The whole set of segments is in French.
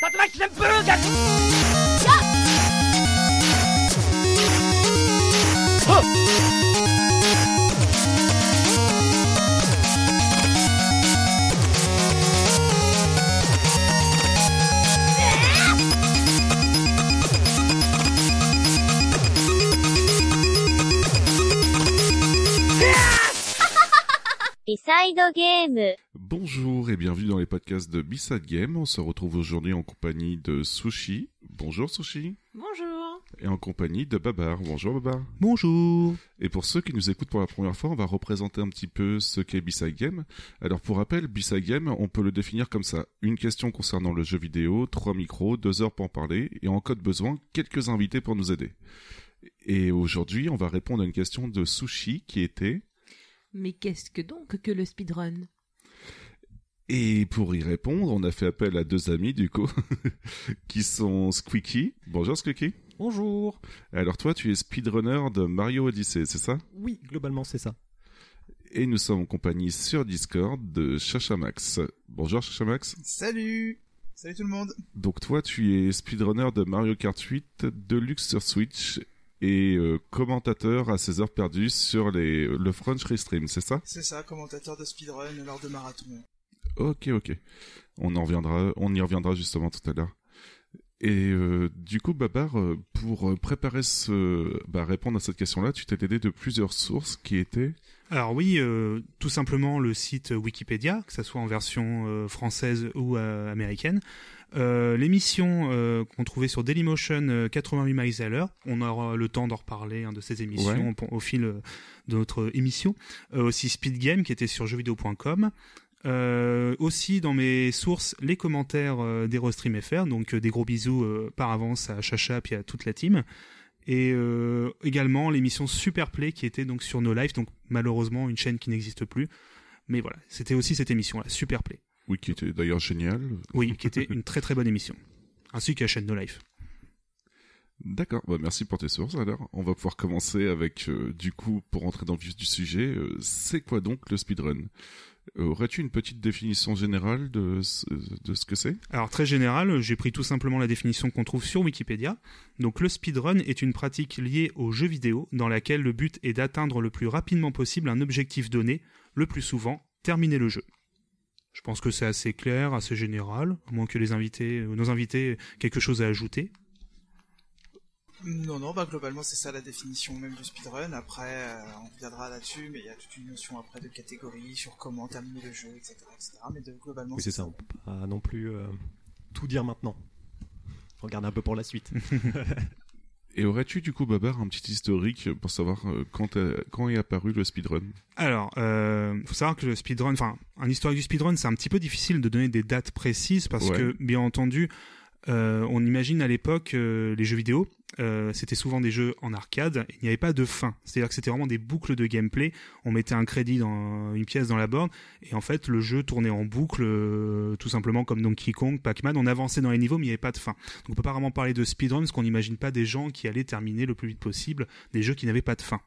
竜巻旋風が リサイドゲーム。Bonjour et bienvenue dans les podcasts de B-Side Game. On se retrouve aujourd'hui en compagnie de Sushi. Bonjour Sushi. Bonjour. Et en compagnie de Babar. Bonjour Babar. Bonjour. Et pour ceux qui nous écoutent pour la première fois, on va représenter un petit peu ce qu'est B-Side Game. Alors pour rappel, B-Side Game, on peut le définir comme ça. Une question concernant le jeu vidéo, trois micros, deux heures pour en parler, et en cas de besoin, quelques invités pour nous aider. Et aujourd'hui, on va répondre à une question de Sushi qui était... Mais qu'est-ce que donc que le speedrun? Et pour y répondre, on a fait appel à deux amis du coup, qui sont Squeaky. Bonjour Squeaky. Bonjour. Alors toi, tu es speedrunner de Mario Odyssey, c'est ça? Oui, globalement c'est ça. Et nous sommes en compagnie sur Discord de Chachamax. Bonjour Chachamax. Salut Salut tout le monde Donc toi, tu es speedrunner de Mario Kart 8 Deluxe sur Switch et euh, commentateur à ses heures perdues sur les, le French Restream, c'est ça? C'est ça, commentateur de speedrun lors de marathon. Ok, ok. On en reviendra, on y reviendra justement tout à l'heure. Et euh, du coup, Babar, euh, pour préparer ce, bah, répondre à cette question-là, tu t'es aidé de plusieurs sources qui étaient. Alors oui, euh, tout simplement le site Wikipédia, que ce soit en version euh, française ou euh, américaine. Euh, L'émission euh, qu'on trouvait sur Dailymotion euh, 88 miles à l'heure, on aura le temps d'en reparler hein, de ces émissions au, au fil euh, de notre émission. Euh, aussi Speed Game qui était sur jeuxvideo.com. Euh, aussi dans mes sources les commentaires euh, d'Aerostream FR, donc euh, des gros bisous euh, par avance à Chacha puis à toute la team. Et également l'émission Superplay qui était donc sur No Life, donc malheureusement une chaîne qui n'existe plus. Mais voilà, c'était aussi cette émission-là, Superplay. Oui, qui était d'ailleurs génial. Oui, qui était une très très bonne émission. Ainsi que la chaîne No Life. D'accord, bah merci pour tes sources alors. On va pouvoir commencer avec, du coup, pour entrer dans le vif du sujet, c'est quoi donc le speedrun? Aurais-tu une petite définition générale de, ce- que c'est? Alors très général, j'ai pris tout simplement la définition qu'on trouve sur Wikipédia. Donc le speedrun est une pratique liée aux jeux vidéo dans laquelle le but est d'atteindre le plus rapidement possible un objectif donné, le plus souvent terminer le jeu. Je pense que c'est assez clair, assez général, à moins que les invités, euh, nos invités aient quelque chose à ajouter. Non, non, bah globalement c'est ça la définition même du speedrun. Après, euh, on reviendra là-dessus, mais il y a toute une notion après de catégorie sur comment terminer le jeu, etc. etc. Mais de, globalement Oui, c'est ça, on peut pas non plus euh, tout dire maintenant. Regarde un peu pour la suite. Et aurais-tu, du coup, Babar, un petit historique pour savoir euh, quand, est- quand est apparu le speedrun? Alors, euh, faut savoir que le speedrun, enfin, un historique du speedrun, c'est un petit peu difficile de donner des dates précises parce Ouais. que, bien entendu, euh, on imagine à l'époque euh, les jeux vidéo, euh, c'était souvent des jeux en arcade, il n'y avait pas de fin. C'est-à-dire que c'était vraiment des boucles de gameplay. On mettait un crédit dans une pièce dans la borne et en fait le jeu tournait en boucle, euh, tout simplement comme Donkey Kong, Pac-Man. On avançait dans les niveaux mais il n'y avait pas de fin. Donc on peut pas vraiment parler de speedrun parce qu'on n'imagine pas des gens qui allaient terminer le plus vite possible des jeux qui n'avaient pas de fin.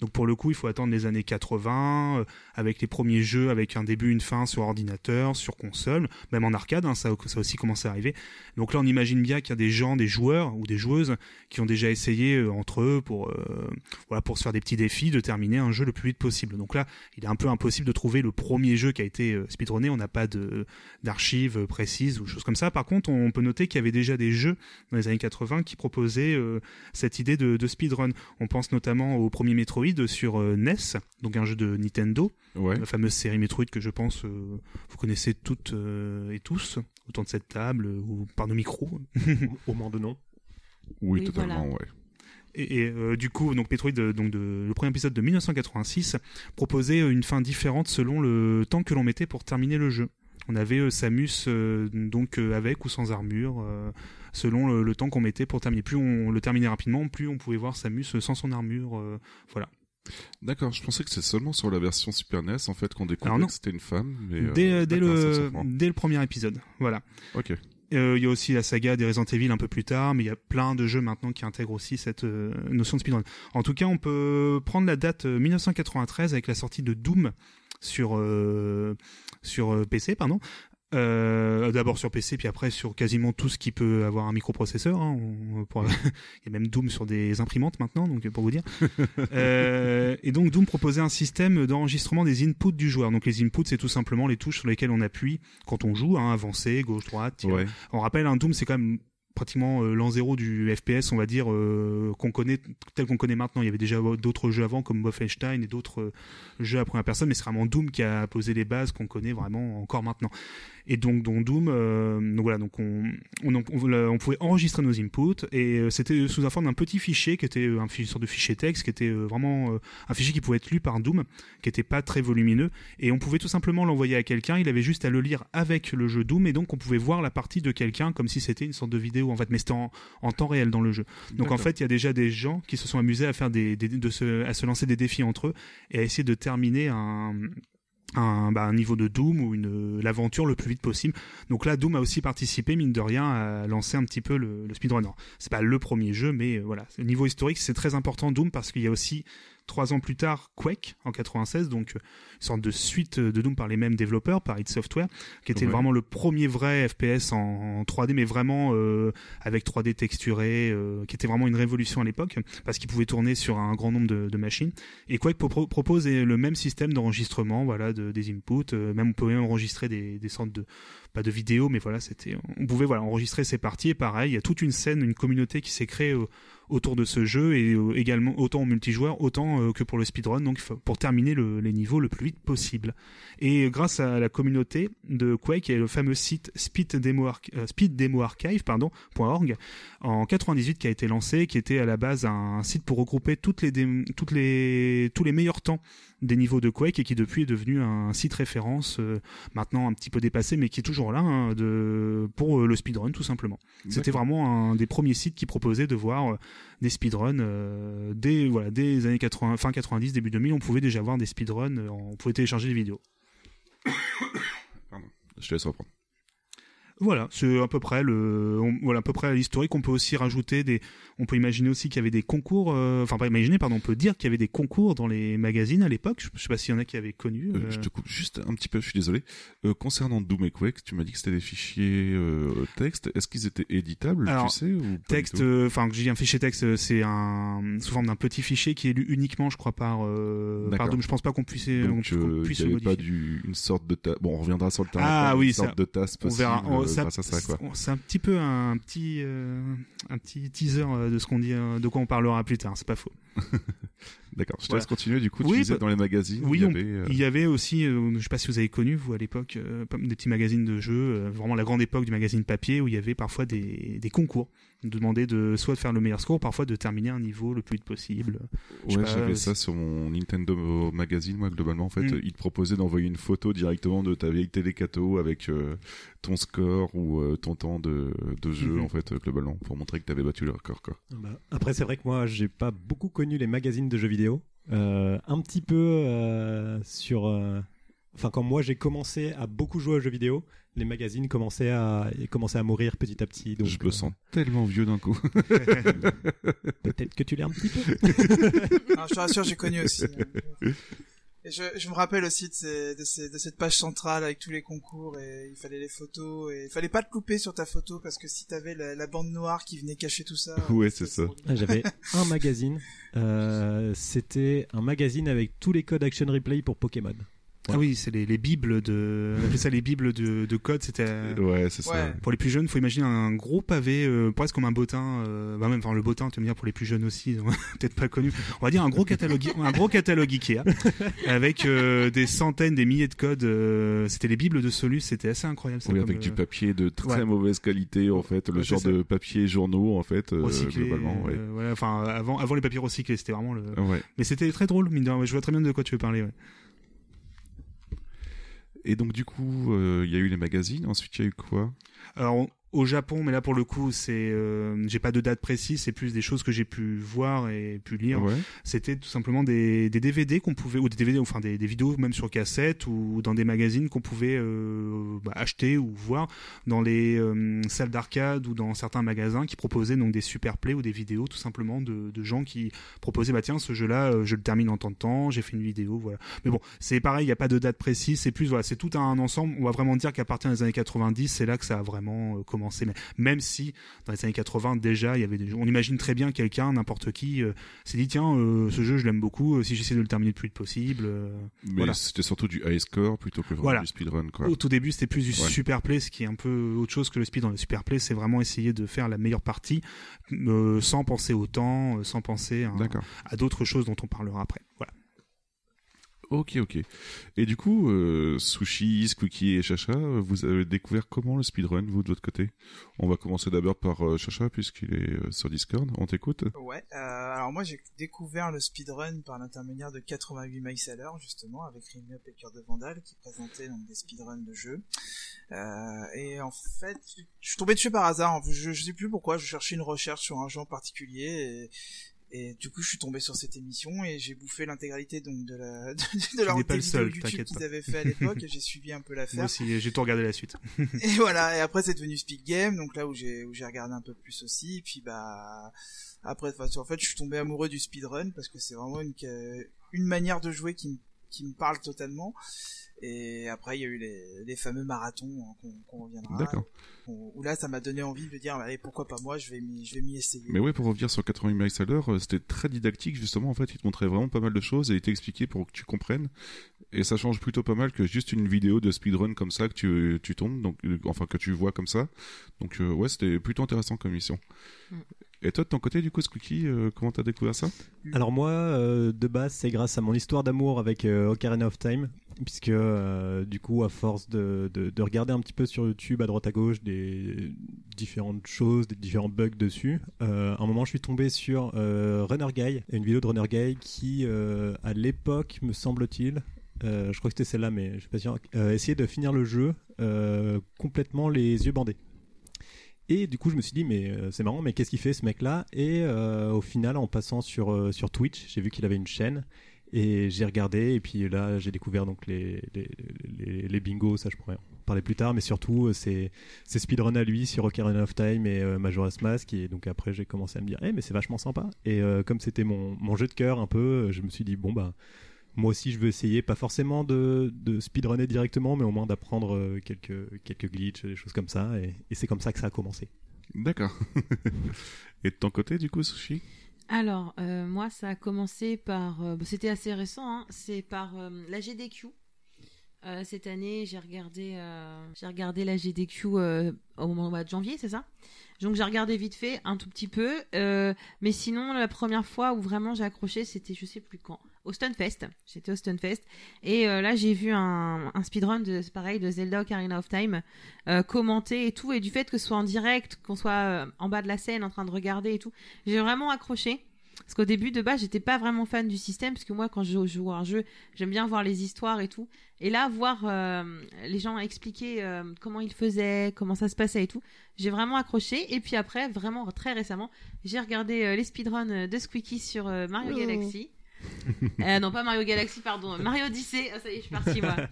Donc pour le coup, il faut attendre les années 80, euh, avec les premiers jeux avec un début, une fin sur ordinateur, sur console, même en arcade, hein, ça, ça aussi commencé à arriver. Donc là, on imagine bien qu'il y a des gens, des joueurs ou des joueuses qui ont déjà essayé euh, entre eux pour, euh, voilà, pour se faire des petits défis de terminer un jeu le plus vite possible. Donc là, il est un peu impossible de trouver le premier jeu qui a été euh, speedrunné. On n'a pas de d'archives précises ou choses comme ça. Par contre, on peut noter qu'il y avait déjà des jeux dans les années 80 qui proposaient cette idée de, de speedrun. On pense notamment au premier Metroid sur euh, NES, donc un jeu de Nintendo, Ouais. la fameuse série Metroid que je pense euh, vous connaissez toutes euh, et tous autour de cette table euh, ou par nos micros. Au moins de nom. Oui, Oui, totalement, voilà. ouais. Et, et, euh, du coup, donc Metroid, donc de, le premier épisode de 1986, proposait une fin différente selon le temps que l'on mettait pour terminer le jeu. On avait euh, Samus euh, donc euh, avec ou sans armure, euh, selon le, le temps qu'on mettait pour terminer. Plus on le terminait rapidement, plus on pouvait voir Samus sans son armure. euh, voilà. D'accord, je pensais que c'est seulement sur la version Super NES, en fait, qu'on non. que c'était une femme. Mais, euh, dès, euh, dès le, surprend. dès le premier épisode. Voilà. Ok. Euh, Il y a aussi la saga des Resident Evil un peu plus tard, mais il y a plein de jeux maintenant qui intègrent aussi cette euh, notion de speedrun. En tout cas, on peut prendre la date euh, 1993 avec la sortie de Doom sur euh, sur PC, pardon. Euh, D'abord sur PC, puis après sur quasiment tout ce qui peut avoir un microprocesseur. hein. On- pour- Il y a même Doom sur des imprimantes maintenant, donc pour vous dire. Euh, et donc Doom proposait un système d'enregistrement des inputs du joueur. Donc les inputs, c'est tout simplement les touches sur lesquelles on appuie quand on joue, hein, avancer, gauche, droite. Ouais. On rappelle, un Doom, c'est quand même pratiquement euh, l'an zéro du FPS, on va dire, euh, qu'on connaît, tel qu'on connaît maintenant. Il y avait déjà d'autres jeux avant, comme Wolfenstein et d'autres euh, jeux à première personne, mais c'est vraiment Doom qui a posé les bases qu'on connaît vraiment encore maintenant. Et donc, dans Doom, euh, donc voilà, donc on, on, on, on pouvait enregistrer nos inputs et euh, c'était sous la forme d'un petit fichier qui était euh, un une sorte de fichier texte, qui était euh, vraiment euh, un fichier qui pouvait être lu par Doom, qui était pas très volumineux et on pouvait tout simplement l'envoyer à quelqu'un. Il avait juste à le lire avec le jeu Doom et donc on pouvait voir la partie de quelqu'un comme si c'était une sorte de vidéo en fait, mais c'était en, en temps réel dans le jeu. Donc en fait, il y a déjà des gens qui se sont amusés à faire des, des- de se, à se lancer des défis entre eux et à essayer de terminer un un, bah, niveau de Doom ou une l'aventure le plus vite possible. Donc là, Doom a aussi participé, mine de rien, à lancer un petit peu le, le speedrunner. C'est pas le premier jeu, mais euh, voilà, au niveau historique, c'est très important Doom parce qu'il y a aussi trois ans plus tard Quake en 96, donc sorte de suite de Doom par les mêmes développeurs, par id Software, qui était Ouais. vraiment le premier vrai FPS en, en 3D, mais vraiment euh, avec 3D texturé, euh, qui était vraiment une révolution à l'époque parce qu'il pouvait tourner sur un grand nombre de, de machines. Et Quake pro- propose le même système d'enregistrement, voilà, de, des inputs. euh, même on pouvait même enregistrer des, des sortes de pas de vidéos, mais voilà, c'était, on pouvait voilà enregistrer ces parties. Et pareil, il y a toute une scène, une communauté qui s'est créée euh, autour de ce jeu et également autant en multijoueur, autant que pour le speedrun. Donc pour terminer le- les niveaux le plus vite possible. Et grâce à la communauté de Quake, a le fameux site euh, Speed Demo Archive, pardon, .org, en 98 qui a été lancé, qui était à la base un site pour regrouper tous les meilleurs temps des niveaux de Quake et qui depuis est devenu un site référence euh, maintenant un petit peu dépassé mais qui est toujours là hein, de, pour euh, le speedrun tout simplement. C'était vraiment un des premiers sites qui proposait de voir euh, des speedruns dès voilà dès les années 80 fin 90 début 2000 on pouvait déjà voir des speedruns on pouvait télécharger des vidéos. Je te laisse reprendre. Voilà, c'est à peu près le, on- voilà à peu près l'historique. On peut aussi rajouter des, on peut imaginer aussi qu'il y avait des concours, euh, enfin pas imaginer, pardon, on peut dire qu'il y avait des concours dans les magazines à l'époque. Je, je sais pas s'il y en a qui avaient connu. Euh, euh, Je te coupe juste un petit peu, je suis désolé. Euh, concernant Doom et Quake, tu m'as dit que c'était des fichiers euh, texte. Est-ce qu'ils étaient éditables, Alors, tu sais ou texte, euh, enfin, que j'ai dit un fichier texte, euh, c'est un sous forme d'un petit fichier qui est lu uniquement, je crois, par euh, par. Doom. Je pense pas qu'on puisse, on Donc, qu'on euh, puisse il le avait pas modifier. du, une sorte de ta... Bon, on reviendra sur le terrain. Ah après, mais oui, une ça- sorte de tasse On possible verra. on- euh, ça- grâce à ça, quoi. C'est un petit peu un petit, euh, un petit teaser euh, de ce qu'on dit, euh, de quoi on parlera plus tard. C'est pas faux. D'accord, je te Voilà. laisse continuer. Du coup, Oui, tu disais bah- dans les magazines, oui, il y on- avait... euh, Il y avait aussi, euh, je sais pas si vous avez connu vous à l'époque, euh, des petits magazines de jeux, euh, vraiment la grande époque du magazine papier où il y avait parfois des, des concours. On demandait de soit de faire le meilleur score, parfois de terminer un niveau le plus vite possible. je Ouais, j'avais ça sur mon Nintendo Magazine, moi, globalement. En fait, Mm. euh, il te proposait d'envoyer une photo directement de ta vieille télé Cato avec euh, ton score ou euh, ton temps de, de jeu, Mhm. en fait, globalement, pour montrer que tu avais battu le record, quoi. Bah, après, c'est vrai que moi, j'ai pas beaucoup connu les magazines de jeux vidéo. Euh, un petit peu euh, sur. euh, Enfin, quand moi j'ai commencé à beaucoup jouer aux jeux vidéo, les magazines commençaient à, commençaient à mourir petit à petit. Donc, je me euh, sens tellement vieux d'un coup. Peut-être que tu l'es un petit peu. Alors, je te rassure, j'ai connu aussi. Et je, je me rappelle aussi de, ces, de, ces, de cette page centrale avec tous les concours et il fallait les photos et il fallait pas te louper sur ta photo parce que si t'avais la, la bande noire qui venait cacher tout ça. Ouais, c'était c'est ça. Ah, J'avais un magazine. euh, C'était un magazine avec tous les codes Action Replay pour Pokémon. Ah oui, c'est les, les bibles de, on appelait ça les bibles de, de code. C'était euh, ouais, c'est ça. Ouais. pour les plus jeunes, faut imaginer un gros pavé, euh, presque comme un bottin, euh, bah même, enfin le bottin, tu vas me dire pour les plus jeunes aussi, peut-être pas connu. On va dire un gros catalogue, un gros catalogue Ikea avec euh, des centaines, des milliers de codes. euh, c'était les bibles de Solus, c'était assez incroyable. ça, Oui, comme, avec du papier de très ouais. mauvaise qualité, en fait, le Ouais, genre de papier journaux, en fait, euh, recyclé. globalement, ouais. euh, voilà, enfin avant, avant les papiers recyclés, c'était vraiment le. Ouais. Mais c'était très drôle, mine de rien. Je vois très bien de quoi tu veux parler. Ouais. Et donc, du coup, euh, il y a eu les magazines, ensuite, il y a eu quoi? Au Japon, mais là pour le coup, c'est, euh, j'ai pas de date précise, c'est plus des choses que j'ai pu voir et pu lire. Ouais. C'était tout simplement des, des DVD qu'on pouvait, ou des DVD, enfin des, des vidéos même sur cassette ou dans des magazines qu'on pouvait euh, bah, acheter ou voir dans les euh, salles d'arcade ou dans certains magasins qui proposaient donc des super plays ou des vidéos tout simplement de, de gens qui proposaient bah tiens ce jeu-là, euh, je le termine en temps de temps, j'ai fait une vidéo, voilà. Mais bon, c'est pareil, il n'y a pas de date précise, c'est plus voilà, c'est tout un ensemble. On va vraiment dire qu'à partir des années 90, c'est là que ça a vraiment euh, Mais même si dans les années 80 déjà, il y avait des jeux. On imagine très bien quelqu'un, n'importe qui, euh, s'est dit tiens, euh, ce jeu je l'aime beaucoup. euh, si j'essaie de le terminer le plus vite possible. Mais Voilà. c'était surtout du high score plutôt que Voilà. du speedrun, quoi. Au tout début, c'était plus du Ouais. super play, ce qui est un peu autre chose que le speed dans le super play. C'est vraiment essayer de faire la meilleure partie sans penser au temps, sans penser à d'autres choses dont on parlera après. Voilà. Ok, ok. Et du coup, euh, Sushi, Squeaky et Chacha, vous avez découvert comment le speedrun, vous, de votre côté? On va commencer d'abord par euh, Chacha, puisqu'il est euh, sur Discord. On t'écoute Ouais, euh, alors moi j'ai découvert le speedrun par l'intermédiaire de 88 miles à l'heure justement avec Up et Cœur de Vandal qui présentaient donc des speedruns de. Euh, et en fait, je suis tombé dessus par hasard. Je, je sais plus pourquoi. Je cherchais une recherche sur un jeu en particulier et, et du coup je suis tombé sur cette émission et j'ai bouffé l'intégralité donc de la de, de leur pas le seul, YouTube qu'ils avaient fait à l'époque et j'ai suivi un peu Moi l'affaire. aussi, j'ai tout regardé la suite. Et voilà, et après c'est devenu Speed Game, donc là où j'ai où j'ai regardé un peu plus aussi, et puis bah après en fait je suis tombé amoureux du speedrun parce que c'est vraiment une une manière de jouer qui me qui me parle totalement. Et après il y a eu les, les fameux marathons hein, qu'on qu'on reviendra. D'accord. Où là ça m'a donné envie de dire allez pourquoi pas moi, je vais m'y je vais m'y essayer. Mais ouais, pour revenir sur 80 miles à l'heure, euh, c'était très didactique, justement. En fait, il te montrait vraiment pas mal de choses et il t'expliquait pour que tu comprennes. Et ça change plutôt pas mal que juste une vidéo de speedrun comme ça que tu, tu tombes, donc, euh, enfin, que tu vois comme ça. Donc, euh, ouais, c'était plutôt intéressant comme mission. Mm. Et toi, de ton côté, du coup, Squeaky, euh, comment t'as découvert ça? Alors moi, euh, de base, c'est grâce à mon histoire d'amour avec euh, Ocarina of Time, puisque euh, du coup, à force de, de, de regarder un petit peu sur YouTube à droite à gauche des différentes choses, des différents bugs dessus, à un moment, je suis tombé sur Runner Guy, une vidéo de Runner Guy qui, à l'époque, me semble-t-il, je crois que c'était celle-là, mais je suis pas sûr, essayait de finir le jeu complètement les yeux bandés. Et du coup, je me suis dit, mais euh, c'est marrant, mais qu'est-ce qu'il fait ce mec-là? Et euh, au final, en passant sur, euh, sur Twitch, j'ai vu qu'il avait une chaîne et j'ai regardé. Et puis là, j'ai découvert donc les, les, les, les bingos, ça je pourrais en parler plus tard, mais surtout c'est c'est speedrun à lui sur Ocarina of Time et euh, Majora's Mask. Et donc après, j'ai commencé à me dire, eh, mais c'est vachement sympa. Et comme c'était mon, mon jeu de cœur un peu, je me suis dit, bon, bah. Moi aussi, je veux essayer, pas forcément de, de speedrunner directement, mais au moins d'apprendre euh, quelques, quelques glitches, des choses comme ça. Et, et c'est comme ça que ça a commencé. D'accord. et de ton côté, du coup, Sushi? Alors, euh, moi, ça a commencé par. euh, bah, C'était assez récent, hein, c'est par euh, la GDQ. Euh, cette année, j'ai regardé, euh, j'ai regardé la GDQ euh, au mois de janvier, c'est ça? Donc j'ai regardé vite fait, un tout petit peu. mais sinon, la première fois où vraiment j'ai accroché, c'était je sais plus quand, au Stunfest. J'étais au Stunfest. Et là, j'ai vu un, un speedrun de, pareil, de Zelda Ocarina of Time, commenté et tout. Et du fait que ce soit en direct, qu'on soit en bas de la scène en train de regarder et tout, j'ai vraiment accroché. Parce qu'au début de base, j'étais pas vraiment fan du système, parce que moi, quand je joue à un jeu, j'aime bien voir les histoires et tout. Et là, voir euh, les gens expliquer euh, comment ils faisaient, comment ça se passait et tout, j'ai vraiment accroché. Et puis après, vraiment très récemment, j'ai regardé euh, les speedruns de Squeaky sur Mario Oh. Galaxy. Non, pas Mario Galaxy, pardon, Mario Odyssey. Ah, ça y est, je suis partie, moi.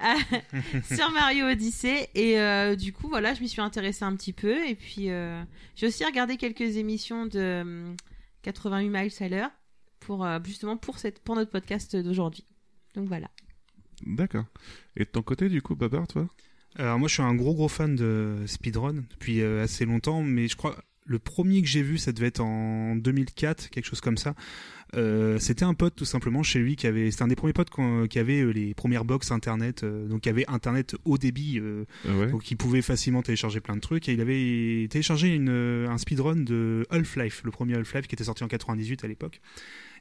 Sur Mario Odyssey et euh, du coup voilà je m'y suis intéressée un petit peu et puis euh, j'ai aussi regardé quelques émissions de hum, 88 miles à l'heure pour euh, justement pour cette pour notre podcast d'aujourd'hui. Donc voilà. D'accord. Et de ton côté, du coup, Babar, toi? Alors moi je suis un gros gros fan de speedrun depuis euh, assez longtemps, mais je crois le premier que j'ai vu ça devait être en 2004, quelque chose comme ça. Euh, c'était un pote tout simplement chez lui qui avait, c'était un des premiers potes qui avait euh, les premières box internet, euh, donc qui avait internet haut débit, ouais. donc il pouvait facilement télécharger plein de trucs. Et il avait téléchargé une, un speedrun de Half-Life, le premier Half-Life qui était sorti en 98 à l'époque.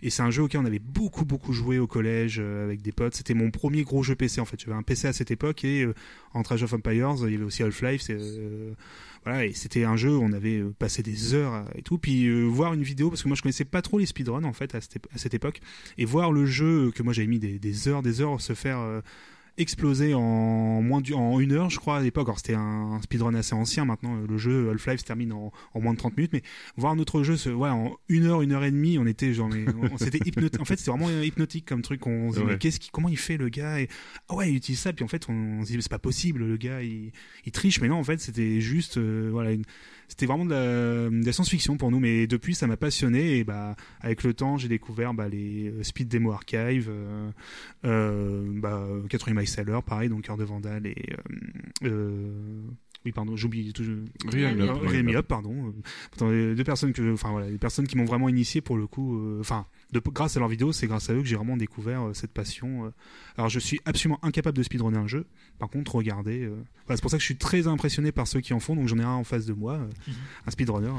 Et c'est un jeu auquel on avait beaucoup beaucoup joué au collège euh, avec des potes. C'était mon premier gros jeu PC en fait. J'avais un PC à cette époque et euh, entre Age of Empires, il y avait aussi Half-Life. euh, voilà, et c'était un jeu où on avait passé des heures et tout. Puis voir une vidéo parce que moi je connaissais pas trop les speedruns en fait à cette, époque et voir le jeu que moi j'avais mis des, des heures des heures se faire explosé en moins du, en une heure, je crois, à l'époque. Alors, c'était un speedrun assez ancien. Maintenant, le jeu Half-Life se termine en, en, moins de 30 minutes. Mais voir notre jeu, se, ouais, en une heure, une heure et demie, on était genre, mais, on, c'était hypnotique. En fait, c'était vraiment hypnotique comme truc. On se dit, Ouais. mais qu'est-ce qui, comment il fait le gars? Et, ah ouais, il utilise ça. Puis en fait, on, on se dit, c'est pas possible, le gars, il, il triche. Mais non, en fait, c'était juste, euh, voilà, une- c'était vraiment de la, science-fiction pour nous. Mais depuis, ça m'a passionné. Et bah, avec le temps, j'ai découvert bah, les euh, Speed Demo Archive, euh, euh, bah, 80 miles à l'heure, pareil, donc Cœur de Vandal et euh, oui pardon, j'oublie. Rien Rémi. Up. Up, pardon. Euh, Pourtant, les deux personnes que, enfin voilà, les personnes qui m'ont vraiment initié pour le coup, euh, enfin, de, grâce à leurs vidéos, c'est grâce à eux que j'ai vraiment découvert euh, cette passion. euh. Alors, je suis absolument incapable de speedrunner un jeu. Par contre, regardez, euh, voilà, c'est pour ça que je suis très impressionné par ceux qui en font. Donc, j'en ai un en face de moi, euh, un speedrunner.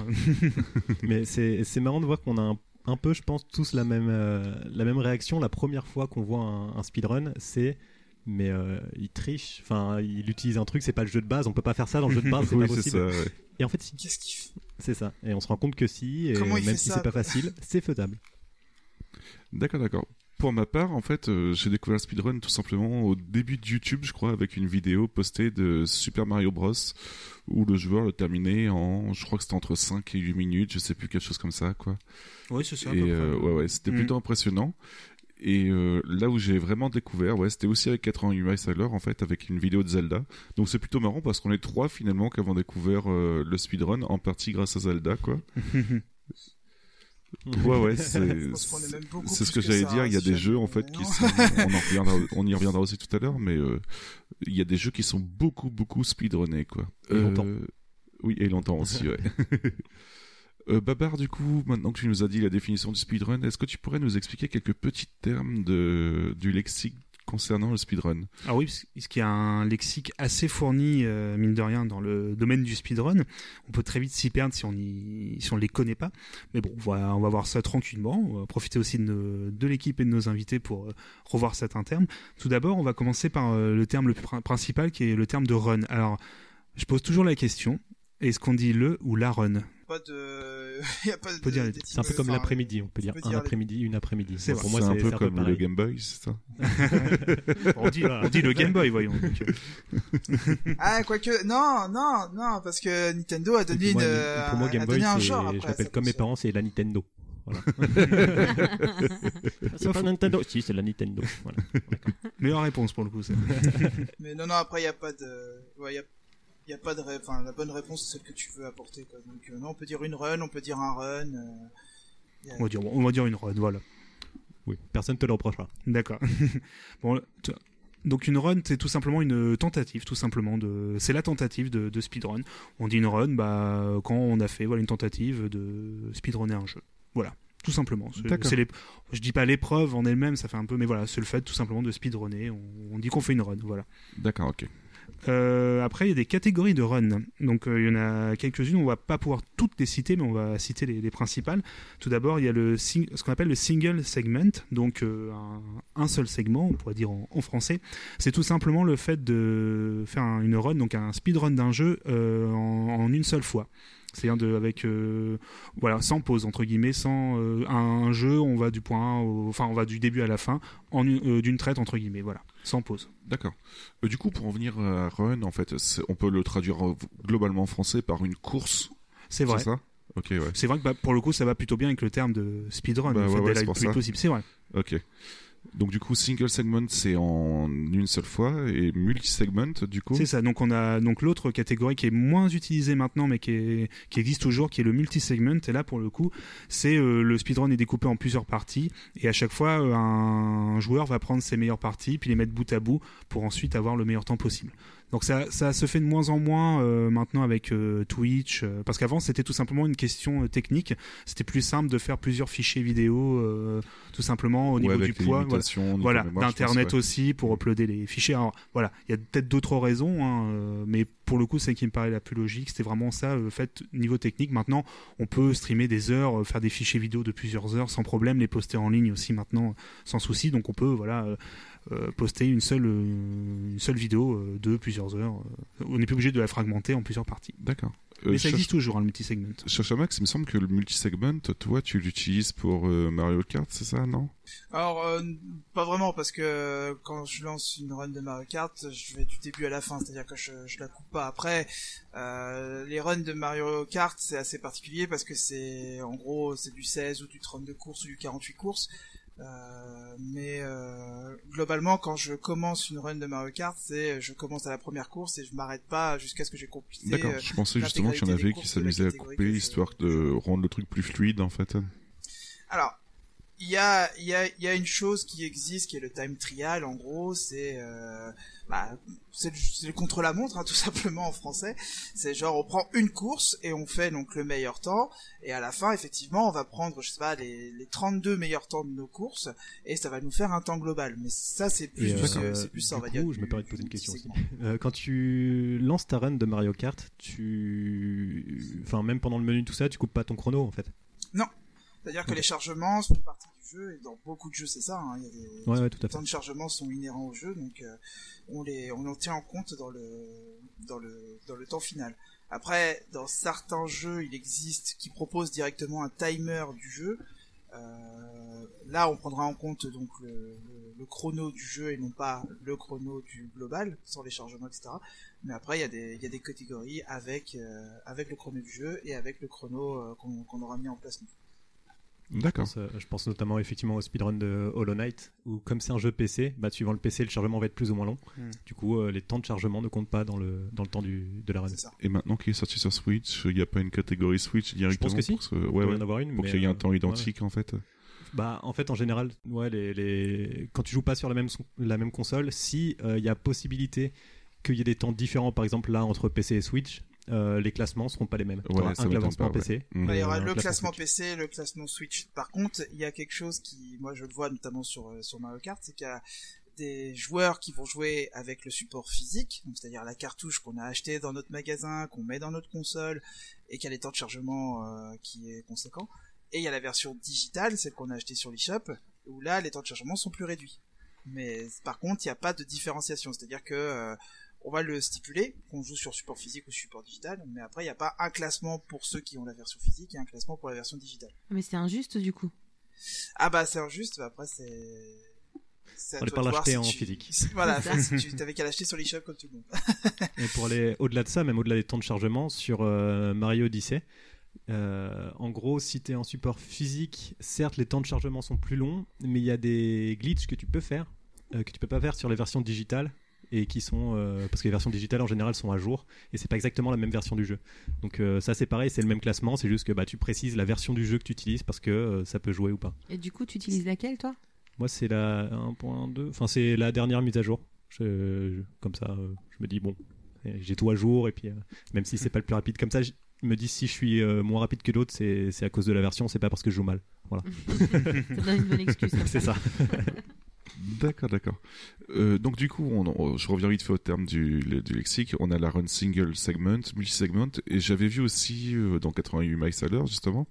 Mais c'est c'est marrant de voir qu'on a un, un peu, je pense, tous la même, euh, la même réaction. La première fois qu'on voit un, un speedrun, c'est mais euh, il triche, enfin il utilise un truc, c'est pas le jeu de base, on peut pas faire ça dans le jeu de base, c'est Oui, pas possible. ça. ouais. Et en fait, si, Qu'est-ce qu'il fait? c'est ça. Et on se rend compte que si, et Comment même si c'est pas facile, c'est faisable. D'accord, d'accord. Pour ma part, en fait, euh, j'ai découvert le speedrun tout simplement au début de YouTube, je crois, avec une vidéo postée de Super Mario Bros. où le joueur le terminait en, je crois que c'était entre 5 et 8 minutes, je sais plus, quelque chose comme ça, quoi. Oui, c'est ça. à Et euh, ouais, ouais, c'était Mm. plutôt impressionnant. Et euh, là où j'ai vraiment découvert, ouais, c'était aussi avec 88 miles à l'heure, en fait, avec une vidéo de Zelda. Donc c'est plutôt marrant parce qu'on est trois finalement qui avons découvert euh, le speedrun en partie grâce à Zelda, quoi. Ouais, ouais, c'est ce que j'allais dire. Il y a si des jeux en fait qui sont, on, en reviendra, on y reviendra aussi tout à l'heure, mais euh, il y a des jeux qui sont beaucoup beaucoup speedrunnés quoi. Et longtemps. Oui, et longtemps aussi, ouais. Euh, Babar, du coup, maintenant que tu nous as dit la définition du speedrun, est-ce que tu pourrais nous expliquer quelques petits termes du lexique concernant le speedrun? Ah oui, parce qu'il y a un lexique assez fourni, euh, mine de rien, dans le domaine du speedrun. On peut très vite s'y perdre si on on les connaît pas. Mais bon, on va voir ça tranquillement. On va profiter aussi de, l'équipe et de nos invités pour euh, revoir certains termes. Tout d'abord, on va commencer par euh, le terme le principal, qui est le terme de run. Alors, je pose toujours la question est-ce qu'on dit le ou la run? Pas de. Il y a pas de. Peut dire C'est un peu comme l'après-midi, on peut dire un après-midi, une après-midi. C'est Pour moi, c'est un peu un comme le. Game Boy, c'est ça on dit, on dit le Game Boy, voyons. Euh, Ah, quoique. Non, non, non, parce que Nintendo a donné pour, une. moi, euh, pour moi, Game a Boy, donné un genre je après. l'appelle comme mes parents, c'est la Nintendo. Voilà. c'est pas Nintendo. Si, c'est la Nintendo. Voilà. meilleure réponse pour le coup. c'est- Mais non, non, après, il n'y a pas de. Ouais, il y a... y a pas de. Enfin, la bonne réponse, c'est celle que tu veux apporter, quoi. Donc, euh, non, on peut dire une run, on peut dire un run. euh, a- On va dire, on va dire une run, voilà. Oui, personne te le reprochera. D'accord. bon, tu- donc une run, c'est tout simplement une tentative, tout simplement de. C'est la tentative de, de speedrun. On dit une run, bah quand on a fait voilà une tentative de speedrunner un jeu. Voilà, tout simplement. C'est- D'accord. c'est l'ép- Je dis pas l'épreuve en elle-même, ça fait un peu, mais voilà, c'est le fait tout simplement de speedrunner. On, on dit qu'on fait une run, voilà. D'accord, ok. Euh, après, il y a des catégories de run. Donc, euh, il y en a quelques-unes. On va pas pouvoir toutes les citer, mais on va citer les, les principales. Tout d'abord, il y a ce qu'on appelle le single segment, donc euh, un, seul segment, on pourrait dire en, français. C'est tout simplement le fait de faire un- une run, donc un speedrun d'un jeu en une seule fois. C'est-à-dire de, avec euh, voilà sans pause entre guillemets, sans euh, un, un jeu, on va du point, au- enfin on va du début à la fin, en euh, d'une traite entre guillemets, voilà, sans pause. D'accord. Du coup, pour en venir à Run, en fait, on peut le traduire globalement en français par une course. C'est vrai. ça? Ok, ouais. C'est vrai que bah, pour le coup, ça va plutôt bien avec le terme de speedrun, Bah le ouais, fait ouais, c'est possible. C'est vrai. Ok. Donc du coup, single segment, c'est en une seule fois, et multi-segment, du coup C'est ça. Donc on a donc l'autre catégorie qui est moins utilisée maintenant, mais qui, existe toujours, qui est le multi-segment. Et là, pour le coup, c'est euh, le speedrun est découpé en plusieurs parties, et à chaque fois, euh, un joueur va prendre ses meilleures parties, puis les mettre bout à bout pour ensuite avoir le meilleur temps possible. Donc ça, ça se fait de moins en moins euh, maintenant avec euh, Twitch, euh, parce qu'avant c'était tout simplement une question euh, technique. C'était plus simple de faire plusieurs fichiers vidéo, euh, tout simplement au Ouais, niveau avec du poids. voilà. d'internet ouais. aussi pour uploader les fichiers. Alors voilà, il y a peut-être d'autres raisons, hein, euh, mais pour le coup, c'est qui me paraît la plus logique. C'était vraiment ça, le fait niveau technique. Maintenant, on peut streamer des heures, euh, faire des fichiers vidéo de plusieurs heures sans problème, les poster en ligne aussi maintenant sans souci. Donc on peut voilà poster une seule euh, une seule vidéo euh, de plusieurs heures. Euh, On n'est plus obligé de la fragmenter en plusieurs parties. D'accord. Euh, Mais ça existe toujours, hein, le multisegment. Cherche Max, il me semble que le multisegment, toi, tu l'utilises pour euh, Mario Kart, c'est ça, non? Alors, euh, pas vraiment, parce que euh, quand je lance une run de Mario Kart, je vais du début à la fin, c'est-à-dire que je, je la coupe pas. Après, euh, les runs de Mario Kart, c'est assez particulier parce que c'est, en gros, c'est du 16 ou du 32 courses ou du 48 courses. Euh, mais euh, globalement, quand je commence une run de Mario Kart, c'est je commence à la première course et je m'arrête pas jusqu'à ce que j'ai complété. D'accord, euh, je pensais justement qu'il y en avait qui s'amusaient à couper, histoire de rendre le truc plus fluide, en fait. Alors, il y a, il y, a, il y a une chose qui existe, qui est le time trial, en gros, c'est euh, bah, c'est le, le contre-la-montre, hein, tout simplement en français. C'est genre, on prend une course et on fait donc le meilleur temps, et à la fin, effectivement, on va prendre, je sais pas, les, les 32 meilleurs temps de nos courses, et ça va nous faire un temps global. Mais ça, c'est plus, euh, c'est plus ça, on va dire. coup, je me permets de poser une question aussi. Euh, quand tu lances ta run de Mario Kart, tu, enfin même pendant le menu tout ça, tu coupes pas ton chrono en fait? C'est-à-dire que les chargements font partie du jeu, et dans beaucoup de jeux, c'est ça. Hein, il y a des, Ouais, ouais, tout à Les fait. temps de chargement sont inhérents au jeu, donc euh, on les on en tient en compte dans le dans le dans le temps final. Après, dans certains jeux, il existe qui proposent directement un timer du jeu. Euh, là, on prendra en compte donc le, le- le chrono du jeu et non pas le chrono du global, sans les chargements, etc. Mais après, il y a des il y a des catégories avec euh, avec le chrono du jeu et avec le chrono euh, qu'on qu'on aura mis en place. nous. Je D'accord. pense, euh, je pense notamment effectivement au speedrun de Hollow Knight, où comme c'est un jeu PC, bah, suivant le PC, le chargement va être plus ou moins long. Hmm. Du coup, euh, les temps de chargement ne comptent pas dans le, dans le temps du, de la run. Et maintenant qu'il est sorti sur Switch, il n'y a pas une catégorie Switch directement que si. pour ce- Il Ouais, doit y ouais. en avoir une, Pour mais, qu'il y ait un euh, temps identique, en fait. Bah, en fait, en général, ouais, les, les... quand tu joues pas sur la même, la même console, si euh, il y a possibilité qu'il y ait des temps différents, par exemple là entre PC et Switch, euh, les classements seront pas les mêmes. Ouais, un classement pas, ouais. PC. Mm. Bah, il y aura le classement Switch. PC, le classement Switch. Par contre, il y a quelque chose qui, moi, je le vois notamment sur euh, sur Mario Kart, c'est qu'il y a des joueurs qui vont jouer avec le support physique, donc c'est-à-dire la cartouche qu'on a achetée dans notre magasin, qu'on met dans notre console, et qui a les temps de chargement euh, qui est conséquent. Et il y a la version digitale, celle qu'on a achetée sur l'eShop, où là, les temps de chargement sont plus réduits. Mais par contre, il n'y a pas de différenciation, c'est-à-dire que euh, on va le stipuler, qu'on joue sur support physique ou support digital, mais après, il n'y a pas un classement pour ceux qui ont la version physique et un classement pour la version digitale. Mais c'est injuste du coup. Ah bah c'est injuste, bah après c'est... On est toi pas l'acheter si en tu- physique. Voilà, si tu t'avais qu'à l'acheter sur l'eShop comme tout le monde. Et pour aller au-delà de ça, même au-delà des temps de chargement, sur euh, Mario Odyssey, euh, en gros, si tu es en support physique, certes, les temps de chargement sont plus longs, mais il y a des glitches que tu peux faire, euh, que tu peux pas faire sur les versions digitales, et qui sont. euh, parce que les versions digitales en général sont à jour, et c'est pas exactement la même version du jeu. Donc euh, ça, c'est pareil, c'est le même classement, c'est juste que bah, tu précises la version du jeu que tu utilises parce que euh, ça peut jouer ou pas. Et du coup, tu utilises laquelle toi? Moi, c'est la 1.2, enfin, c'est la dernière mise à jour. Je- je- comme ça, je me dis, bon, j'ai tout à jour, et puis même si c'est pas le plus rapide, comme ça, je me dis si je suis moins rapide que l'autre, c'est à cause de la version, c'est pas parce que je joue mal. Ça donne une bonne excuse. c'est ça. D'accord, d'accord. Euh, donc du coup, on, on- je reviens vite fait au terme du, le- du lexique. On a la run single segment, multi-segment, et j'avais vu aussi euh, dans 88 miles à l'heure justement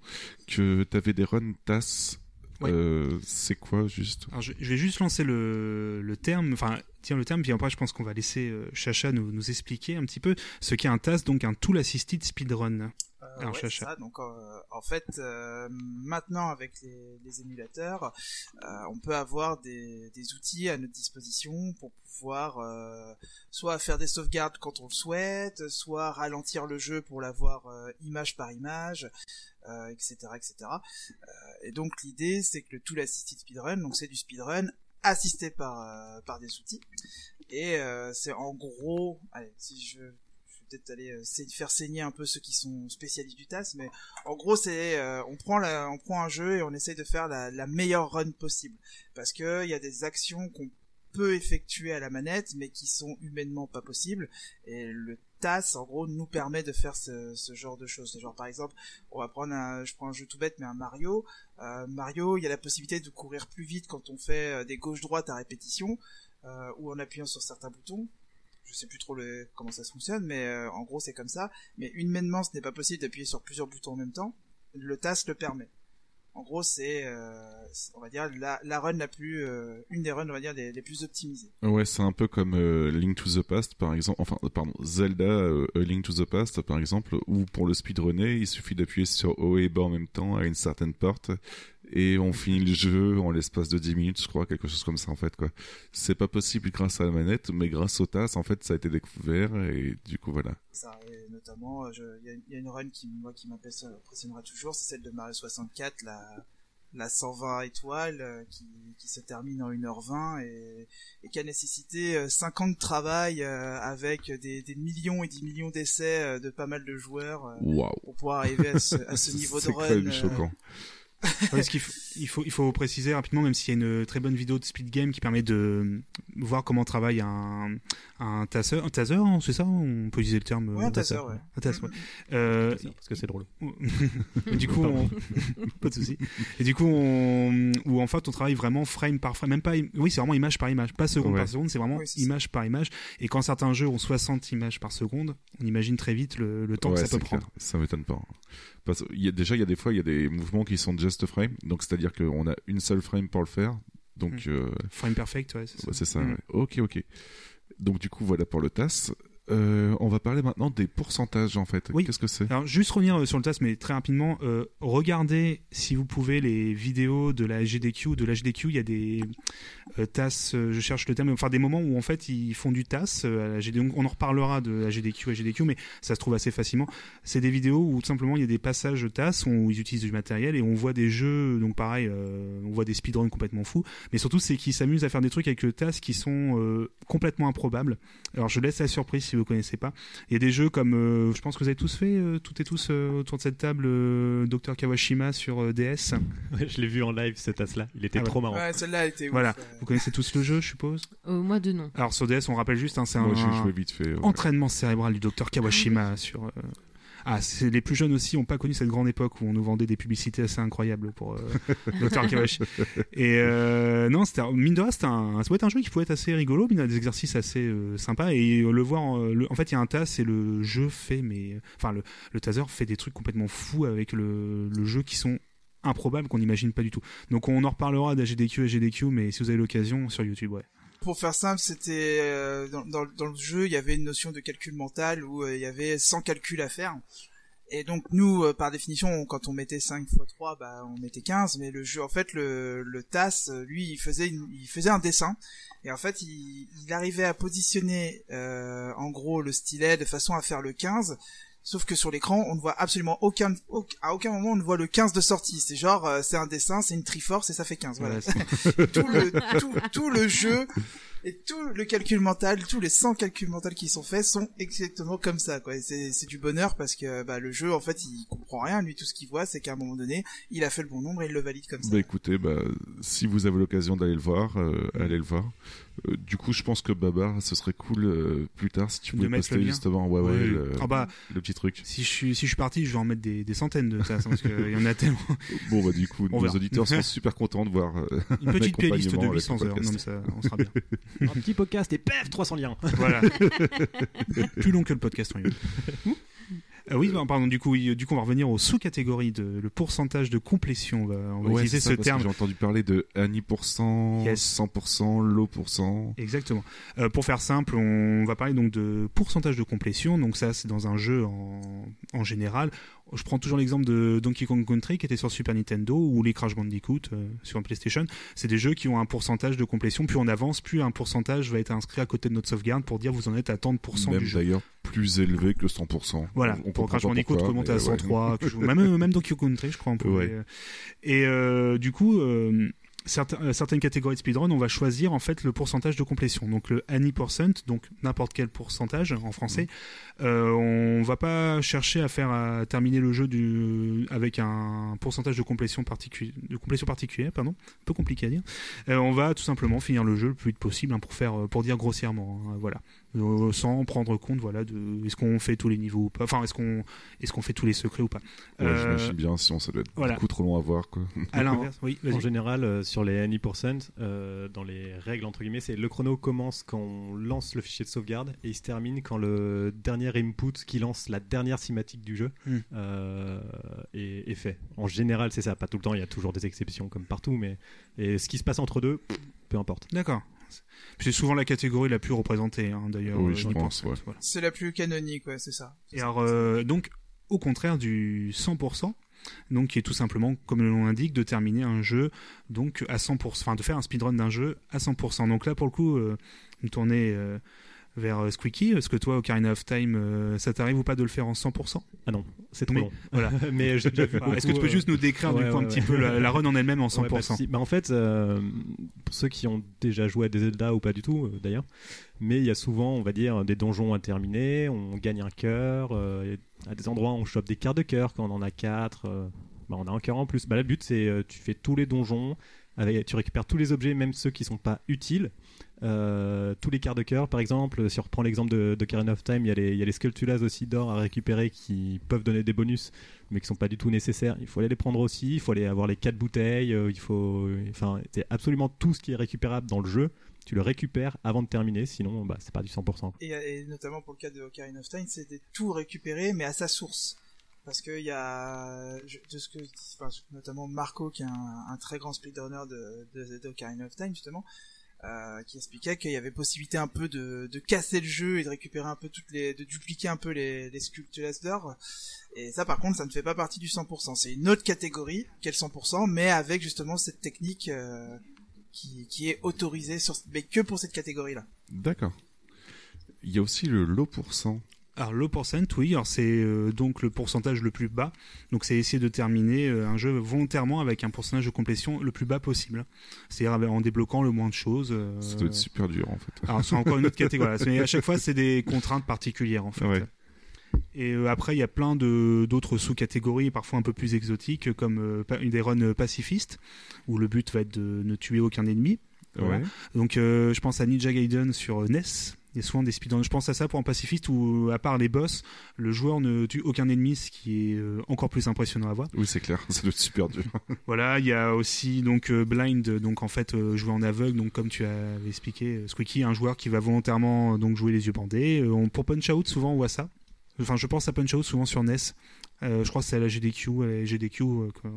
que tu avais des runs TAS. Ouais. Euh, c'est quoi juste? Alors, je, je vais juste lancer le, le terme, enfin, tiens le terme, puis après, je pense qu'on va laisser Chacha nous, nous expliquer un petit peu ce qu'est un TAS, donc un Tool Assisted Speedrun. Euh, ouais, ça, donc euh, en fait, euh, maintenant avec les, les émulateurs, euh, on peut avoir des, des outils à notre disposition pour pouvoir euh, soit faire des sauvegardes quand on le souhaite, soit ralentir le jeu pour l'avoir euh, image par image, euh, etc., etc. Euh, et donc l'idée, c'est que le tool assisted speedrun, donc c'est du speedrun assisté par euh, par des outils, et euh, c'est en gros, allez, si je peut-être aller euh, faire saigner un peu ceux qui sont spécialistes du TAS, mais en gros c'est euh, on prend la, on prend un jeu et on essaye de faire la, meilleure run possible parce que il y a des actions qu'on peut effectuer à la manette mais qui sont humainement pas possibles et le TAS en gros nous permet de faire ce, genre de choses. Genre par exemple, on va prendre un, je prends un jeu tout bête mais un Mario. Euh, Mario, il y a la possibilité de courir plus vite quand on fait des gauche-droite à répétition ou en appuyant sur certains boutons je sais plus trop le, comment ça se fonctionne, mais euh, en gros c'est comme ça. Mais humainement, ce n'est pas possible d'appuyer sur plusieurs boutons en même temps. Le TAS le permet. En gros, c'est, euh, on va dire, la, run la plus, euh, une des runs, on va dire, les, plus optimisées. Ouais, c'est un peu comme Link to the Past, par exemple. Enfin, pardon, Zelda Link to the Past, par exemple, où pour le speedrunner, il suffit d'appuyer sur O et bas en même temps à une certaine porte et on finit le jeu en l'espace de 10 minutes, je crois, quelque chose comme ça en fait quoi. C'est pas possible grâce à la manette, mais grâce au TAS en fait ça a été découvert et du coup voilà. Ça, et notamment, euh, il y, a- il y a une run qui, moi, qui m'impressionnera toujours, c'est celle de Mario 64, la, la 120 étoiles, euh, qui, qui se termine en 1h20 et, et qui a nécessité euh, 5 ans de travail euh, avec des, des millions et des millions d'essais euh, de pas mal de joueurs euh, pour pouvoir arriver à ce, à ce niveau de C'est run. même euh, il faut, il faut préciser rapidement, même s'il y a une très bonne vidéo de Speed Game qui permet de voir comment travaille un, un taser, un taser, hein, c'est ça On peut utiliser le terme. Ouais, euh, un taser, ouais. un taser, ouais. Euh, Parce que c'est drôle. du coup, on... pas de souci. Et du coup, on... où en fait, on travaille vraiment frame par frame, même pas. Oui, c'est vraiment image par image, pas seconde Ouais. par seconde. C'est vraiment Oui, c'est ça. image par image. Et quand certains jeux ont 60 images par seconde, on imagine très vite le, le temps Ouais, que ça peut clair. prendre. Ça m'étonne pas. Parce il y a déjà il y a des fois il y a des mouvements qui sont just frame, donc c'est-à-dire qu'on a une seule frame pour le faire. Donc Mm. euh, Frame perfect, ouais. C'est ça. Ouais, c'est ça. Mm. ouais. Ok, ok. Donc du coup, voilà pour le TAS. Euh, on va parler maintenant des pourcentages en fait. Oui. Qu'est-ce que c'est? Alors, juste revenir euh, sur le TAS, mais très rapidement, euh, regardez si vous pouvez les vidéos de la GDQ. De la GDQ, il y a des euh, TAS, je cherche le terme, enfin des moments où en fait ils font du TAS. à la GDQ. Donc, on en reparlera de la GDQ à GDQ, mais ça se trouve assez facilement. C'est des vidéos où tout simplement il y a des passages TAS où ils utilisent du matériel et on voit des jeux, donc pareil, on voit des speedruns complètement fous. Mais surtout, c'est qu'ils s'amusent à faire des trucs avec le TAS qui sont complètement improbables. Alors, je laisse la surprise si vous connaissez pas. Il y a des jeux comme, euh, je pense que vous avez tous fait, euh, toutes et tous euh, autour de cette table, euh, Dr Kawashima sur euh, DS. Ouais, je l'ai vu en live ce tas-là. Il était Ah ouais. trop marrant. Ouais, celle-là, elle était ouf, Voilà. euh. Vous connaissez tous le jeu, je suppose Euh, moi de non. Alors sur DS, on rappelle juste, hein, c'est Moi, un j'ai joué vite fait. ouais. entraînement cérébral du Dr Kawashima sur... Ah, c'est les plus jeunes aussi n'ont pas connu cette grande époque où on nous vendait des publicités assez incroyables pour euh, Dr. Et euh, non, c'était mine de rien, c'était un, ça un jeu qui pouvait être assez rigolo, mais il y a des exercices assez euh, sympas et le voir. le- en fait, il y a un tas et le jeu fait, mais enfin le, le taser fait des trucs complètement fous avec le, le jeu qui sont improbables qu'on n'imagine pas du tout. Donc on en reparlera d'AGDQ et GDQ, mais si vous avez l'occasion sur YouTube, ouais. Pour faire simple, c'était euh, dans, le jeu, il y avait une notion de calcul mental où euh, il y avait 100 calculs à faire. Et donc nous, euh, par définition, quand on mettait 5 x 3, bah, on mettait 15, mais le jeu, en fait, le, le TAS, euh, lui, il faisait, une- il faisait un dessin, et en fait, il, arrivait à positionner, en gros, le stylet de façon à faire le 15, sauf que sur l'écran, on ne voit absolument aucun, au- à aucun moment, on ne voit le 15 de sortie. C'est genre, euh, c'est un dessin, c'est une triforce, et ça fait 15, voilà tout le tout, tout le jeu et tout le calcul mental, tous les 100 calculs mentaux qui sont faits sont exactement comme ça quoi. C'est c'est du bonheur parce que bah, le jeu en fait il comprend rien, lui tout ce qu'il voit c'est qu'à un moment donné il a fait le bon nombre et il le valide comme ça. Bah écoutez, bah, si vous avez l'occasion d'aller le voir, euh, allez le voir. Euh, du coup, je pense que Babar, ce serait cool euh, plus tard si tu pouvais mettre poster justement ouais, ouais, le, Ah bah, le petit truc. si je suis si je suis parti, je vais en mettre des, des centaines de hein, parce qu'il y en a tellement. Bon bah du coup, On nos verra. auditeurs sont super contents de voir. euh, Une petite playlist de accompagnement avec 800 le heures, podcast. non, mais ça, on sera bien. Un petit podcast et pef 300 liens. Voilà. Plus long que le podcast en. Euh, oui, bah, pardon, du coup, oui, du coup, on va revenir aux sous-catégories de le pourcentage de complétion. On va, on va Ouais, utiliser ça, ce parce terme. J'ai entendu parler de Annie %, Yes. 100%, low %. Exactement. Euh, pour faire simple, on va parler donc de pourcentage de complétion. Donc ça, c'est dans un jeu en, en général. Je prends toujours l'exemple de Donkey Kong Country qui était sur Super Nintendo ou les Crash Bandicoot euh, sur PlayStation. C'est des jeux qui ont un pourcentage de complétion. Plus on avance, plus un pourcentage va être inscrit à côté de notre sauvegarde pour dire vous en êtes à tant de pourcents du jeu. d'ailleurs plus élevé que 100%. Voilà, On pour Crash Bandicoot, remonte à ouais. 103, quelque chose. même, même Donkey Kong Country, je crois, un peu. Ouais. euh, Et euh, du coup, euh, certains- euh, certaines catégories de speedrun, on va choisir en fait le pourcentage de complétion. Donc le any percent, donc n'importe quel pourcentage en français. Euh, on va pas chercher à faire à terminer le jeu du, avec un pourcentage de complétion particulier, de complétion particulière, pardon, un peu compliqué à dire. Euh, on va tout simplement finir le jeu le plus vite possible hein, pour faire, pour dire grossièrement, hein, voilà. Euh, sans prendre compte voilà de est-ce qu'on fait tous les niveaux ou pas enfin est-ce qu'on est-ce qu'on fait tous les secrets ou pas Ouais, Euh, J'imagine bien, sinon ça doit être voilà. beaucoup trop long à voir. Quoi. à l'inverse oui vas-y. En général, euh, sur les any%, euh, dans les règles entre guillemets, c'est le chrono commence quand on lance le fichier de sauvegarde et il se termine quand le dernier input qui lance la dernière cinématique du jeu Hmm. euh, est, est fait. En général, c'est ça. Pas tout le temps, il y a toujours des exceptions comme partout, mais et ce qui se passe entre deux, peu importe. d'accord c'est souvent la catégorie la plus représentée hein, d'ailleurs Oui, euh, je 10%, pense, ouais. voilà. C'est la plus canonique, ouais, c'est ça. Et alors, euh, donc, au contraire du 100%, donc qui est tout simplement, comme le nom l'indique, de terminer un jeu donc à 100%, enfin de faire un speedrun d'un jeu à 100%. Donc là, pour le coup, euh, me tourner euh, vers euh, Squeaky, est-ce que toi, Ocarina of Time, euh, ça t'arrive ou pas de le faire en 100% Ah non, c'est trop Mais- long. voilà. mais j'ai déjà Est-ce que tu peux euh, juste nous décrire du ouais, coup un ouais, petit peu la, la run en elle-même en 100% Ouais, bah, si. Bah, en fait, euh, pour ceux qui ont déjà joué à des Zelda ou pas du tout, euh, d'ailleurs, mais il y a souvent, on va dire, des donjons à terminer, on gagne un cœur, euh, à des endroits on chope des cartes de cœur quand on en a quatre, bah, on a un cœur en plus. Bah, le but c'est tu fais tous les donjons, avec, tu récupères tous les objets, même ceux qui sont pas utiles. Euh, tous les quarts de cœur, par exemple, si on reprend l'exemple de, de of Time, il y a les, il y les aussi d'or à récupérer qui peuvent donner des bonus, mais qui sont pas du tout nécessaires. Il faut aller les prendre aussi, il faut aller avoir les quatre bouteilles, euh, il faut, enfin, c'est absolument tout ce qui est récupérable dans le jeu. Tu le récupères avant de terminer, sinon, bah, c'est pas du 100%. Et, et notamment pour le cas de Ocarina of Time, de tout récupérer, mais à sa source. Parce qu'il y a, de ce que, notamment Marco, qui est un, un très grand speedrunner de, de, de Ocarina of Time, justement, euh, qui expliquait qu'il y avait possibilité un peu de, de casser le jeu et de récupérer un peu toutes les, de dupliquer un peu les, les sculptures d'or. Et ça, par contre, ça ne fait pas partie du 100%. C'est une autre catégorie qu'est le 100%, mais avec justement cette technique euh, qui, qui est autorisée sur, mais que pour cette catégorie-là. D'accord. Il y a aussi le low pourcent. Alors low percent, oui, alors c'est euh, donc le pourcentage le plus bas. Donc c'est essayer de terminer euh, un jeu volontairement avec un pourcentage de complétion le plus bas possible. C'est-à-dire en débloquant le moins de choses. euh, Ça doit être super dur en fait. Alors c'est encore une autre catégorie. Mais à chaque fois, c'est des contraintes particulières en fait. Ouais. Et euh, après, il y a plein de d'autres sous-catégories, parfois un peu plus exotiques, comme pa- des runs pacifistes, où le but va être de ne tuer aucun ennemi. Voilà. Ouais. Donc euh, je pense à Ninja Gaiden sur NES. A souvent des speedruns. Je pense à ça pour un pacifiste où, à part les boss, le joueur ne tue aucun ennemi, ce qui est euh, encore plus impressionnant à voir. Oui, c'est clair. Ça doit être super dur. Voilà, il y a aussi donc euh, blind, donc en fait euh, jouer en aveugle, donc comme tu avais expliqué, euh, Squeaky, un joueur qui va volontairement euh, donc jouer les yeux bandés. Euh, on- pour Punch Out, souvent on voit ça. Enfin, je pense à Punch Out souvent sur NES. Euh, je crois que c'est à la GDQ, à la GDQ euh, que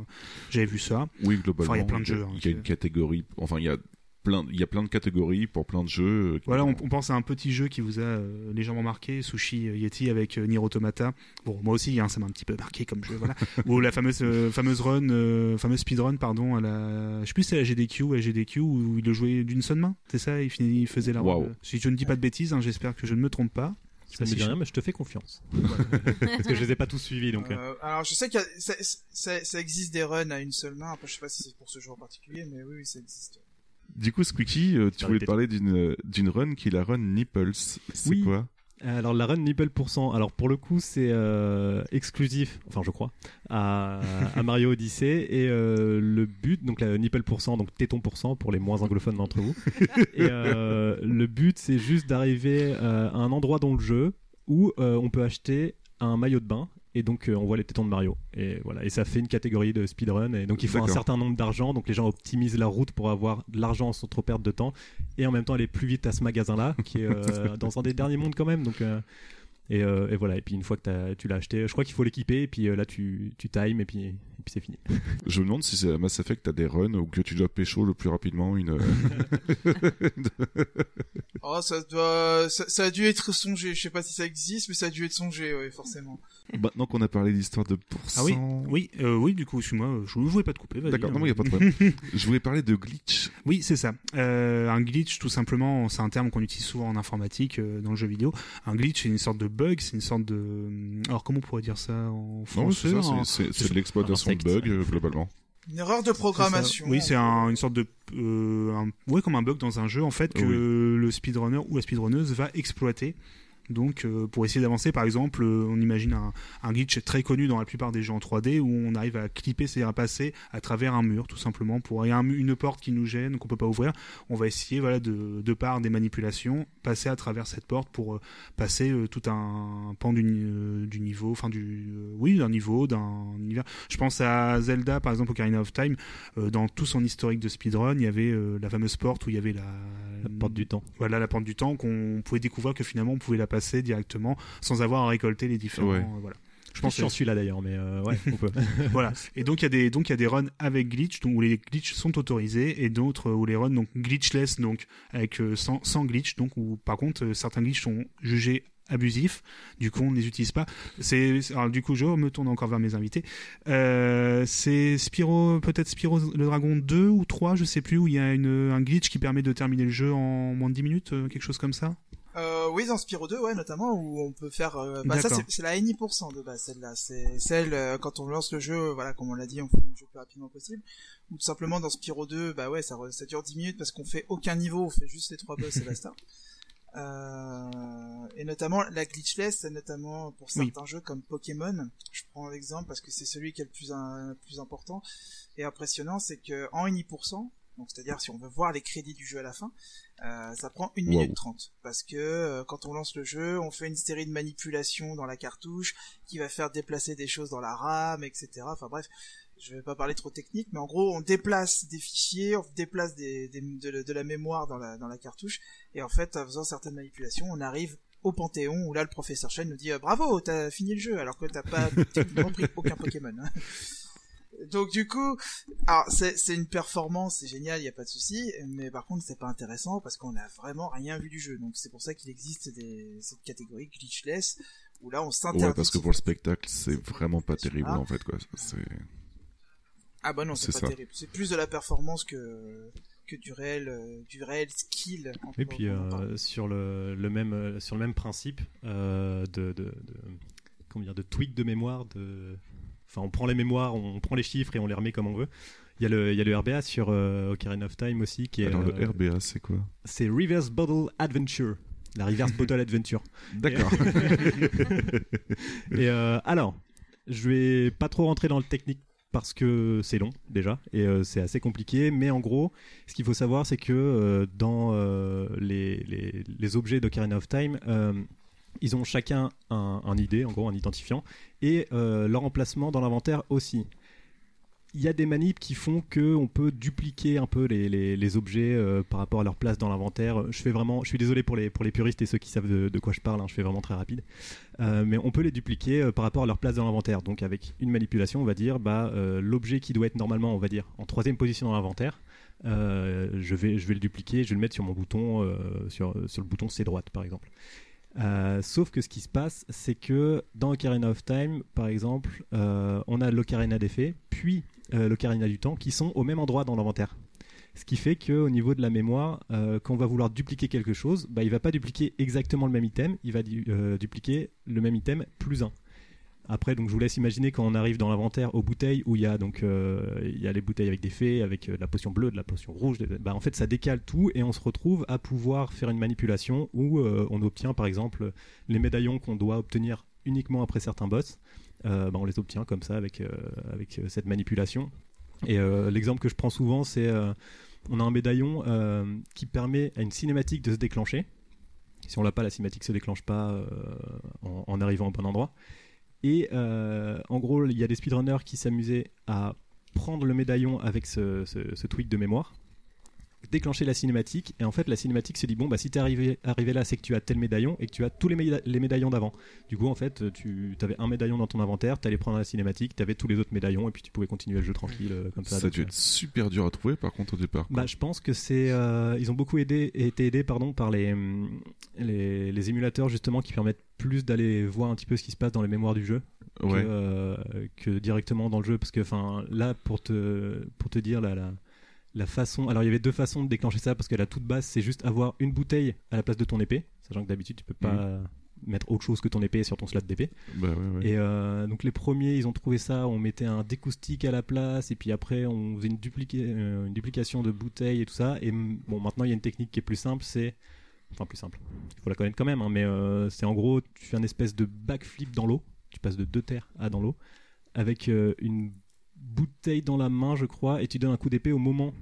j'avais vu ça. Oui, globalement. Enfin, il y a plein de jeux, hein, Il y a une catégorie. Enfin, il y a plein. Il y a plein de catégories pour plein de jeux. euh, Voilà, on, on pense à un petit jeu qui vous a euh, légèrement marqué, Sushi euh, Yeti avec euh, Nier Automata. Bon, moi aussi, hein, ça m'a un petit peu marqué comme jeu, voilà. Ou la fameuse euh, fameuse run, euh, fameuse speedrun, pardon, à la, je sais plus si c'est la GDQ, à GDQ où il le jouait d'une seule main, c'est ça, il, finit, il faisait la run. Si je ne dis pas de bêtises, hein, j'espère que je ne me trompe pas. Ça me dit rien, mais je te fais confiance. Parce que je les ai pas tous suivis, donc. euh, alors je sais ça, ça, ça existe des runs à une seule main. Après je sais pas si c'est pour ce jeu en particulier, mais oui, oui ça existe. Du coup, Squeaky, euh, tu voulais parler d'une d'une run qui est la run Nipples. C'est Oui. quoi Alors la run nipple pourcent, alors pour le coup c'est euh, exclusif, enfin je crois, à, à Mario Odyssey et euh, le but, donc la nipple pourcent, donc téton pourcent pour les moins anglophones d'entre vous, et euh, le but c'est juste d'arriver euh, à un endroit dans le jeu où euh, on peut acheter un maillot de bain et donc euh, on voit les tétons de Mario. Et voilà. Et ça fait une catégorie de speedrun. Et donc il faut un certain nombre d'argent. Donc les gens optimisent la route pour avoir de l'argent sans trop perdre de temps. Et en même temps aller plus vite à ce magasin là qui est euh, dans un des derniers mondes quand même. Donc euh, et, euh, et voilà. Et puis une fois que tu l'as acheté je crois qu'il faut l'équiper. Et puis là tu tu times et puis et puis c'est fini. Je me demande si c'est à Mass Effect, t'as des runs ou que tu dois pécho le plus rapidement une. Oh ça doit, ça, ça a dû être songé. Je sais pas si ça existe, mais ça a dû être songé, oui, forcément. Maintenant qu'on a parlé d'histoire de pourcent. Ah oui, oui, euh, oui, du coup, excuse-moi, je ne voulais pas te couper. D'accord, hein. non, mais il n'y a pas de problème. Je voulais parler de glitch. Oui, c'est ça. Euh, un glitch, tout simplement, c'est un terme qu'on utilise souvent en informatique, euh, dans le jeu vidéo. Un glitch, c'est une sorte de bug, c'est une sorte de... Alors, comment on pourrait dire ça en Non, français c'est ça, en- c'est- c'est de l'exploitation de bugs, euh, globalement. Une erreur de programmation. Oui, c'est un- une sorte de, euh, un- ouais, comme un bug dans un jeu en fait que Oui. le speedrunner ou la speedrunneuse va exploiter Donc, euh, pour essayer d'avancer, par exemple, euh, on imagine un, un glitch très connu dans la plupart des jeux en 3D où on arrive à clipper, c'est-à-dire à passer à travers un mur, tout simplement. Pour il y a un une porte qui nous gêne, qu'on peut pas ouvrir, on va essayer, voilà, de, de par des manipulations, passer à travers cette porte pour euh, passer tout un pan du, ni- du niveau, enfin du, oui, d'un niveau, d'un univers. Je pense à Zelda, par exemple, Ocarina of Time. dans tout son historique de speedrun, il y avait la fameuse porte où il y avait la, La porte du temps. voilà la porte du temps qu'on pouvait découvrir que finalement on pouvait la passer directement sans avoir à récolter les différents Ouais. euh, voilà. Je pense suis que celui-là d'ailleurs, mais euh, ouais, on peut. voilà. Et donc il y a des donc il y a des runs avec glitch donc où les glitches sont autorisés et d'autres euh, où les runs donc glitchless donc avec sans, sans glitch donc où par contre certains glitches sont jugés abusifs du coup on ne les utilise pas. C'est alors du coup je me tourne encore vers mes invités. Euh, c'est Spyro peut-être Spyro le dragon 2 ou 3 je sais plus où il y a une, un glitch qui permet de terminer le jeu en moins de 10 minutes quelque chose comme ça? Euh, oui, dans Spyro 2, ouais, notamment, où on peut faire... euh, bah, ça, c'est- la NI% de base, celle-là. C'est celle, euh, quand on lance le jeu, voilà, comme on l'a dit, on fait le jeu le plus rapidement possible. Ou tout simplement, dans Spyro 2, bah ouais, ça, ça dure 10 minutes parce qu'on fait aucun niveau, on fait juste les trois boss et basta. Euh, et notamment, la glitchless, c'est notamment pour Oui. certains jeux comme Pokémon. Je prends l'exemple parce que c'est celui qui est le plus, un- le plus important et impressionnant, c'est que en NI%, donc c'est-à-dire si on veut voir les crédits du jeu à la fin, euh, ça prend 1 Wow. minute 30. Parce que euh, quand on lance le jeu, on fait une série de manipulations dans la cartouche qui va faire déplacer des choses dans la RAM, etc. Enfin bref, je vais pas parler trop technique, mais en gros, on déplace des fichiers, on déplace des, des- de, de la mémoire dans la, dans la cartouche, et en fait, en faisant certaines manipulations, on arrive au Panthéon où là le professeur Chen nous dit euh, bravo t'as fini le jeu alors que t'as pas pris aucun Pokémon hein. Donc du coup alors c'est une performance c'est génial il y a pas de souci mais par contre c'est pas intéressant parce qu'on a vraiment rien vu du jeu donc c'est pour ça qu'il existe des cette catégorie glitchless où là on s'interdit Ouais, parce que pour le spectacle, c'est vraiment pas terrible Ah. en fait quoi. Ah bah non c'est pas ça. terrible c'est plus de la performance que que du réel euh, du réel skill en Et puis euh, sur le, le même euh, sur le même principe euh, de, de, de comment dire de tweak de mémoire de enfin on prend les mémoires on prend les chiffres et on les remet comme on veut. Il y a le il y a le RBA sur euh, Ocarina of Time aussi qui est alors euh, le RBA, c'est quoi? c'est Reverse Bottle Adventure. La Reverse Bottle Adventure. D'accord. et euh, alors je vais pas trop rentrer dans le technique parce que c'est long déjà et euh, c'est assez compliqué mais en gros ce qu'il faut savoir c'est que euh, dans euh, les, les, les objets d'Ocarina of Time euh, ils ont chacun un, un en gros un identifiant et euh, leur emplacement dans l'inventaire aussi il y a des manips qui font que on peut dupliquer un peu les, objets euh, par rapport à leur place dans l'inventaire. Je fais vraiment, je suis désolé pour les puristes et ceux qui savent de, quoi je parle. hein, je fais vraiment très rapide, Euh, mais on peut les dupliquer par rapport à leur place dans l'inventaire. Donc avec une manipulation, on va dire, bah l'objet qui doit être normalement, on va dire, en troisième position dans l'inventaire, je vais le dupliquer, je vais le mettre sur mon bouton, sur le bouton C droite par exemple. Euh, sauf que ce qui se passe, c'est que dans Ocarina of Time, par exemple, euh, on a l'Ocarina des puis euh, l'Ocarina du Temps, qui sont au même endroit dans l'inventaire. Ce qui fait qu'au niveau de la mémoire, quand on va vouloir dupliquer quelque chose, bah, il va pas dupliquer exactement le même item, il va du- dupliquer le même item plus un. Après, donc je vous laisse imaginer quand on arrive dans l'inventaire aux bouteilles où il y a donc euh, il y a les bouteilles avec des fées, avec euh, de la potion bleue, de la potion rouge. Bah, en fait, ça décale tout et on se retrouve à pouvoir faire une manipulation où euh, on obtient par exemple les médaillons qu'on doit obtenir uniquement après certains boss. Bah, on les obtient comme ça avec avec cette manipulation. Et l'exemple que je prends souvent, c'est on a un médaillon qui permet à une cinématique de se déclencher. Si on l'a pas, la cinématique se déclenche pas en arrivant au bon endroit. Et euh, en gros, il y a des speedrunners qui s'amusaient à prendre le médaillon avec ce, tweak de mémoire, déclencher la cinématique, et en fait, la cinématique se dit bon, bah si t'es arrivé, arrivé là, c'est que tu as tel médaillon et que tu as tous les, méda- les médaillons d'avant. Du coup, en fait, tu avais un médaillon dans ton inventaire, t'allais prendre la cinématique, t'avais tous les autres médaillons, et puis tu pouvais continuer le jeu tranquille euh, comme ça. Ça a dû être super dur à trouver par contre au départ. quoi. bah, je pense que c'est. euh, ils ont beaucoup aidé, été aidés pardon, par les, hum, les, les émulateurs justement qui permettent plus d'aller voir un petit peu ce qui se passe dans les mémoires du jeu que, euh, que directement dans le jeu. Parce que enfin, là, pour te, pour te dire la, la, la façon. Alors, il y avait deux façons de déclencher ça parce que la toute base, c'est juste avoir une bouteille à la place de ton épée. Sachant que d'habitude, tu peux pas mettre autre chose que ton épée sur ton slot d'épée. Bah ouais, ouais. Et euh, donc les premiers, ils ont trouvé ça, on mettait un découstique à la place, et puis après on faisait une, euh, une duplication de bouteilles et tout ça. Et bon, maintenant il y a une technique qui est plus simple, c'est enfin plus simple. Il faut la connaître quand même, hein, mais euh, c'est en gros, tu fais un espèce de backflip dans l'eau. Tu passes de deux terres à dans l'eau avec euh, une bouteille dans la main, je crois, et tu donnes un coup d'épée au moment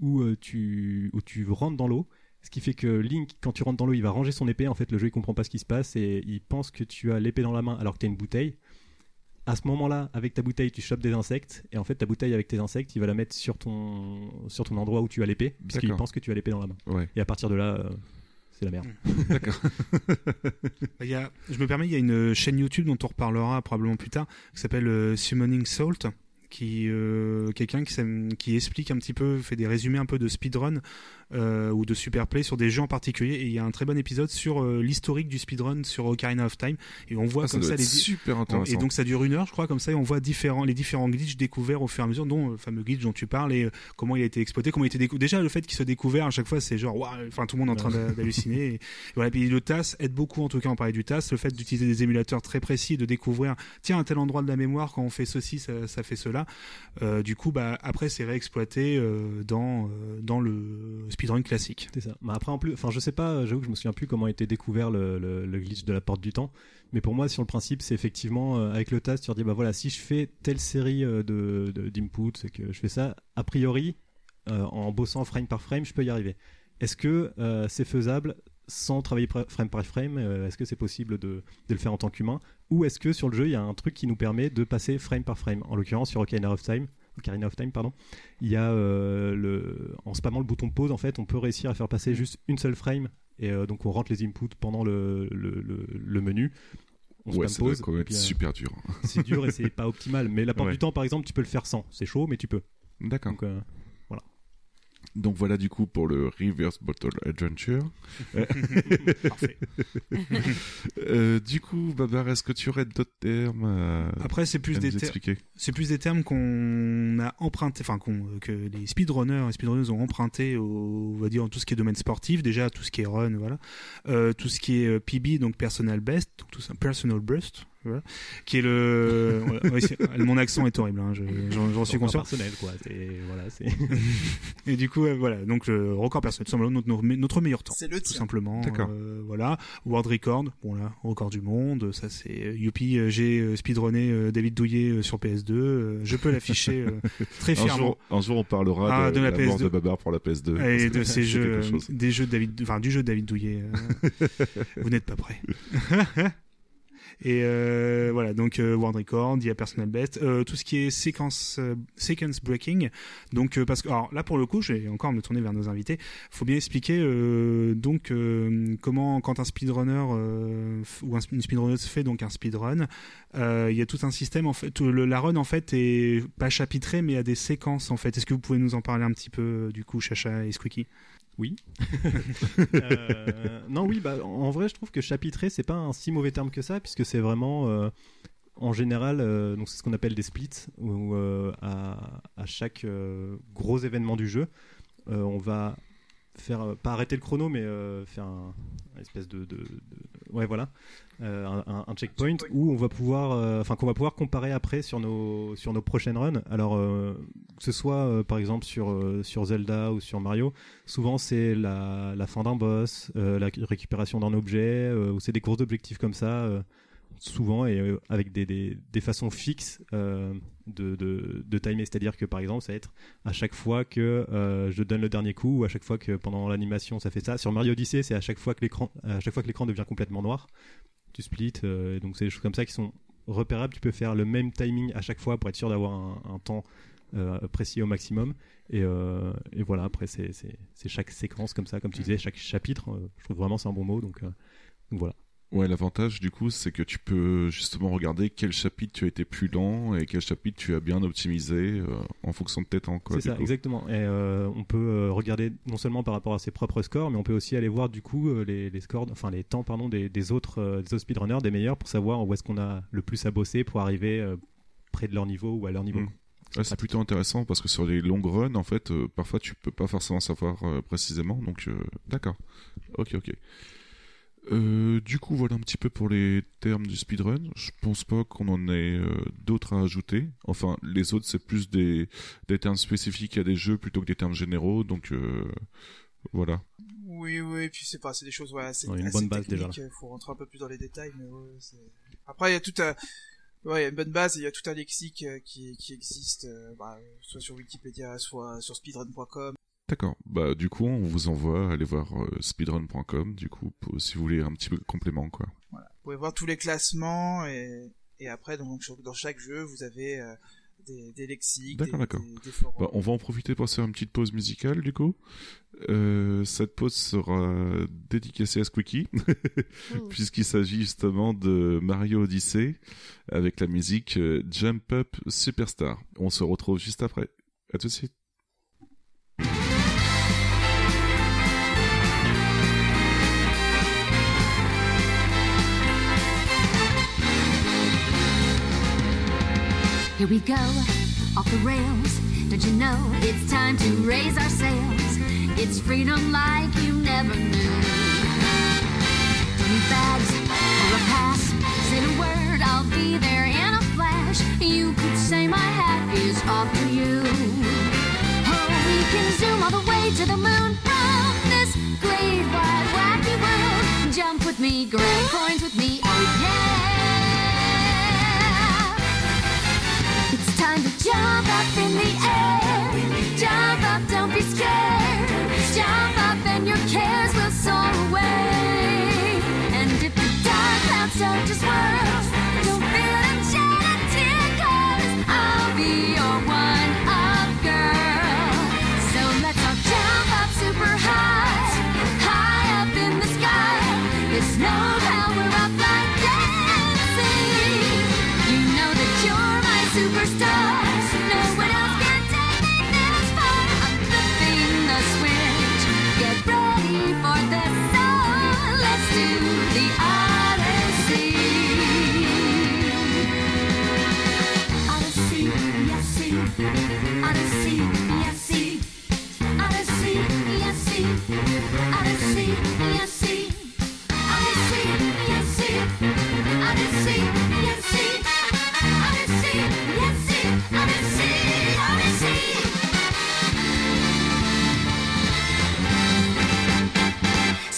où euh, tu où tu rentres dans l'eau. Ce qui fait que Link, quand tu rentres dans l'eau, il va ranger son épée. En fait, le jeu il comprend pas ce qui se passe et il pense que tu as l'épée dans la main alors que tu as une bouteille. À ce moment-là, avec ta bouteille, tu chopes des insectes et en fait, ta bouteille avec tes insectes, il va la mettre sur ton sur ton endroit où tu as l'épée, puisqu'il pense que tu as l'épée dans la main. Ouais. Et à partir de là, euh, c'est la merde. D'accord. Il y a, je me permets, il y a une chaîne YouTube dont on reparlera probablement plus tard, qui s'appelle euh, Summoning Salt, qui euh, quelqu'un qui, qui explique un petit peu, fait des résumés un peu de speedrun euh, ou de superplay sur des jeux en particulier. Et il y a un très bon épisode sur euh, l'historique du speedrun sur Ocarina of Time. Et on voit Ah, ça comme ça les, super intéressant. et donc ça dure une heure, je crois, comme ça, et on voit différents, les différents glitches découverts au fur et à mesure, dont le fameux glitch dont tu parles et euh, comment il a été exploité, comment il a été découvert. Déjà, le fait qu'il soit découvert à chaque fois, c'est genre, waouh, enfin tout le monde est en train d'halluciner. Et, voilà, puis le TAS aide beaucoup, en tout cas, on parlait du TAS, le fait d'utiliser des émulateurs très précis, de découvrir, tiens, à tel endroit de la mémoire, quand on fait ceci, ça, ça fait cela. Euh, du coup, bah après, c'est réexploité euh, dans euh, dans le speedrun classique. C'est ça. Mais après, en plus, enfin, je sais pas, j'avoue que je me souviens plus comment a été découvert le, glitch de la porte du temps. Mais pour moi, sur le principe, c'est effectivement euh, avec le TAS, tu leur dis, bah voilà, si je fais telle série euh, de d'inputs, c'est que je fais ça, a priori, euh, en bossant frame par frame, je peux y arriver. Est-ce que euh, c'est faisable sans travailler frame par frame euh, Est-ce que c'est possible de, de le faire en tant qu'humain? Ou est-ce que sur le jeu, il y a un truc qui nous permet de passer frame par frame? En l'occurrence, sur Ocarina of Time, Ocarina of Time, pardon, il y a euh, le, en spammant le bouton pause, en fait, on peut réussir à faire passer juste une seule frame. Et euh, donc, on rentre les inputs pendant le, le, le- le menu. On Ouais, ça doit pause. quand même et être puis, euh, super dur. c'est dur et c'est pas optimal. Mais la porte Ouais. du temps, par exemple, tu peux le faire sans. C'est chaud, mais tu peux. D'accord. Donc, Donc voilà du coup pour le Reverse Bottle Adventure. Parfait. Euh, du coup, Babar, est-ce que tu aurais d'autres termes à, Après, c'est plus des C'est plus des termes qu'on a emprunté, enfin qu'on- euh, que les speedrunners et speedrunners ont emprunté au, on va dire, en tout ce qui est domaine sportif, déjà tout ce qui est run, voilà, Euh, tout ce qui est euh, PB, donc personal best, donc tout ça, personal best, voilà, qui est le, ouais, ouais, c'est- mon accent est horrible, hein, je- j'en j'en suis record conscient. personnel, quoi. C'est, voilà, c'est. Et du coup, euh, voilà, donc le record personnel, tout simplement notre, notre, meilleur temps. C'est le Tout tien. simplement, D'accord. euh, voilà. World Record, bon là, record du monde, ça c'est euh, youpi, euh, j'ai euh, speedrunné euh, David Douillet euh, sur PS2, euh, je peux l'afficher euh, très un fièrement. jour, un jour, on parlera Ah, de, de la la, mort PS2. de Babar pour la PS2. parce Et que de ces jeux, des jeux de David, enfin du jeu de David Douillet. euh, vous n'êtes pas prêts. Et euh, voilà, donc euh, World Record, il y a Personal Best, euh, tout ce qui est séquence, euh, sequence breaking. Donc parce que alors là pour le coup, je vais encore me tourner vers nos invités. Faut bien expliquer donc comment quand un speedrunner ou un, une speedrunneuse fait donc un speedrun, il y a tout un système en fait. la run en fait est pas chapitrée mais a des séquences en fait. Est-ce que vous pouvez nous en parler un petit peu du coup, Chacha et Squeaky? Oui. Euh, non, oui, bah, en vrai, je trouve que chapitré, c'est pas un si mauvais terme que ça, puisque c'est vraiment, euh, en général, euh, donc c'est ce qu'on appelle des splits, où à, chaque gros événement du jeu, on va faire, pas arrêter le chrono, mais faire un, espèce de, ouais, voilà, un, un- checkpoint où on va pouvoir, euh, enfin, qu'on va pouvoir comparer après sur nos, sur nos prochaines runs. Alors, euh, que ce soit, euh, par exemple, sur, euh, sur Zelda ou sur Mario, souvent c'est la, fin d'un boss, euh, la récupération d'un objet, euh, ou c'est des courses d'objectifs comme ça, euh, souvent, et euh, avec des, des, des façons fixes euh, de, de, de timer. C'est-à-dire que par exemple, ça va être à chaque fois que euh, je donne le dernier coup, ou à chaque fois que pendant l'animation ça fait ça. Sur Mario Odyssey, c'est à chaque fois que l'écran devient complètement noir, tu splits. euh, et donc c'est des choses comme ça qui sont repérables. Tu peux faire le même timing à chaque fois pour être sûr d'avoir un, un temps euh, précis au maximum. Et, euh, et voilà, après, c'est chaque séquence comme ça, comme tu disais, chaque chapitre. je trouve vraiment c'est un bon mot. Donc, euh, donc voilà. Ouais, l'avantage du coup, c'est que tu peux justement regarder quel chapitre tu as été plus lent et quel chapitre tu as bien optimisé euh, en fonction de tes temps. C'est ça, coup. exactement. Et euh, on peut euh, regarder non seulement par rapport à ses propres scores, mais on peut aussi aller voir du coup les, les scores, enfin les temps pardon des, des autres des autres speedrunners, des meilleurs, pour savoir où est-ce qu'on a le plus à bosser pour arriver euh, près de leur niveau ou à leur niveau. Mm. Ouais, c'est plutôt intéressant parce que sur les longues runs, en fait, parfois tu peux pas forcément savoir précisément. Donc, d'accord. Ok, ok. Euh, du coup, voilà un petit peu pour les termes du speedrun. Je pense pas qu'on en ait euh, d'autres à ajouter. Enfin, les autres, c'est plus des, des termes spécifiques à des jeux plutôt que des termes généraux. Donc, euh, voilà. Oui, oui, puis c'est pas, c'est des choses, ouais, c'est Ouais, une assez bonne base, déjà, techniques, faut rentrer un peu plus dans les détails, mais ouais, c'est... Après, il y a tout un, ouais, il y a une bonne base, et il y a tout un lexique euh, qui, qui existe, euh, bah, soit sur Wikipédia, soit sur speedrun.com. D'accord. Bah du coup, on vous envoie aller voir euh, speedrun.com du coup pour- si vous voulez un petit peu de complément quoi. Voilà. Vous pouvez voir tous les classements, et, et après, donc, sur- dans chaque jeu, vous avez euh, des, des lexiques, des, D'accord, d'accord. des, des forums. Bah, on va en profiter pour faire une petite pause musicale du coup. Euh, cette pause sera dédicacée à Squeaky puisqu'il s'agit justement de Mario Odyssey avec la musique Jump Up Superstar. On se retrouve juste après. À tout de suite. Here we go, off the rails. Don't you know it's time to raise our sails? It's freedom like you never knew. Twenty bags or a pass. Say the word, I'll be there in a flash. You could say my hat is off to you. Oh, we can zoom all the way to the moon from this great wide wacky world. Jump with me, grab coins with me, oh yeah. Jump up in the air.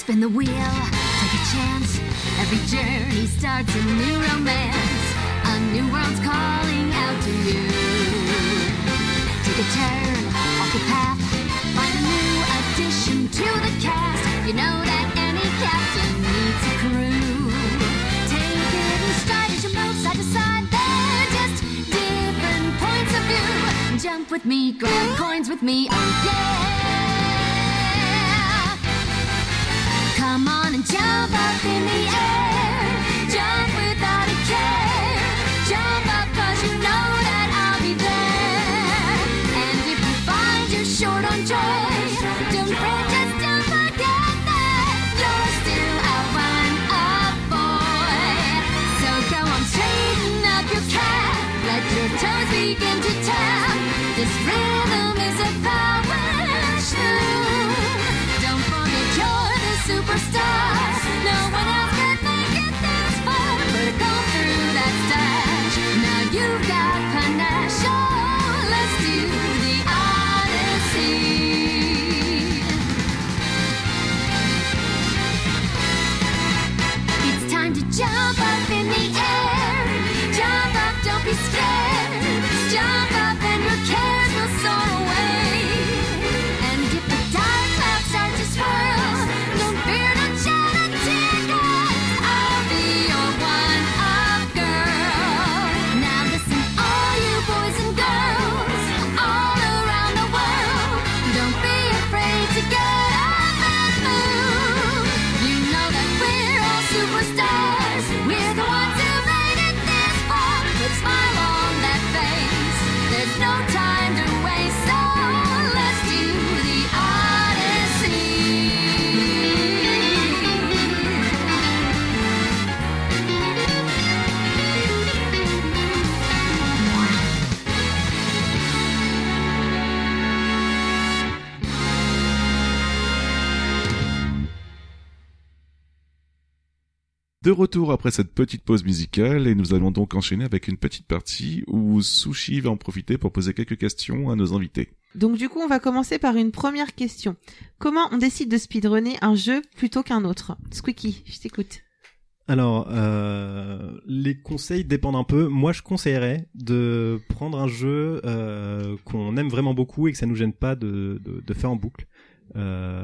Spin the wheel, take a chance. Every journey starts a new romance. A new world's calling out to you. Take a turn off the path. Find a new addition to the cast. You know that any captain needs a crew. Take it in stride as you move side to side. They're just different points of view. Jump with me, grab coins with me. Oh yeah. Come on and jump up in the air. Retour après cette petite pause musicale et nous allons donc enchaîner avec une petite partie où Sushi va en profiter pour poser quelques questions à nos invités. Donc du coup, on va commencer par une première question. Comment on décide de speedrunner un jeu plutôt qu'un autre? Squeaky, je t'écoute. Alors, euh, les conseils dépendent un peu. Moi, je conseillerais de prendre un jeu euh, qu'on aime vraiment beaucoup et que ça nous gêne pas de, de, de faire en boucle. Euh,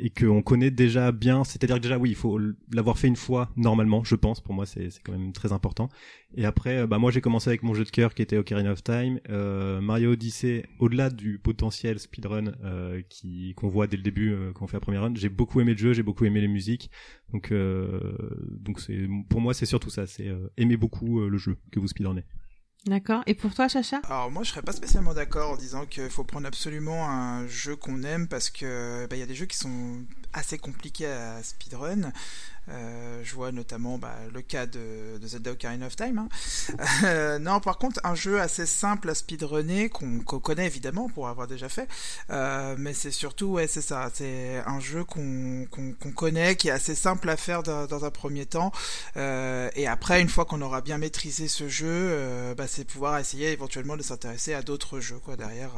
et qu'on connaît déjà bien, c'est-à-dire que déjà oui, il faut l'avoir fait une fois normalement, je pense. Pour moi, c'est quand même très important. Et après, euh, bah moi j'ai commencé avec mon jeu de cœur qui était Ocarina of Time, euh, Mario Odyssey. Au-delà du potentiel speedrun euh, qui qu'on voit dès le début euh, quand on fait la première run, j'ai beaucoup aimé le jeu, j'ai beaucoup aimé les musiques. Donc donc c'est pour moi c'est surtout ça, c'est aimer beaucoup le jeu que vous speedrunnez. D'accord. Et pour toi, Chacha? Alors moi je serais pas spécialement d'accord en disant qu'il faut prendre absolument un jeu qu'on aime parce que bah, il y a des jeux qui sont assez compliqués à speedrun. Euh, je vois notamment bah, le cas de, de Zelda Ocarina of Time. hein. Euh, non, par contre, un jeu assez simple à speedrunner qu'on qu'on connaît évidemment pour avoir déjà fait, euh, mais c'est surtout ouais c'est ça, c'est un jeu qu'on qu'on qu'on connaît, qui est assez simple à faire dans, dans un premier temps, euh, et après une fois qu'on aura bien maîtrisé ce jeu, euh, bah, c'est pouvoir essayer éventuellement de s'intéresser à d'autres jeux quoi derrière,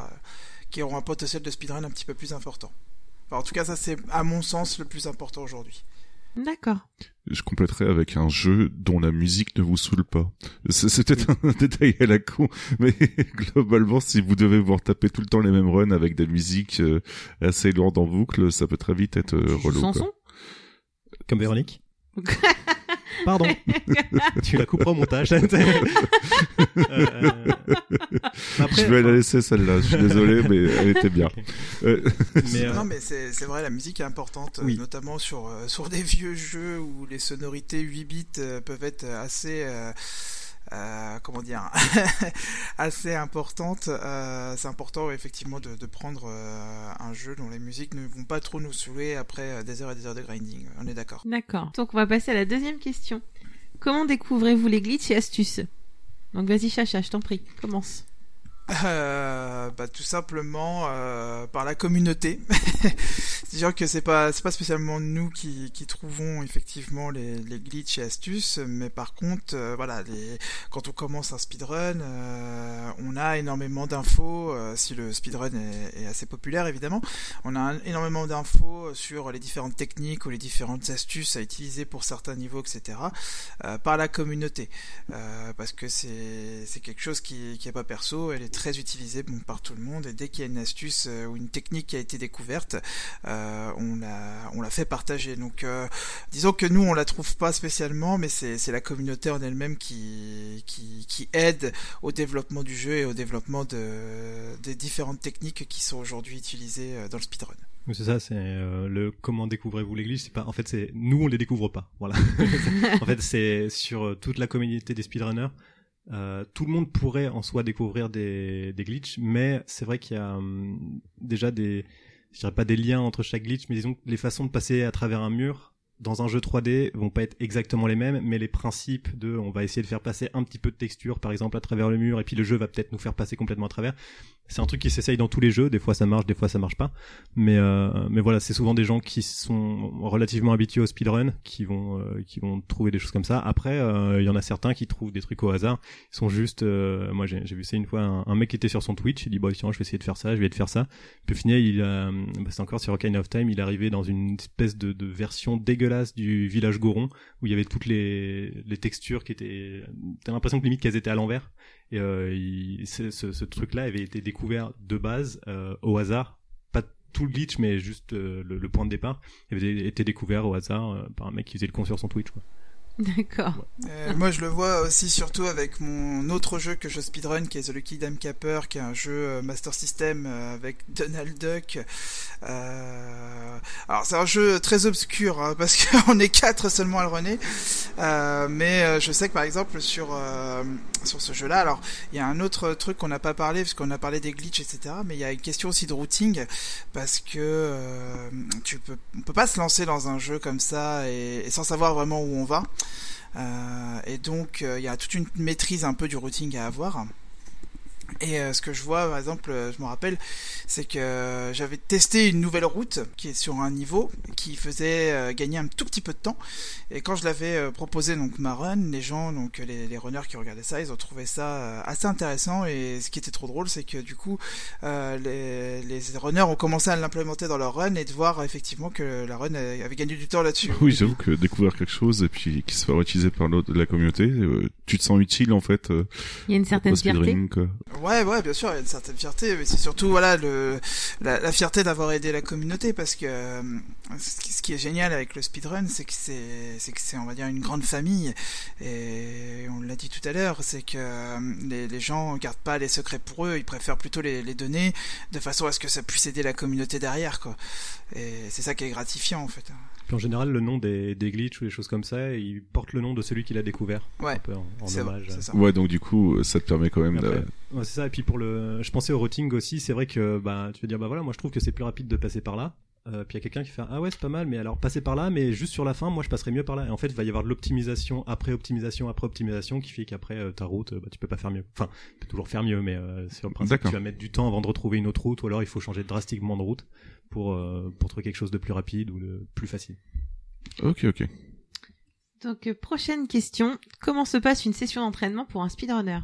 qui auront un potentiel de speedrun un petit peu plus important. En tout cas, ça c'est à mon sens le plus important aujourd'hui. D'accord. Je compléterai avec un jeu dont la musique ne vous saoule pas. C'est peut-être un détail à la con, mais globalement, si vous devez vous retaper tout le temps les mêmes runs avec des musiques euh, assez lourdes en boucle, ça peut très vite être euh, relou. Comme Véronique? Pardon. tu la couperas au montage. Euh, après, je vais la laisser celle-là, je suis désolé, mais elle était bien. Euh, mais, euh, Non, mais c'est vrai, la musique est importante, euh, Oui. notamment sur, euh, sur des vieux jeux où les sonorités 8 bits euh, peuvent être assez. Euh, comment dire assez importantes Euh, c'est important effectivement de, prendre euh, un jeu dont les musiques ne vont pas trop nous saouler après des heures et des heures de grinding on est d'accord D'accord. Donc on va passer à la deuxième question. Comment découvrez-vous les glitches et astuces? Donc vas-y, Chacha, je t'en prie, commence. Euh, bah, tout simplement euh, par la communauté. C'est-à-dire que c'est pas c'est pas spécialement nous qui, qui trouvons effectivement les, les glitches et astuces, mais par contre euh, voilà les, quand on commence un speedrun, euh, on a énormément d'infos. euh, si le speedrun est, est assez populaire évidemment, on a énormément d'infos sur les différentes techniques ou les différentes astuces à utiliser pour certains niveaux, etc. par la communauté. Parce que c'est c'est quelque chose qui qui est pas perso, elle est très utilisée bon, par tout le monde et dès qu'il y a une astuce euh, ou une technique qui a été découverte, euh, on la fait partager. Donc euh, disons que nous on la trouve pas spécialement, mais c'est la communauté en elle-même qui aide au développement du jeu et au développement de des différentes techniques qui sont aujourd'hui utilisées dans le speedrun. C'est ça, c'est le comment découvrez-vous l'église. En fait, nous on les découvre pas. Voilà. en fait, c'est sur toute la communauté des speedrunners. Euh, tout le monde pourrait en soi découvrir des, des glitches, mais c'est vrai qu'il y a hum, déjà des, je dirais pas des liens entre chaque glitch, mais disons que les façons de passer à travers un mur dans un jeu 3D vont pas être exactement les mêmes, mais les principes de, on va essayer de faire passer un petit peu de texture, par exemple, à travers le mur, et puis le jeu va peut-être nous faire passer complètement à travers. C'est un truc qui s'essaye dans tous les jeux. Des fois ça marche, des fois ça marche pas. Mais euh, mais voilà, c'est souvent des gens qui sont relativement habitués au speedrun qui vont euh, qui vont trouver des choses comme ça. Après, euh, il y en a certains qui trouvent des trucs au hasard. Ils sont juste, euh, moi j'ai vu ça une fois, un, mec qui était sur son Twitch, il dit bah tiens je vais essayer de faire ça, je vais de faire ça. Puis au final il a, bah, c'est encore sur Ocarina of Time, il est arrivé dans une espèce de, de version dégueulasse du village Goron où il y avait toutes les les textures qui étaient, t'as l'impression que limite qu'elles étaient à l'envers. Et euh, il- ce, ce, ce truc-là avait été découvert de base euh, au hasard, pas tout le glitch, mais juste euh, le, le point de départ. Il avait été découvert au hasard euh, par un mec qui faisait le con sur son Twitch. Quoi. D'accord. Euh, moi, je le vois aussi surtout avec mon autre jeu que je speedrun, qui est The Lucky Dime Capper, qui est un jeu euh, Master System euh, avec Donald Duck. Euh, Alors, c'est un jeu très obscur, hein, parce qu'on est quatre seulement à le runner. Euh, mais euh, je sais que par exemple sur euh, sur ce jeu-là, alors il y a un autre truc qu'on n'a pas parlé, parce qu'on a parlé des glitches, etc. Mais il y a une question aussi de routing, parce que euh, tu peux, on peut pas se lancer dans un jeu comme ça et, sans savoir vraiment où on va. Euh, et donc, euh, il y a toute une maîtrise un peu du routing à avoir. Et euh, ce que je vois, par exemple, euh, je me rappelle, c'est que euh, j'avais testé une nouvelle route qui est sur un niveau qui faisait euh, gagner un tout petit peu de temps. Et quand je l'avais euh, proposé donc ma run, les gens, donc les, les runners qui regardaient ça, ils ont trouvé ça euh, assez intéressant. Et ce qui était trop drôle, c'est que du coup, euh, les, les runners ont commencé à l'implémenter dans leur run et de voir effectivement que la run avait gagné du temps là-dessus. Oui, j'avoue que découvrir quelque chose et puis qui se fait utiliser par l'autre- la communauté, euh, tu te sens utile en fait. euh, Il y a une certaine fierté. speedrunning, quoi. Ouais, ouais, bien sûr, il y a une certaine fierté, mais c'est surtout voilà le la, fierté d'avoir aidé la communauté parce que euh, ce qui, est génial avec le speedrun, c'est que c'est c'est que c'est on va dire une grande famille et on l'a dit tout à l'heure, c'est que euh, les, les gens gardent pas les secrets pour eux, ils préfèrent plutôt les, les donner de façon à ce que ça puisse aider la communauté derrière quoi. Et c'est ça qui est gratifiant en fait. Puis en général, le nom des, des glitches ou des choses comme ça, il porte le nom de celui qui l'a découvert. Ouais, Un peu en, en C'est vrai, hommage. ça. Ouais, donc du coup, ça te permet quand même Après, de... ouais, c'est ça. Et puis pour le, je pensais au routing aussi. C'est vrai que bah tu veux dire bah voilà, moi je trouve que c'est plus rapide de passer par là. Euh, puis il y a quelqu'un qui fait ah ouais c'est pas mal, mais alors passer par là, mais juste sur la fin, moi je passerais mieux par là. Et en fait, il va y avoir de l'optimisation après optimisation après optimisation qui fait qu'après euh, ta route, bah, tu peux pas faire mieux. Enfin, tu peux toujours faire mieux, mais euh, sur le principe, D'accord. tu vas mettre du temps avant de retrouver une autre route, ou alors il faut changer drastiquement de route pour euh, pour trouver quelque chose de plus rapide ou de plus facile. Ok, ok. Donc, euh, prochaine question. Comment se passe une session d'entraînement pour un speedrunner?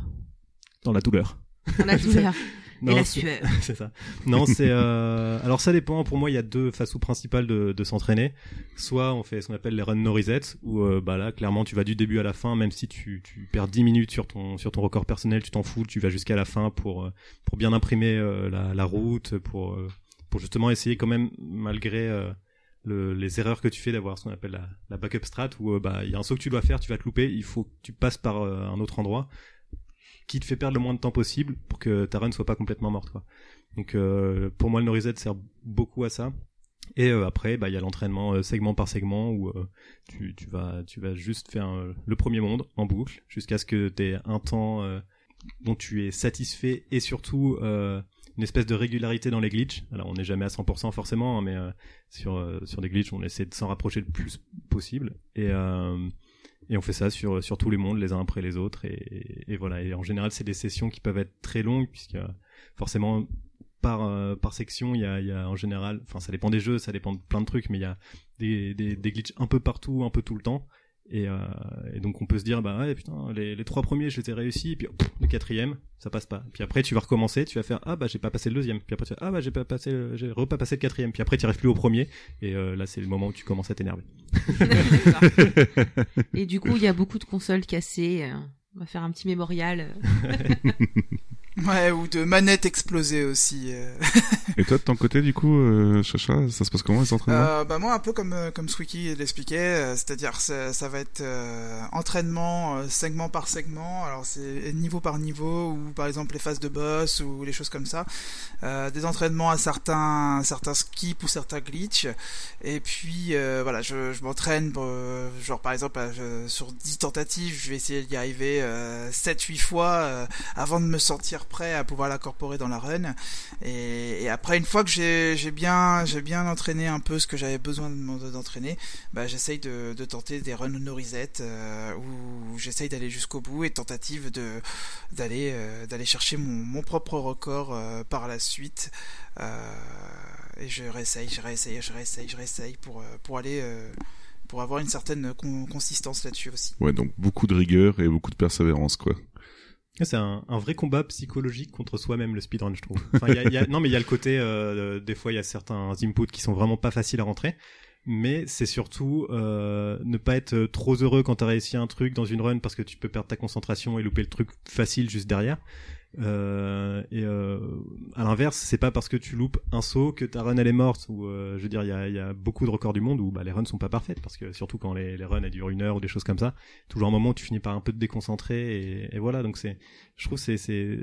Dans la douleur. Dans la douleur et la sueur. c'est ça. Non, c'est euh... alors ça dépend. Pour moi, il y a deux façons principales de, de s'entraîner. Soit on fait ce qu'on appelle les run no reset, où euh, bah là, clairement, tu vas du début à la fin, même si tu, tu perds 10 minutes sur ton sur ton record personnel, tu t'en fous, tu vas jusqu'à la fin pour pour bien imprimer euh, la, la route, pour euh, pour justement essayer quand même malgré euh, le, les erreurs que tu fais d'avoir ce qu'on appelle la, backup strat où euh, bah il y a un saut que tu dois faire, tu vas te louper, il faut que tu passes par euh, un autre endroit qui te fait perdre le moins de temps possible pour que ta run soit pas complètement morte quoi. Donc pour moi le no sert beaucoup à ça. Et après bah il y a l'entraînement segment par segment où tu, vas tu vas juste faire le premier monde en boucle jusqu'à ce que tu aies un temps dont tu es satisfait et surtout euh, une espèce de régularité dans les glitches. Alors on n'est jamais à 100% forcément, hein, mais euh, sur euh, sur des glitches on essaie de s'en rapprocher le plus possible. Et et on fait ça sur sur tous les mondes les uns après les autres. Et, voilà. Et en général c'est des sessions qui peuvent être très longues puisque forcément par par section il y a y a en général enfin ça dépend des jeux ça dépend de plein de trucs mais il y a des des, des glitches un peu partout un peu tout le temps et, euh, et donc on peut se dire bah ouais putain les, les trois premiers je les ai réussis et puis pff, le quatrième ça passe pas puis après tu vas recommencer tu vas faire ah bah j'ai pas passé le deuxième puis après tu vas ah bah j'ai pas passé le- j'ai repas passé le quatrième puis après tu arrives plus au premier et euh, là c'est le moment où tu commences à t'énerver. Et du coup, il y a beaucoup de consoles cassées. euh, On va faire un petit mémorial. Ouais, ou de manettes explosées aussi. euh. Et toi, de ton côté, du coup, euh, Chacha, ça se passe comment les entraînements? Euh, bah moi un peu comme euh, comme Squeaky l'expliquait, c'est-à-dire ça, ça va être euh, entraînement segment par segment. Alors c'est niveau par niveau ou par exemple les phases de boss ou les choses comme ça. Des entraînements à certains certains skips ou certains glitches. Et puis voilà, je, je m'entraîne genre par exemple sur 10 tentatives, je vais essayer d'y arriver euh, 7 8 fois avant de me sentir prêt à pouvoir l'incorporer dans la run. Et, après, une fois que j'ai bien, bien entraîné un peu ce que j'avais besoin de- d'entraîner, bah, j'essaye de, tenter des runs no reset euh, où j'essaye d'aller jusqu'au bout et tentative euh, d'aller chercher mon, mon propre record euh, par la suite. Et je réessaye, je réessaye, je réessaye, je réessaye pour pour aller pour avoir une certaine con- consistance là-dessus aussi. Ouais, donc beaucoup de rigueur et beaucoup de persévérance, quoi. C'est un, vrai combat psychologique contre soi-même le speedrun, je trouve. Non, mais il y a le côté, euh, des fois, il y a certains inputs qui sont vraiment pas faciles à rentrer. Mais c'est surtout euh, ne pas être trop heureux quand t'as réussi un truc dans une run parce que tu peux perdre ta concentration et louper le truc facile juste derrière. Euh, et euh, à l'inverse, c'est pas parce que tu loupes un saut que ta run elle est morte. Ou euh, je veux dire, il y a, y a beaucoup de records du monde où bah, les runs sont pas parfaites parce que surtout quand les, les runs elles durent une heure ou des choses comme ça, toujours un moment où tu finis par un peu te déconcentrer et, et voilà. Donc c'est, je trouve c'est c'est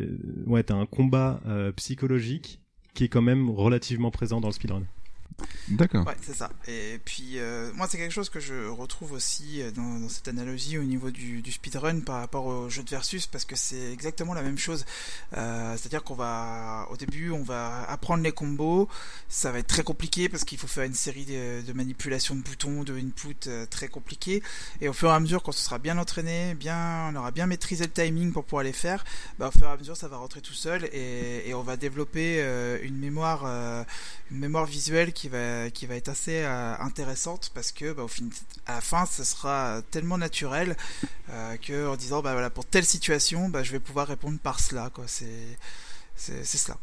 ouais t'as un combat euh, psychologique qui est quand même relativement présent dans le speedrun. D'accord. Ouais, c'est ça. Et puis, euh, moi, c'est quelque chose que je retrouve aussi euh, dans, dans cette analogie au niveau du, du speedrun par rapport au jeu de versus, parce que c'est exactement la même chose. Euh, C'est-à-dire qu'on va, au début, on va apprendre les combos. Ça va être très compliqué parce qu'il faut faire une série de, de manipulations de boutons, de input euh, très compliquées. Et au fur et à mesure, quand on sera bien entraîné, bien, on aura bien maîtrisé le timing pour pouvoir les faire, bah, au fur et à mesure, ça va rentrer tout seul et, et on va développer euh, une mémoire, euh, une mémoire visuelle qui va, qui va être assez euh, intéressante parce que, bah, au fin, à la fin, ce sera tellement naturel euh, que en disant, bah voilà, pour telle situation, bah, je vais pouvoir répondre par cela, quoi. C'est, c'est, c'est cela.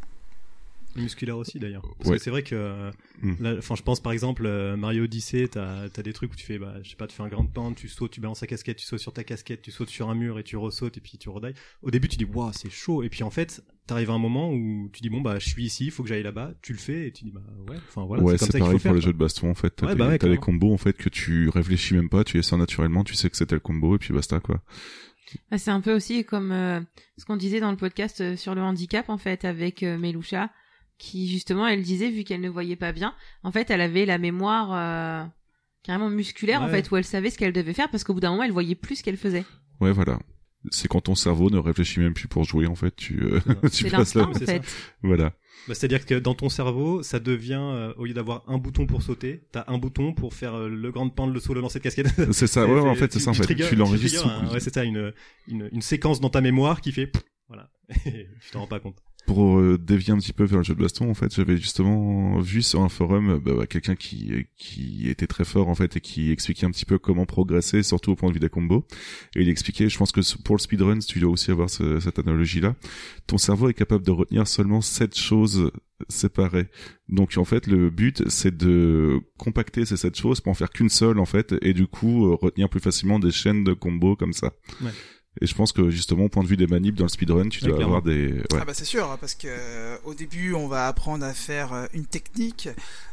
Musculaire aussi d'ailleurs. Parce Ouais. que c'est vrai que, euh, Mm. là, enfin, je pense par exemple euh, Mario Odyssey, t'as as des trucs où tu fais, bah, je sais pas, tu fais un grand pente, tu sautes, tu balances ta casquette, tu sautes sur ta casquette, tu sautes sur un mur et tu ressautes et puis tu redailles. Au début, tu dis, waouh, c'est chaud. Et puis en fait, t'arrives à un moment où tu dis, bon bah, je suis ici, il faut que j'aille là-bas. Tu le fais et tu dis, bah ouais. Enfin voilà. ouais, c'est pareil faut faire. pour les quoi. jeux de baston en fait. T'as Ouais, des, bah ouais, clairement. combos en fait que tu réfléchis même pas, tu les sens naturellement, tu sais que c'est tel combo et puis basta quoi. Ah, c'est un peu aussi comme euh, ce qu'on disait dans le podcast euh, sur le handicap en fait avec euh, Meloucha qui justement elle disait vu qu'elle ne voyait pas bien en fait elle avait la mémoire euh, carrément musculaire en fait où elle savait ce qu'elle devait faire parce qu'au bout d'un moment elle voyait plus ce qu'elle faisait. Ouais, voilà. C'est quand ton cerveau ne réfléchit même plus pour jouer en fait, tu euh, tu C'est passes là. en fait. Voilà. Bah, C'est-à-dire que dans ton cerveau, ça devient, euh, au lieu d'avoir un bouton pour sauter, t'as un bouton pour faire euh, le grand pan, le saut, le lancer de casquette. C'est ça. Ouais, ouais, en fait, c'est ça en fait. trigger- Tu l'enregistres. ouais, c'est ça, une, une, une séquence dans ta mémoire qui fait, pff, voilà. tu t'en rends pas compte. Pour euh, dévier un petit peu vers le jeu de baston, en fait, j'avais justement vu sur un forum euh, bah, bah, quelqu'un qui qui était très fort en fait et qui expliquait un petit peu comment progresser, surtout au point de vue des combos. Et il expliquait, je pense que pour le speedrun, tu dois aussi avoir ce- cette analogie-là. Ton cerveau est capable de retenir seulement sept choses séparées. Donc en fait, le but c'est de compacter ces sept choses pour en faire qu'une seule en fait, et du coup euh, retenir plus facilement des chaînes de combos comme ça. Ouais. Et je pense que justement, au point de vue des manips dans le speedrun, tu dois clairement. avoir des. Ouais. Ah bah c'est sûr, hein, parce que euh, au début on va apprendre à faire euh, une technique,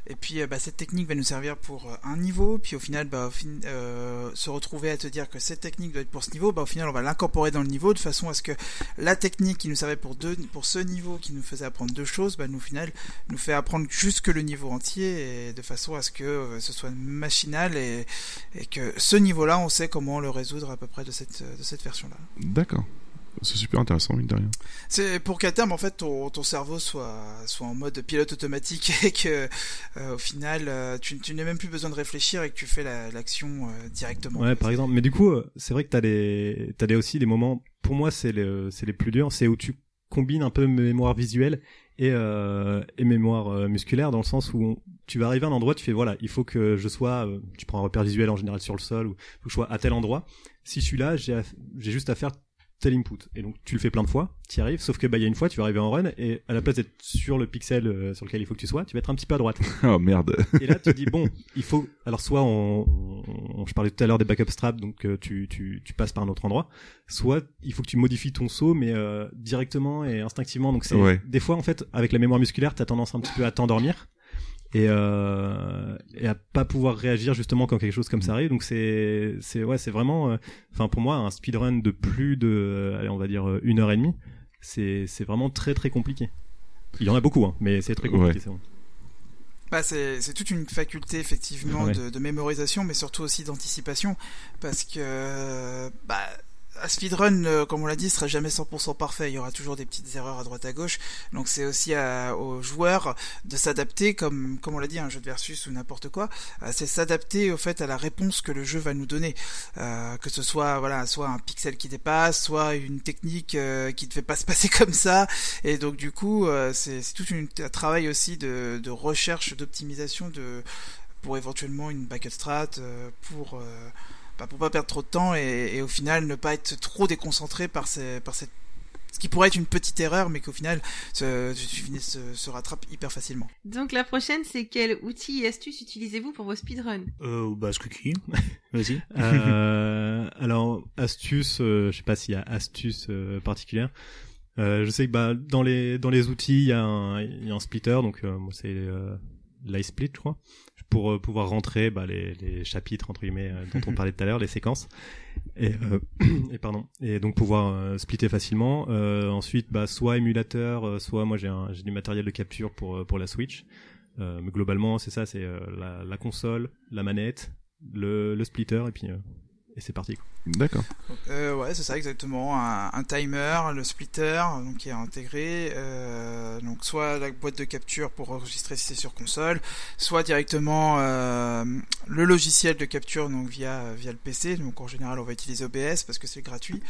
et puis euh, bah, cette technique va nous servir pour euh, un niveau, puis au final bah, au fin- euh, se retrouver à te dire que cette technique doit être pour ce niveau, bah au final on va l'incorporer dans le niveau de façon à ce que la technique qui nous servait pour deux, pour ce niveau qui nous faisait apprendre deux choses, bah nous au final nous fait apprendre jusque le niveau entier, et de façon à ce que euh, ce soit machinal et, et que ce niveau-là on sait comment le résoudre à peu près de cette de cette version-là. D'accord. C'est super intéressant, mine de rien. C'est pour qu'à terme, en fait, ton, ton cerveau soit, soit en mode pilote automatique et que, euh, au final, euh, tu, tu n'as même plus besoin de réfléchir et que tu fais la- l'action euh, directement. Ouais, par exemple. Mais du coup, euh, c'est vrai que t'as des, t'as des aussi des moments. Pour moi, c'est les, c'est les plus durs. C'est où tu combines un peu mémoire visuelle et, euh, et mémoire musculaire dans le sens où on- tu vas arriver à un endroit, tu fais voilà, il faut que je sois. euh, tu prends un repère visuel en général sur le sol ou faut que je sois à tel endroit. Si je suis là, j'ai juste à faire tel input. Et donc tu le fais plein de fois, tu y arrives. Sauf que bah il y a une fois, tu vas arriver en run et à la place d'être sur le pixel euh, sur lequel il faut que tu sois, tu vas être un petit peu à droite. Oh merde. Et là, tu dis bon, il faut. Alors soit on, on- je parlais tout à l'heure des backup straps, donc euh, tu, tu, tu passes par un autre endroit. Soit il faut que tu modifies ton saut, mais euh, directement et instinctivement. Donc c'est Ouais. des fois en fait avec la mémoire musculaire, t'as tendance un petit peu à t'endormir et euh, et à pas pouvoir réagir justement quand quelque chose comme ça arrive. Donc c'est c'est ouais c'est vraiment. euh, Enfin pour moi un speedrun de plus de euh, allez on va dire euh, une heure et demie, c'est c'est vraiment très très compliqué. Il y en a beaucoup, hein, mais c'est très compliqué. Ouais. c'est bon. Bah, c'est c'est toute une faculté effectivement Ouais. de, de mémorisation, mais surtout aussi d'anticipation, parce que bah, un speedrun, euh, comme on l'a dit, sera jamais 100% parfait. Il y aura toujours des petites erreurs à droite à gauche. Donc c'est aussi à- aux joueurs de s'adapter, comme comme on l'a dit, un jeu de versus ou n'importe quoi. euh, c'est s'adapter au fait à la réponse que le jeu va nous donner, Euh, que ce soit voilà, soit un pixel qui dépasse, soit une technique euh, qui ne fait pas se passer comme ça. Et donc du coup, c'est tout un travail aussi de, de recherche, d'optimisation de pour éventuellement une backup strat, pour bah, pour pas perdre trop de temps et, et au final ne pas être trop déconcentré par ces par cette ce qui pourrait être une petite erreur, mais qu'au final se, se, se, se rattrape hyper facilement. Donc la prochaine c'est quel outil et astuce utilisez-vous pour vos speedruns? Euh, bah, Squeaky. Vas-y. Euh, alors astuce, euh, je sais pas s'il y a astuce euh, particulière. Euh, je sais que bah dans les dans les outils il y a un il y a un splitter donc euh, moi c'est euh, l'iSplit je crois pour euh, pouvoir rentrer bah, les, chapitres entre guillemets euh, dont on parlait tout à l'heure les séquences et, euh, pardon et donc pouvoir splitter facilement. Ensuite bah soit émulateur soit moi j'ai du matériel de capture pour pour la Switch. Mais globalement, c'est ça, c'est la, console, la manette, le, le splitter et puis et c'est parti. D'accord. Euh, ouais, c'est ça exactement. Un, un timer, le splitter, donc qui est intégré. Euh, donc soit la boîte de capture pour enregistrer si c'est sur console, soit directement euh, le logiciel de capture donc via via le PC. Donc en général, on va utiliser OBS parce que c'est gratuit.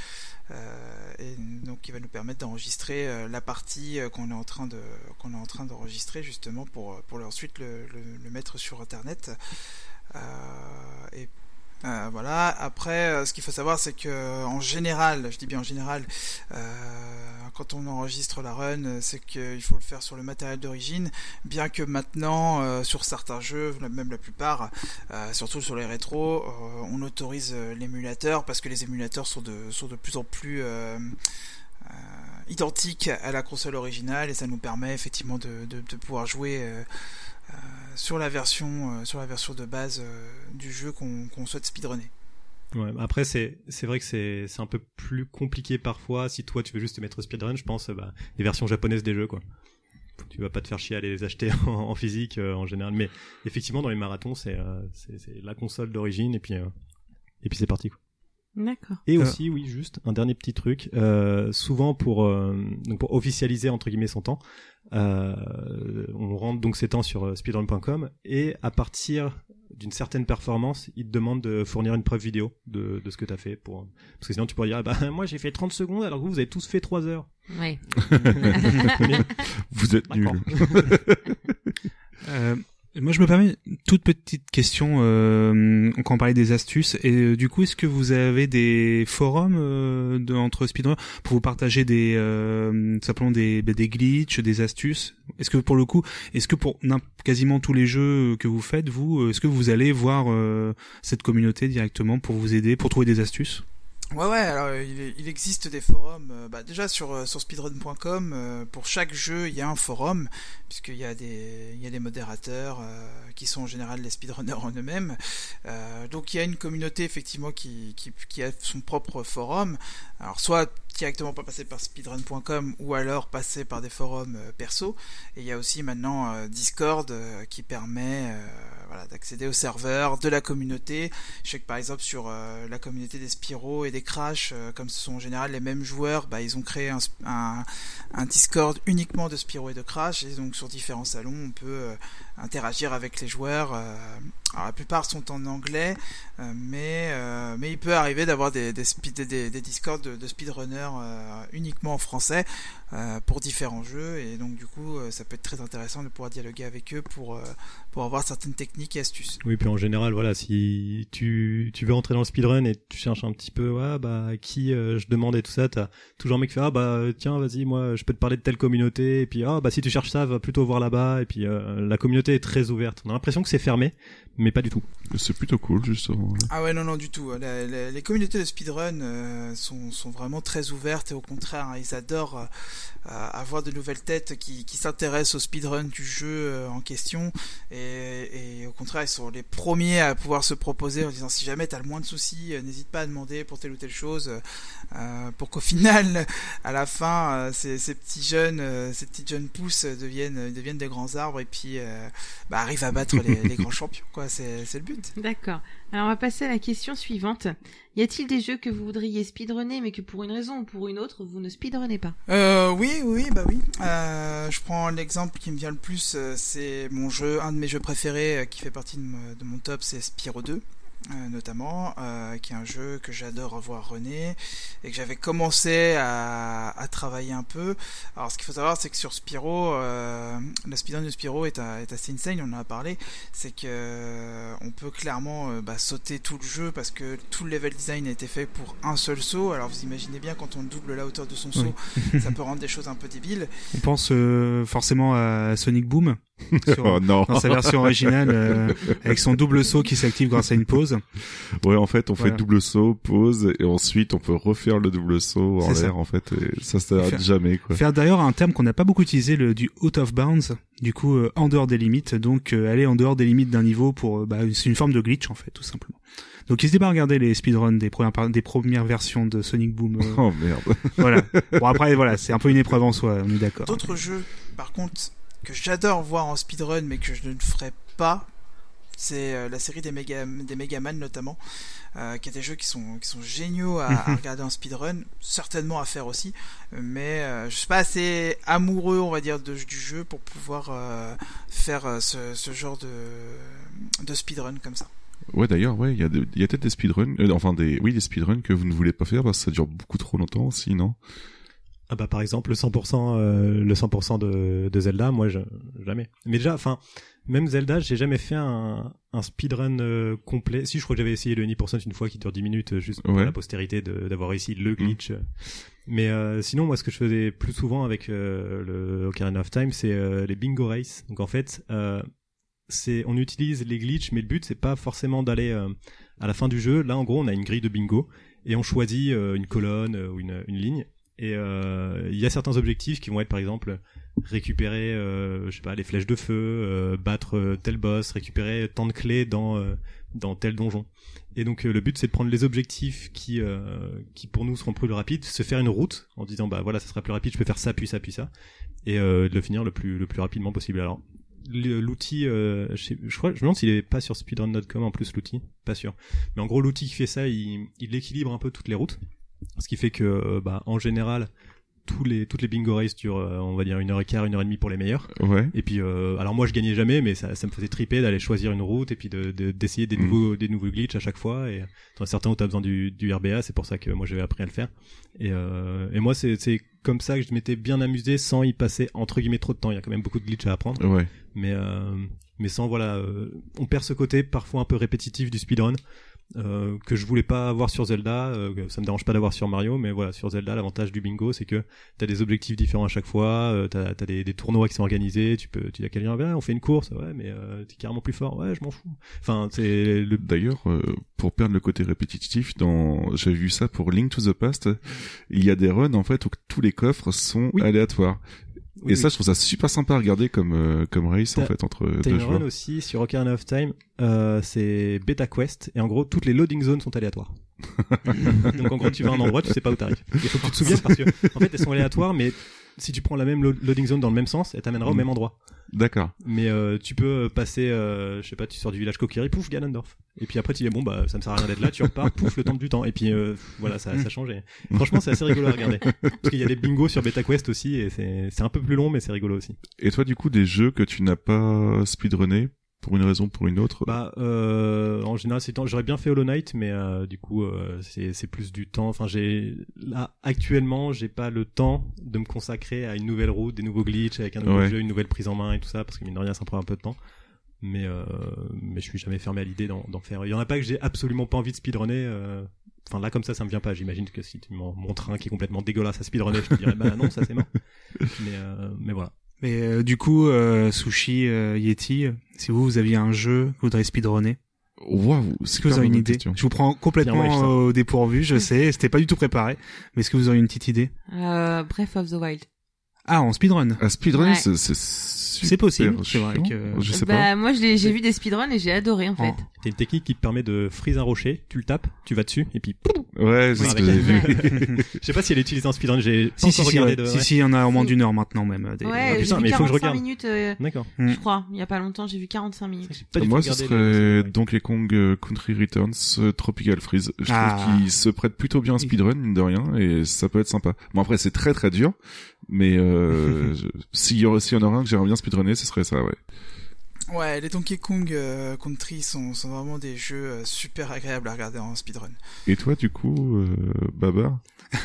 Euh, et donc qui va nous permettre d'enregistrer euh, la partie euh, qu'on est en train de qu'on est en train d'enregistrer justement pour pour ensuite le, le, le mettre sur internet. Euh, et euh, voilà. Après, euh, ce qu'il faut savoir, c'est que en général, je dis bien en général, euh, quand on enregistre la run, c'est qu'il faut le faire sur le matériel d'origine. Bien que maintenant, sur certains jeux, même la plupart, surtout sur les rétros, on autorise l'émulateur parce que les émulateurs sont de sont de plus en plus identiques à la console originale et ça nous permet effectivement de, pouvoir jouer sur la version euh, sur la version de base euh, du jeu qu'on souhaite speedrunner. Ouais, bah après c'est c'est vrai que c'est c'est un peu plus compliqué parfois si toi tu veux juste te mettre au speedrun, je pense euh, bah les versions japonaises des jeux quoi. Tu vas pas te faire chier à aller les acheter en, en physique euh, en général, mais effectivement dans les marathons c'est euh, c'est la console d'origine et puis euh, et puis c'est parti quoi. D'accord. Et Euh. aussi, oui, juste un dernier petit truc. Euh, souvent pour euh, donc pour officialiser entre guillemets son temps, euh, on rentre donc ses temps sur euh, speedrun.com et à partir d'une certaine performance, il te demande de fournir une preuve vidéo de, de ce que tu as fait pour parce que sinon tu pourrais dire ah bah moi j'ai fait 30 secondes alors que vous vous avez tous fait 3 heures. Ouais. Vous êtes nuls. Euh, moi, je me permets une toute petite question euh, quand on parlait des astuces. Et euh, du coup, est-ce que vous avez des forums euh, entre speedrunners pour vous partager des euh, simplement des, bah, des glitches, des astuces? Est-ce que pour le coup, est-ce que pour quasiment tous les jeux que vous faites, vous, euh, est-ce que vous allez voir euh, cette communauté directement pour vous aider, pour trouver des astuces? Ouais ouais, alors euh, il, il existe des forums. euh, bah, déjà sur euh, sur speedrun.com, euh, pour chaque jeu, il y a un forum puisqu'il y a des il y a des modérateurs euh, qui sont en général les speedrunners en eux-mêmes. Donc il y a une communauté effectivement qui qui qui a son propre forum. Alors soit directement pas passer par speedrun.com ou alors passer par des forums perso. Et il y a aussi maintenant Discord qui permet d'accéder au serveur de la communauté. Je sais que par exemple sur euh, la communauté des Spyro et des Crash, euh, comme ce sont en général les mêmes joueurs, bah, ils ont créé un, un, un Discord uniquement de Spyro et de Crash. Et donc sur différents salons, on peut euh, interagir avec les joueurs. euh, alors la plupart sont en anglais, euh, mais euh, mais il peut arriver d'avoir des des, Discords de, speedrunners uniquement en français pour différents jeux. Et donc du coup, ça peut être très intéressant de pouvoir dialoguer avec eux pour pour avoir certaines techniques et astuces. Oui, puis en général, voilà, si tu, tu veux entrer dans le speedrun et tu cherches un petit peu, ouais, bah, qui je demande et tout ça, t'as toujours un mec qui fait, ah, bah, tiens, vas-y, moi, je peux te parler de telle communauté, et puis, ah, bah, si tu cherches ça, va plutôt voir là-bas, et puis, la communauté est très ouverte. On a l'impression que c'est fermé, mais pas du tout. C'est plutôt cool, justement. Ah ouais, non, non, du tout. La- la- les communautés de speedrun euh, sont, sont vraiment très ouvertes et au contraire, hein, ils adorent euh, euh, avoir de nouvelles têtes qui, qui s'intéressent au speedrun du jeu euh, en question et, et au contraire, ils sont les premiers à pouvoir se proposer en disant si jamais t'as le moins de soucis, euh, n'hésite pas à demander pour telle ou telle chose euh, pour qu'au final, à la fin, euh, ces, ces petits jeunes, euh, ces petites jeunes pousses deviennent, deviennent des grands arbres et puis euh, bah, arrivent à battre les, les grands champions, quoi. C'est c'est le but. D'accord. Alors on va passer à la question suivante. Y a-t-il des jeux que vous voudriez speedrunner mais que pour une raison ou pour une autre vous ne speedrunnez pas? Euh, oui, oui, bah oui. Euh, je prends l'exemple qui me vient le plus, euh, c'est mon jeu, un de mes jeux préférés euh, qui fait partie de, mon- de mon top, c'est Spyro 2. Euh, notamment, euh, qui est un jeu que j'adore revoir René et que j'avais commencé à, à travailler un peu. Alors, ce qu'il faut savoir, c'est que sur Spyro, euh, la speedrun de Spyro est, à- est assez insane. On en a parlé. C'est que euh, on peut clairement euh, bah, sauter tout le jeu parce que tout le level design a été fait pour un seul saut. Alors, vous imaginez bien quand on double la hauteur de son saut, ça peut rendre des choses un peu débiles. On pense euh, forcément à Sonic Boom sur- Oh non. dans sa version originale euh, avec son double saut qui s'active grâce à une pause. Ouais, en fait, on Voilà. fait double saut, pause, et ensuite on peut refaire le double saut en l'air, en fait, et ça s'arrête jamais, quoi. Faire d'ailleurs un terme qu'on n'a pas beaucoup utilisé, le du out of bounds, du coup euh, en dehors des limites, donc euh, aller en dehors des limites d'un niveau pour, euh, bah, c'est une forme de glitch en fait, tout simplement. Donc n'hésitez pas à regarder les speedruns des premières des premières versions de Sonic Boom. euh, Oh merde. voilà. Bon après voilà, c'est un peu une épreuve en soi, on est d'accord. D'autres jeux, par contre, que j'adore voir en speedrun, mais que je ne ferai pas, c'est euh, la série des Mega, des Megaman notamment, euh, qui est des jeux qui sont, qui sont géniaux à, à regarder en speedrun, certainement à faire aussi, mais euh, je suis pas assez amoureux, on va dire, de, du jeu pour pouvoir euh, faire ce, ce genre de, de speedrun comme ça. Ouais, d'ailleurs, ouais, il y a, y a peut-être des speedruns, enfin des, oui, des speedruns que vous ne voulez pas faire parce que ça dure beaucoup trop longtemps aussi, non Ah bah par exemple le 100% euh, le 100% de, de Zelda, moi je, jamais. Mais déjà, enfin même Zelda, j'ai jamais fait un, un speedrun euh, complet. Si je crois que j'avais essayé le 1% une fois qui dure 10 minutes euh, juste pour Ouais. la postérité d'avoir réussi le glitch. Mais euh, sinon moi ce que je faisais plus souvent avec euh, le Ocarina of Time, c'est euh, les bingo race. Donc en fait, euh, c'est on utilise les glitches mais le but c'est pas forcément d'aller euh, à la fin du jeu. Là en gros, on a une grille de bingo et on choisit une colonne ou une, une ligne et euh, il y a certains objectifs qui vont être par exemple récupérer, euh, je sais pas, les flèches de feu, euh, battre tel boss, récupérer tant de clés dans dans tel donjon. Et donc le but c'est de prendre les objectifs qui euh, qui pour nous seront plus rapides, se faire une route en disant bah voilà ça sera plus rapide, je peux faire ça puis ça puis ça et euh, de le finir le plus le plus rapidement possible. Alors l'outil, je, je crois, je me demande s'il est pas sur speedrun.com en plus l'outil, pas sûr. Mais en gros l'outil qui fait ça, il, il équilibre un peu toutes les routes, ce qui fait que euh, bah en général tous les toutes les bingo races durent euh, on va dire une heure et quart, une heure et demie pour les meilleurs. Ouais. Et puis, euh, alors moi je gagnais jamais, mais ça, ça me faisait triper d'aller choisir une route et puis de de- d'essayer des Mm. nouveaux des nouveaux glitches à chaque fois. Et dans certains où t'as besoin du, du RBA, c'est pour ça que moi j'avais appris à le faire. Et, euh, et moi c'est c'est comme ça que je m'étais bien amusé sans y passer entre guillemets trop de temps. Il y a quand même beaucoup de glitches à apprendre, Ouais. mais euh, mais sans voilà, euh, on perd ce côté parfois un peu répétitif du speedrun. Euh, que je voulais pas avoir sur Zelda, euh, ça me dérange pas d'avoir sur Mario, mais voilà, sur Zelda, l'avantage du bingo, c'est que t'as des objectifs différents à chaque fois, euh, t'as as des, des tournois qui sont organisés, tu peux, tu dis à quelqu'un, Ah, on fait une course, ouais, mais euh, t'es carrément plus fort, ouais, je m'en fous. Enfin, c'est le, D'ailleurs, euh, pour perdre le côté répétitif, dans, j'avais vu ça pour Link to the Past, il y a des runs en fait où tous les coffres sont Oui. aléatoires. Oui, Et ça, je trouve ça super sympa à regarder comme euh, comme race en fait entre deux joueurs. aussi sur Ocarina of Time, euh, c'est Beta Quest, et en gros, toutes les loading zones sont aléatoires. Donc en gros, tu vas à un endroit, tu sais pas où t'arrives. Il faut que tu te souviennes parce que, en fait, elles sont aléatoires, mais si tu prends la même lo- loading zone dans le même sens, elle t'amènera au Mm. même endroit. D'accord. Mais euh, tu peux euh, passer, euh, je sais pas, tu sors du village Kokiri, pouf, Ganondorf. Et puis après, tu dis, bon, bah, ça me sert à rien d'être là, tu repars, pouf, le temps du temps. Et puis, euh, voilà, ça, ça change. Et franchement, c'est assez rigolo à regarder. Parce qu'il y a des bingos sur Beta Quest aussi, et c'est c'est un peu plus long, mais c'est rigolo aussi. Et toi, du coup, des jeux que tu n'as pas speedrunné pour une raison ou pour une autre Bah, euh, en général, c'est temps. J'aurais bien fait Hollow Knight, mais euh, du coup, euh, c'est plus du temps. Enfin, j'ai là actuellement, j'ai pas le temps de me consacrer à une nouvelle route, des nouveaux glitches, avec un nouveau Ouais. jeu, une nouvelle prise en main et tout ça, parce que mine de rien, ça prend un peu de temps. Mais mais je suis jamais fermé à l'idée d'en faire. Il y en a pas que j'ai absolument pas envie de speedrunner. Enfin là comme ça ça me vient pas. J'imagine que si tu montres un qui est complètement dégueulasse à speedrunner, je te dirais bah non ça c'est mort. Mais mais voilà. Mais euh, du coup, euh, Sushi, euh, Yeti, si vous, vous aviez un jeu que vous voudriez speedrunner, Waouh, est-ce que vous avez une idée Je vous prends complètement ça. au dépourvu, je sais, c'était pas du tout préparé, mais est-ce que vous auriez une petite idée? Euh, Breath of the Wild. Ah, en speedrun Un speedrun, Ouais. c'est c'est C'est possible, c'est vrai que- Je sais bah, pas. moi, je l'ai- j'ai vu des speedruns et j'ai adoré, en fait. Oh. T'as une technique qui te permet de freeze un rocher, tu le tapes, tu vas dessus et puis Ouais, c'est ce que j'ai vu. Je sais pas si elle est utilisée en speedrun, j'ai Si, si, si, de... si, ouais. si, il y en a au moins d'une heure maintenant même. des- Ouais, putain, j'ai mais vu il faut que je 45 regarde. minutes, euh, D'accord. Mm. je crois. Il y a pas longtemps, j'ai vu 45 minutes. J'ai pas Moi, ce serait Donkey Kong euh, Country Returns euh, Tropical Freeze. Je Ah. trouve qu'il se prête plutôt bien à speedrun, mine de rien, et ça peut être sympa. Bon, après, c'est très très dur, mais euh, s'il y, s'il y en aurait un que j'aimerais bien speedrunner, ce serait ça, ouais. Ouais, les Donkey Kong euh, Country sont, sont vraiment des jeux euh, super agréables à regarder en speedrun. Et toi, du coup, euh, Babar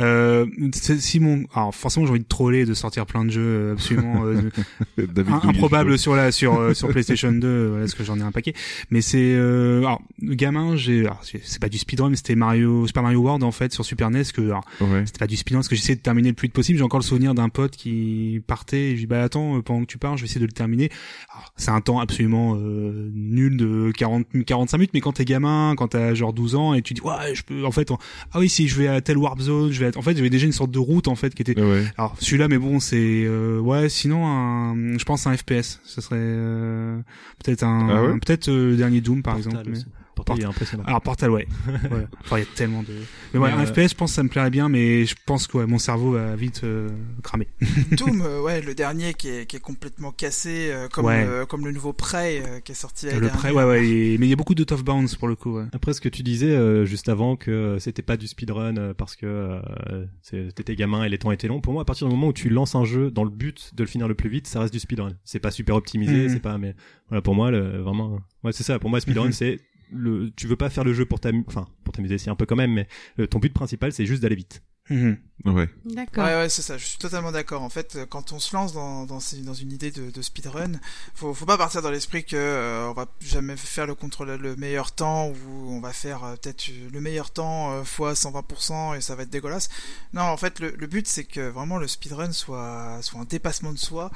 Euh, c'est- si mon, alors forcément j'ai envie de troller, de sortir plein de jeux euh, absolument euh, improbables sur la sur euh, sur PlayStation 2, euh, voilà, parce que j'en ai un paquet. Mais c'est, euh, alors gamin, j'ai, alors, c'est pas du speedrun, mais c'était Mario Super Mario World en fait sur Super NES que alors, Ouais. c'était pas du speedrun parce que j'essayais de terminer le plus vite possible. J'ai encore le souvenir d'un pote qui partait et je dis bah attends pendant que tu pars, je vais essayer de le terminer. Alors, C'est un temps absolument euh, nul de 40 45 minutes, mais quand t'es gamin, quand t'as genre 12 ans et tu dis ouais je peux en fait on- ah oui si je vais à telle warp zone, je vais à- en fait j'avais déjà une sorte de route en fait qui était Ouais. alors celui-là, mais bon, c'est euh, ouais. Sinon, un, je pense un FPS. Ce serait euh, peut-être un, Ah ouais? peut-être euh, dernier Doom par Portal exemple. mais-. Portal, il est impressionnant. Alors Portal, ouais. ouais. Enfin, il y a tellement de. Mais ouais, Mais, un euh, FPS, je pense que ça me plairait bien, mais je pense que ouais, mon cerveau va vite euh, cramer. Doom, euh, ouais, le dernier qui est, qui est complètement cassé, euh, comme, Ouais. euh, comme le nouveau Prey euh, qui est sorti Le prêt, dernière. ouais, ouais. et- Mais il y a beaucoup de tough bounce pour le coup. Ouais. Après, ce que tu disais euh, juste avant que c'était pas du speedrun euh, parce que euh, c'est- t'étais gamin et les temps étaient longs. Pour moi, à partir du moment où tu lances un jeu dans le but de le finir le plus vite, ça reste du speedrun. C'est pas super optimisé, Mhm. c'est pas. Mais voilà, pour moi, le, vraiment, ouais, c'est ça. Pour moi, speedrun, c'est le. Tu veux pas faire le jeu pour t'amuser, enfin pour t'amuser, c'est un peu quand même, mais euh, ton but principal, c'est juste d'aller vite. Mhm. Ouais. D'accord. Ouais, ouais, c'est ça. Je suis totalement d'accord. En fait, euh, quand on se lance dans, dans, dans une idée de, de speedrun, faut, faut pas partir dans l'esprit que euh, on va jamais faire le contrôle le meilleur temps ou on va faire euh, peut-être le meilleur temps euh, fois 120% et ça va être dégueulasse. Non, en fait, le, le but c'est que vraiment le speedrun soit soit un dépassement de soi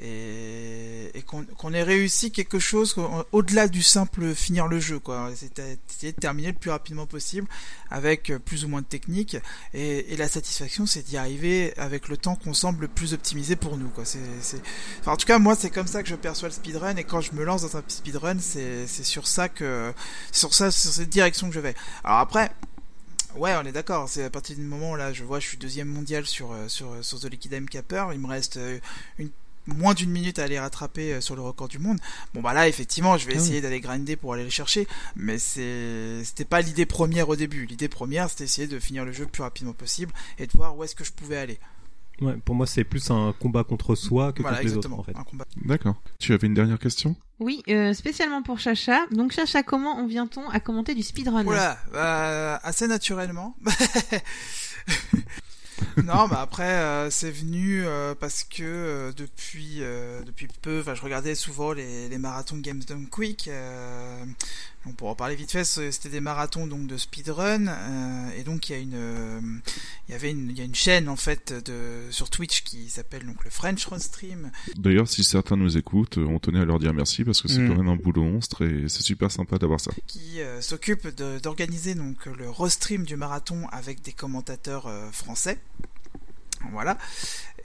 et, et qu'on qu'on ait réussi quelque chose qu'on- au-delà du simple finir le jeu, quoi. C'est essayer de terminer le plus rapidement possible avec euh, plus ou moins de technique et, et la satisfaction c'est d'y arriver avec le temps qu'on semble le plus optimisé pour nous quoi c'est en tout cas moi c'est comme ça que je perçois le speedrun et quand je me lance dans un speedrun c'est c'est sur ça que sur ça sur cette direction que je vais alors après Ouais, on est d'accord. C'est à partir du moment où là, je vois, je suis deuxième mondial sur euh, sur sur The Liquid M Capper. Il me reste euh, une moins d'une minute à aller rattraper euh, sur le record du monde. Bon bah là, effectivement, je vais Ah oui. essayer d'aller grinder pour aller le chercher, mais c'est c'était pas l'idée première au début. L'idée première, c'était essayer de finir le jeu le plus rapidement possible et de voir où est-ce que je pouvais aller. Ouais, pour moi, c'est plus un combat contre soi que voilà, contre les autres, en fait. Un combat. D'accord. Tu avais une dernière question? Oui, euh, spécialement pour Chacha. Donc Chacha, comment on vient-on à commenter du speedrun? Voilà, bah, assez naturellement. non, bah après c'est c'est venu euh, parce que euh, depuis euh, depuis peu, je regardais souvent les, les marathons Games Done Quick. Donc pour en parler vite fait, c'était des marathons donc de speedrun euh, et donc il y a une euh, il y avait une il y a une chaîne en fait de sur Twitch qui s'appelle donc le French Run Stream D'ailleurs, si certains nous écoutent, on tenait à leur dire merci parce que c'est Mm. quand même un boulot monstre et c'est super sympa d'avoir ça. qui euh, s'occupe d'organiser donc le restream du marathon avec des commentateurs euh, français. Voilà.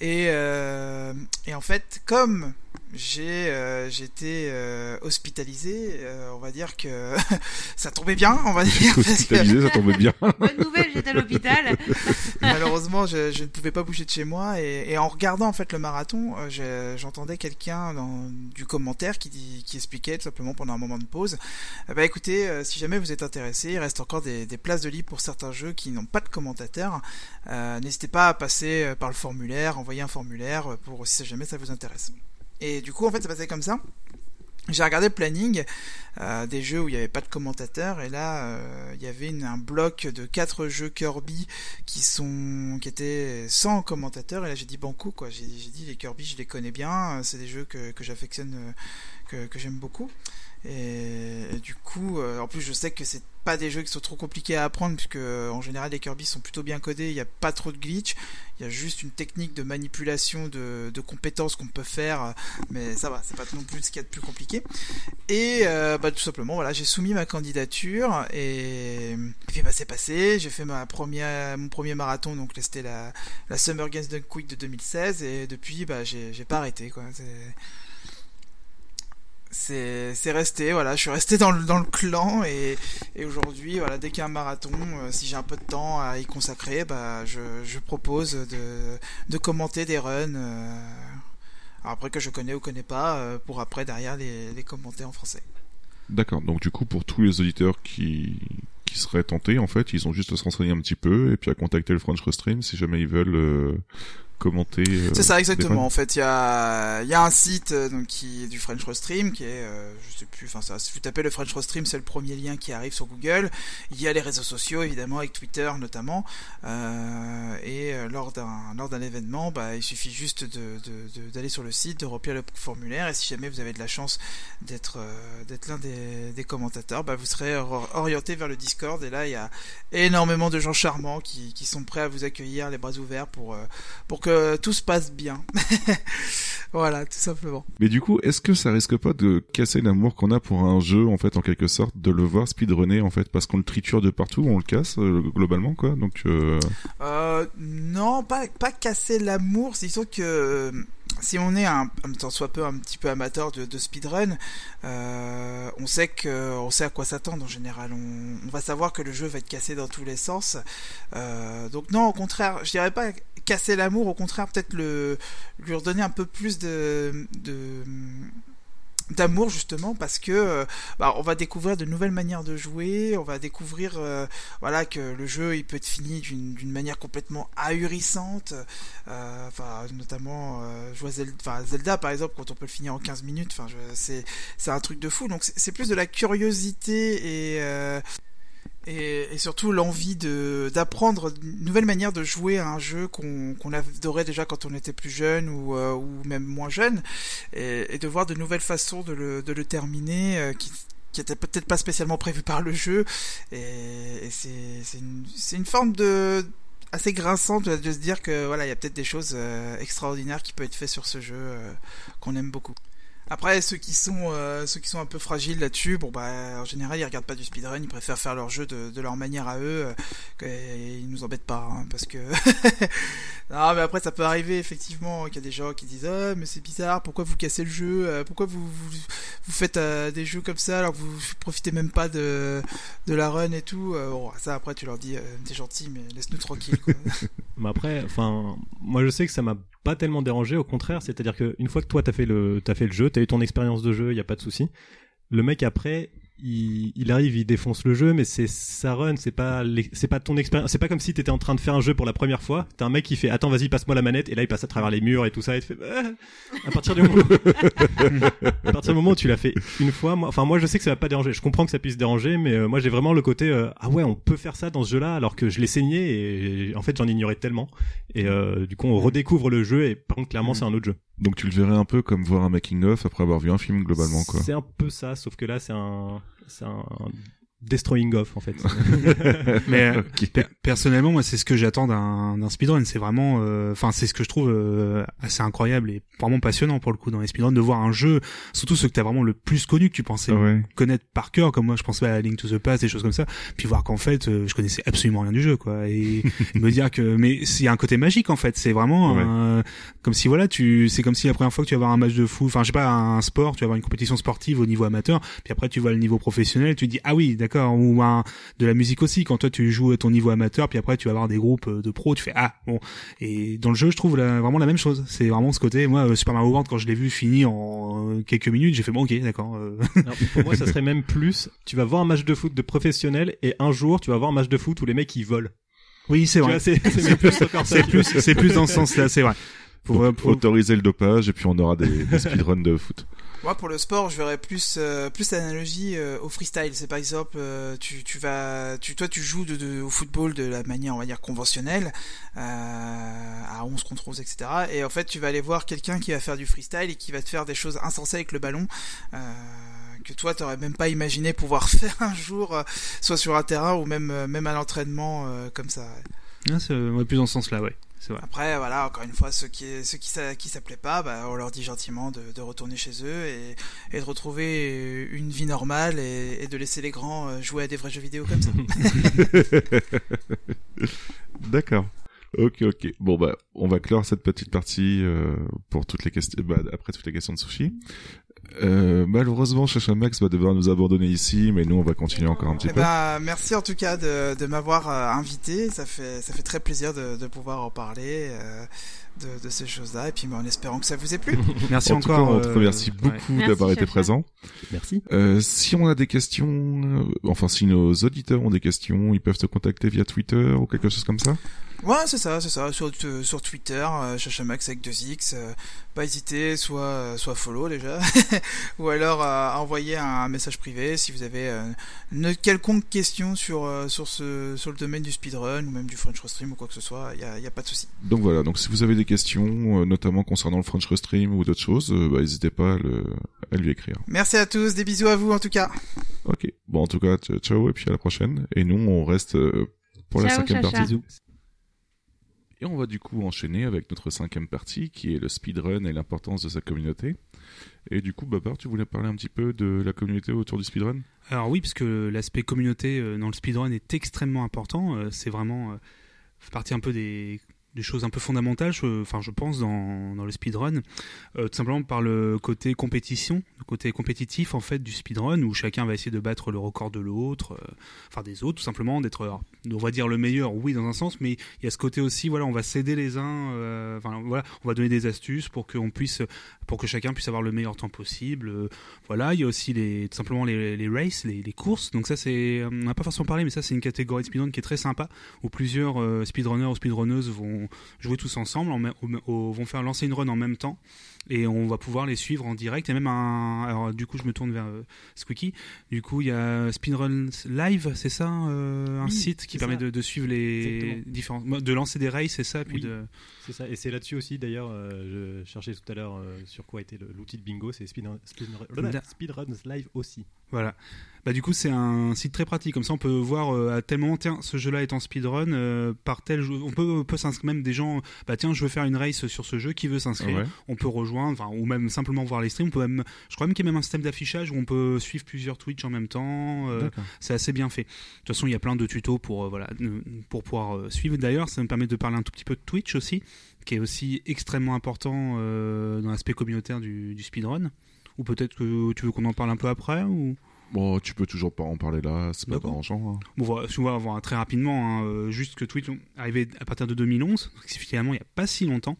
Et, euh, et en fait, comme j'ai euh, j'étais euh, hospitalisé, euh, on va dire que ça tombait bien, on va dire. que Hospitalisé, ça tombait bien. Bonne nouvelle, j'étais à l'hôpital. malheureusement, je, je ne pouvais pas bouger de chez moi. Et, et en regardant en fait le marathon, euh, j'ai- j'entendais quelqu'un dans du commentaire qui, dit- qui expliquait tout simplement pendant un moment de pause. Eh ben, écoutez, euh, si jamais vous êtes intéressé, il reste encore des, des places de libre pour certains jeux qui n'ont pas de commentateurs. Euh, N'hésitez pas à passer par le formulaire, envoyer un formulaire pour si jamais ça vous intéresse. Et du coup, en fait, ça passait comme ça. J'ai regardé le planning euh, des jeux où il n'y avait pas de commentateurs et là euh, il y avait un bloc de quatre jeux Kirby qui sont qui étaient sans commentateurs et là j'ai dit banco quoi j'ai dit les Kirby je les connais bien euh, c'est des jeux que, que j'affectionne que, que j'aime beaucoup et, du coup euh, en plus je sais que c'est pas des jeux qui sont trop compliqués à apprendre puisque en général les Kirby sont plutôt bien codés il n'y a pas trop de glitch il y a juste une technique de manipulation de, de compétences qu'on peut faire mais ça va c'est pas non plus ce qu'il y a de plus compliqué. Et euh, bah, tout simplement voilà j'ai soumis ma candidature et, et puis bah c'est passé j'ai fait ma première mon premier marathon donc c'était la la Summer Games Dunk Quick de 2016 et depuis bah j'ai pas arrêté quoi c'est c'est c'est resté voilà je suis resté dans le dans le clan et et aujourd'hui voilà dès qu'il y a un marathon euh, si j'ai un peu de temps à y consacrer bah je je propose de de commenter des runs euh, après que je connais ou connais pas euh, pour après derrière les les commenter en français D'accord. Donc du coup, pour tous les auditeurs qui qui seraient tentés, en fait, ils ont juste à se renseigner un petit peu et puis à contacter le French Restream si jamais ils veulent euh, commenter. euh, C'est ça exactement. En fait, il y a il y a un site euh, donc qui est du French Rostream qui est euh, je sais plus enfin ça si vous tapez le French Rostream, c'est le premier lien qui arrive sur Google. Il y a les réseaux sociaux évidemment avec Twitter notamment Euh, et lors d'un lors d'un événement, bah il suffit juste de de- de- d'aller sur le site, de remplir le formulaire et si jamais vous avez de la chance d'être d'être l'un des, des commentateurs, bah vous serez or- orienté vers le Discord et là il y a énormément de gens charmants qui qui sont prêts à vous accueillir les bras ouverts pour pour que tout se passe bien. voilà, tout simplement. Mais du coup, est-ce que ça risque pas de casser l'amour qu'on a pour un jeu, en fait, en quelque sorte, de le voir speedrunner, en fait, parce qu'on le triture de partout, on le casse euh, globalement, quoi. Donc, euh, Euh, non, pas, pas casser l'amour, c'est sûr que euh, si on est un, un soit peu un petit peu amateur de, de speedrun, euh, on sait que on sait à quoi s'attendre en général. On, on va savoir que le jeu va être cassé dans tous les sens. Euh, donc non, au contraire, je dirais pas casser l'amour, au contraire peut-être le lui redonner un peu plus de, de d'amour justement parce que euh, bah, on va découvrir de nouvelles manières de jouer on va découvrir euh, voilà que le jeu il peut être fini d'une manière complètement ahurissante. Euh, notamment euh, Zelda, Zelda par exemple quand on peut le finir en 15 minutes enfin c'est c'est un truc de fou. Donc c'est plus de la curiosité et et, et surtout l'envie de d'apprendre une nouvelle manière de jouer à un jeu qu'on qu'on adorait déjà quand on était plus jeune ou, euh, ou même moins jeune et, et de voir de nouvelles façons de le, de le terminer euh, qui qui était peut-être pas spécialement prévu par le jeu. Et, et c'est c'est une, c'est une forme de assez grinçante de se dire que voilà il y a peut-être des choses euh, extraordinaires qui peuvent être faites sur ce jeu euh, qu'on aime beaucoup après, ceux qui sont euh, ceux qui sont un peu fragiles là-dessus, bon bah en général ils regardent pas du speedrun, ils préfèrent faire leur jeu de, de leur manière à eux, euh, et ils nous embêtent pas, hein, parce que non mais après ça peut arriver effectivement qu'il y a des gens qui disent ah mais c'est bizarre, pourquoi vous cassez le jeu, euh, pourquoi vous vous, vous faites euh, des jeux comme ça alors que vous profitez même pas de de la run et tout, Euh, bon ça après tu leur dis euh, t'es gentil mais laisse-nous tranquille quoi. Mais après, enfin, moi je sais que ça m'a pas tellement dérangé, au contraire, c'est-à-dire que une fois que toi t'as fait le, t'as fait le jeu, t'as eu ton expérience de jeu, y a pas de souci. Le mec après, il, il arrive, il défonce le jeu, mais c'est sa run, c'est pas, c'est pas ton expérience, c'est pas comme si t'étais en train de faire un jeu pour la première fois. T'as un mec qui fait, attends, vas-y, passe-moi la manette, et là il passe à travers les murs et tout ça, et tu fais, Ah à partir du moment, à partir du moment où tu l'as fait une fois, moi, enfin moi je sais que ça va pas déranger. Je comprends que ça puisse déranger, mais euh, moi j'ai vraiment le côté, euh, ah ouais, on peut faire ça dans ce jeu-là, alors que je l'ai saigné et en fait j'en ignorais tellement. Et euh, du coup, on redécouvre le jeu et par contre, clairement, c'est un autre jeu. Donc tu le verrais un peu comme voir un making of après avoir vu un film globalement quoi. C'est un peu ça, sauf que là, c'est un, c'est un destroying off en fait. Mais euh, per- personnellement, moi, c'est ce que j'attends d'un d'un speedrun. C'est vraiment, euh, enfin, c'est ce que je trouve euh, assez incroyable et vraiment passionnant pour le coup dans les speedruns de voir un jeu, surtout ceux que t'as vraiment le plus connu que tu pensais Ouais. connaître par cœur, comme moi, je pensais à Link to the Past, des choses comme ça, puis voir qu'en fait, euh, je connaissais absolument rien du jeu, quoi, et me dire que, mais c'est un côté magique en fait. C'est vraiment Ouais. un- comme si voilà, tu, c'est comme si la première fois que tu vas voir un match de foot, enfin, je sais pas, un sport, tu vas voir une compétition sportive au niveau amateur, puis après tu vois le niveau professionnel, tu te dis ah oui, d'accord, ou un, de la musique aussi. Quand toi tu joues à ton niveau amateur, puis après tu vas avoir des groupes euh, de pros, tu fais ah bon. Et dans le jeu, je trouve la- vraiment la même chose. C'est vraiment ce côté. Moi, euh, Super Mario World, quand je l'ai vu fini en euh, quelques minutes, j'ai fait bon, ok, d'accord. euh, pour moi, ça serait même plus, tu vas voir un match de foot de professionnel et un jour, tu vas voir un match de foot où les mecs ils volent. oui, c'est vrai. c'est plus. C'est plus, c'est plus dans ce sens-là, c'est vrai. Pour, Donc, pour- autoriser le dopage et puis on aura des, des speedruns de foot. Moi, pour le sport, je verrais plus euh, plus l'analogie euh, au freestyle. C'est par exemple, euh, tu, tu vas, tu, toi, tu joues de, de- au football de la manière, on va dire, conventionnelle, euh, à 11 contre 11, etc. Et en fait, tu vas aller voir quelqu'un qui va faire du freestyle et qui va te faire des choses insensées avec le ballon. Euh, que toi t'aurais même pas imaginé pouvoir faire un jour, euh, soit sur un terrain ou même même à l'entraînement comme ça. Ah, c'est ouais, plus dans ce sens-là, ouais. Après, voilà, encore une fois, ceux qui, ceux qui, ça, qui s'appelaient pas, bah, on leur dit gentiment de, de retourner chez eux et, et de retrouver une vie normale et, et de laisser les grands euh, jouer à des vrais jeux vidéo comme ça. D'accord. Ok, ok. Bon bah, on va clore cette petite partie euh, pour toutes les questions. Bah, après toutes les questions de sushi. Euh, malheureusement, Chacha Max va devoir nous abandonner ici, mais nous on va continuer encore un petit Eh peu. ben, merci en tout cas de, de m'avoir euh, invité. Ça fait, ça fait très plaisir de, de pouvoir en parler euh, de, de ces choses-là. Et puis, mais en espérant que ça vous ait plu. Merci en tout cas, encore. on te remercie beaucoup d'avoir été Chacha. présent. Merci. Euh, si on a des questions, euh, enfin si nos auditeurs ont des questions, ils peuvent te contacter via Twitter ou quelque chose comme ça? Ouais, c'est ça, c'est ça. Sur, euh, sur Twitter, euh, Chachamax avec deux X. euh, pas hésiter, soit, euh, soit follow déjà, ou alors euh, envoyer un message privé si vous avez euh, une quelconque question sur, euh, sur, ce, sur le domaine du speedrun ou même du French Restream ou quoi que ce soit. Il y a, y a pas de souci. Donc voilà, donc si vous avez des questions, euh, notamment concernant le French Restream ou d'autres choses, euh, bah, n'hésitez pas à, le- à lui écrire. Merci à tous, des bisous à vous en tout cas. Ok, bon en tout cas, ciao et puis à la prochaine. Et nous, on reste euh, pour la cinquième partie. Et on va du coup enchaîner avec notre cinquième partie, qui est le speedrun et l'importance de sa communauté. Et du coup, Babar, tu voulais parler un petit peu de la communauté autour du speedrun? Alors oui, parce que l'aspect communauté euh, dans le speedrun est extrêmement important. Euh, c'est vraiment euh, fait partie un peu des des choses un peu fondamentales, je- enfin je pense dans, dans le speedrun, euh, tout simplement par le côté compétition, le côté compétitif en fait du speedrun où chacun va essayer de battre le record de l'autre, euh, enfin des autres tout simplement, d'être, on va dire le meilleur, oui dans un sens, mais il y a ce côté aussi, voilà, on va s'aider les uns, euh, enfin voilà, on va donner des astuces pour qu'on puisse, pour que chacun puisse avoir le meilleur temps possible. voilà, il y a aussi les, tout simplement les, races, les, les courses. Donc ça c'est, on n'a pas forcément parlé, mais ça c'est une catégorie de speedrun qui est très sympa où plusieurs speedrunners ou speedrunneuses vont jouer tous ensemble, vont faire lancer une run en même temps et on va pouvoir les suivre en direct. A même un, alors du coup je me tourne vers euh, Squeaky. Du coup il y a Speedrun Live, c'est ça, euh, un Oui, site qui permet de, de suivre les Exactement. différents, de lancer des races, c'est ça, puis Oui. de C'est ça, et c'est là-dessus aussi d'ailleurs, euh, je cherchais tout à l'heure euh, sur quoi était l'outil de bingo, c'est Da- Speedruns Live aussi. Voilà. Bah du coup c'est un site très pratique comme ça on peut voir euh, à tel moment tiens ce jeu-là est en speedrun euh, par tel jeu on peut, on peut s'inscrire même des gens bah tiens je veux faire une race sur ce jeu qui veut s'inscrire? Ouais. on peut rejoindre enfin ou même simplement voir les streams on peut même je crois même qu'il y a même un système d'affichage où on peut suivre plusieurs Twitch en même temps euh, c'est assez bien fait. De toute façon, il y a plein de tutos pour, euh, voilà, euh, pour pouvoir euh, suivre. D'ailleurs, ça me permet de parler un tout petit peu de Twitch aussi, qui est aussi extrêmement important euh, dans l'aspect communautaire du, du speedrun. Ou peut-être que tu veux qu'on en parle un peu après ou... Bon, tu peux toujours pas en parler là, c'est pas D'accord. dérangeant. hein. Bon, voilà, si on va voir très rapidement, hein, juste que Twitch est arrivé à partir de 2011, donc finalement il n'y a pas si longtemps,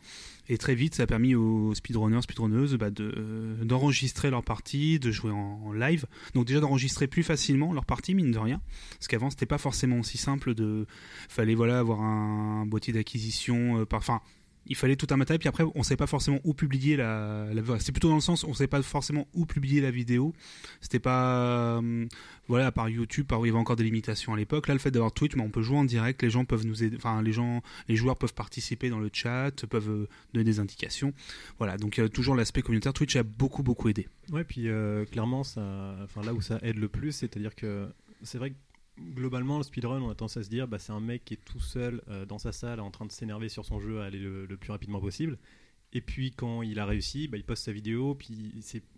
et très vite ça a permis aux speedrunners, speedrunneuses bah, de, euh, d'enregistrer leur partie, de jouer en, live, donc déjà d'enregistrer plus facilement leur partie, mine de rien, parce qu'avant c'était pas forcément aussi simple de, fallait voilà avoir un boîtier d'acquisition, euh, enfin il fallait tout un matériel, puis après on savait pas forcément où publier la, la c'est plutôt dans le sens on savait pas forcément où publier la vidéo, c'était pas euh, voilà, par YouTube, par où il y avait encore des limitations à l'époque. Là, le fait d'avoir Twitch, bah, on peut jouer en direct, les gens peuvent nous enfin, les gens, les joueurs peuvent participer dans le chat, peuvent euh, donner des indications. Voilà, donc a toujours l'aspect communautaire. Twitch a beaucoup, beaucoup aidé. Ouais, puis euh, clairement, ça, enfin, là où ça aide le plus, c'est-à-dire que c'est vrai que globalement, le speedrun, on a tendance à se dire, bah, c'est un mec qui est tout seul euh, dans sa salle en train de s'énerver sur son jeu à aller le, plus rapidement possible. Et puis quand il a réussi, bah, il poste sa vidéo, puis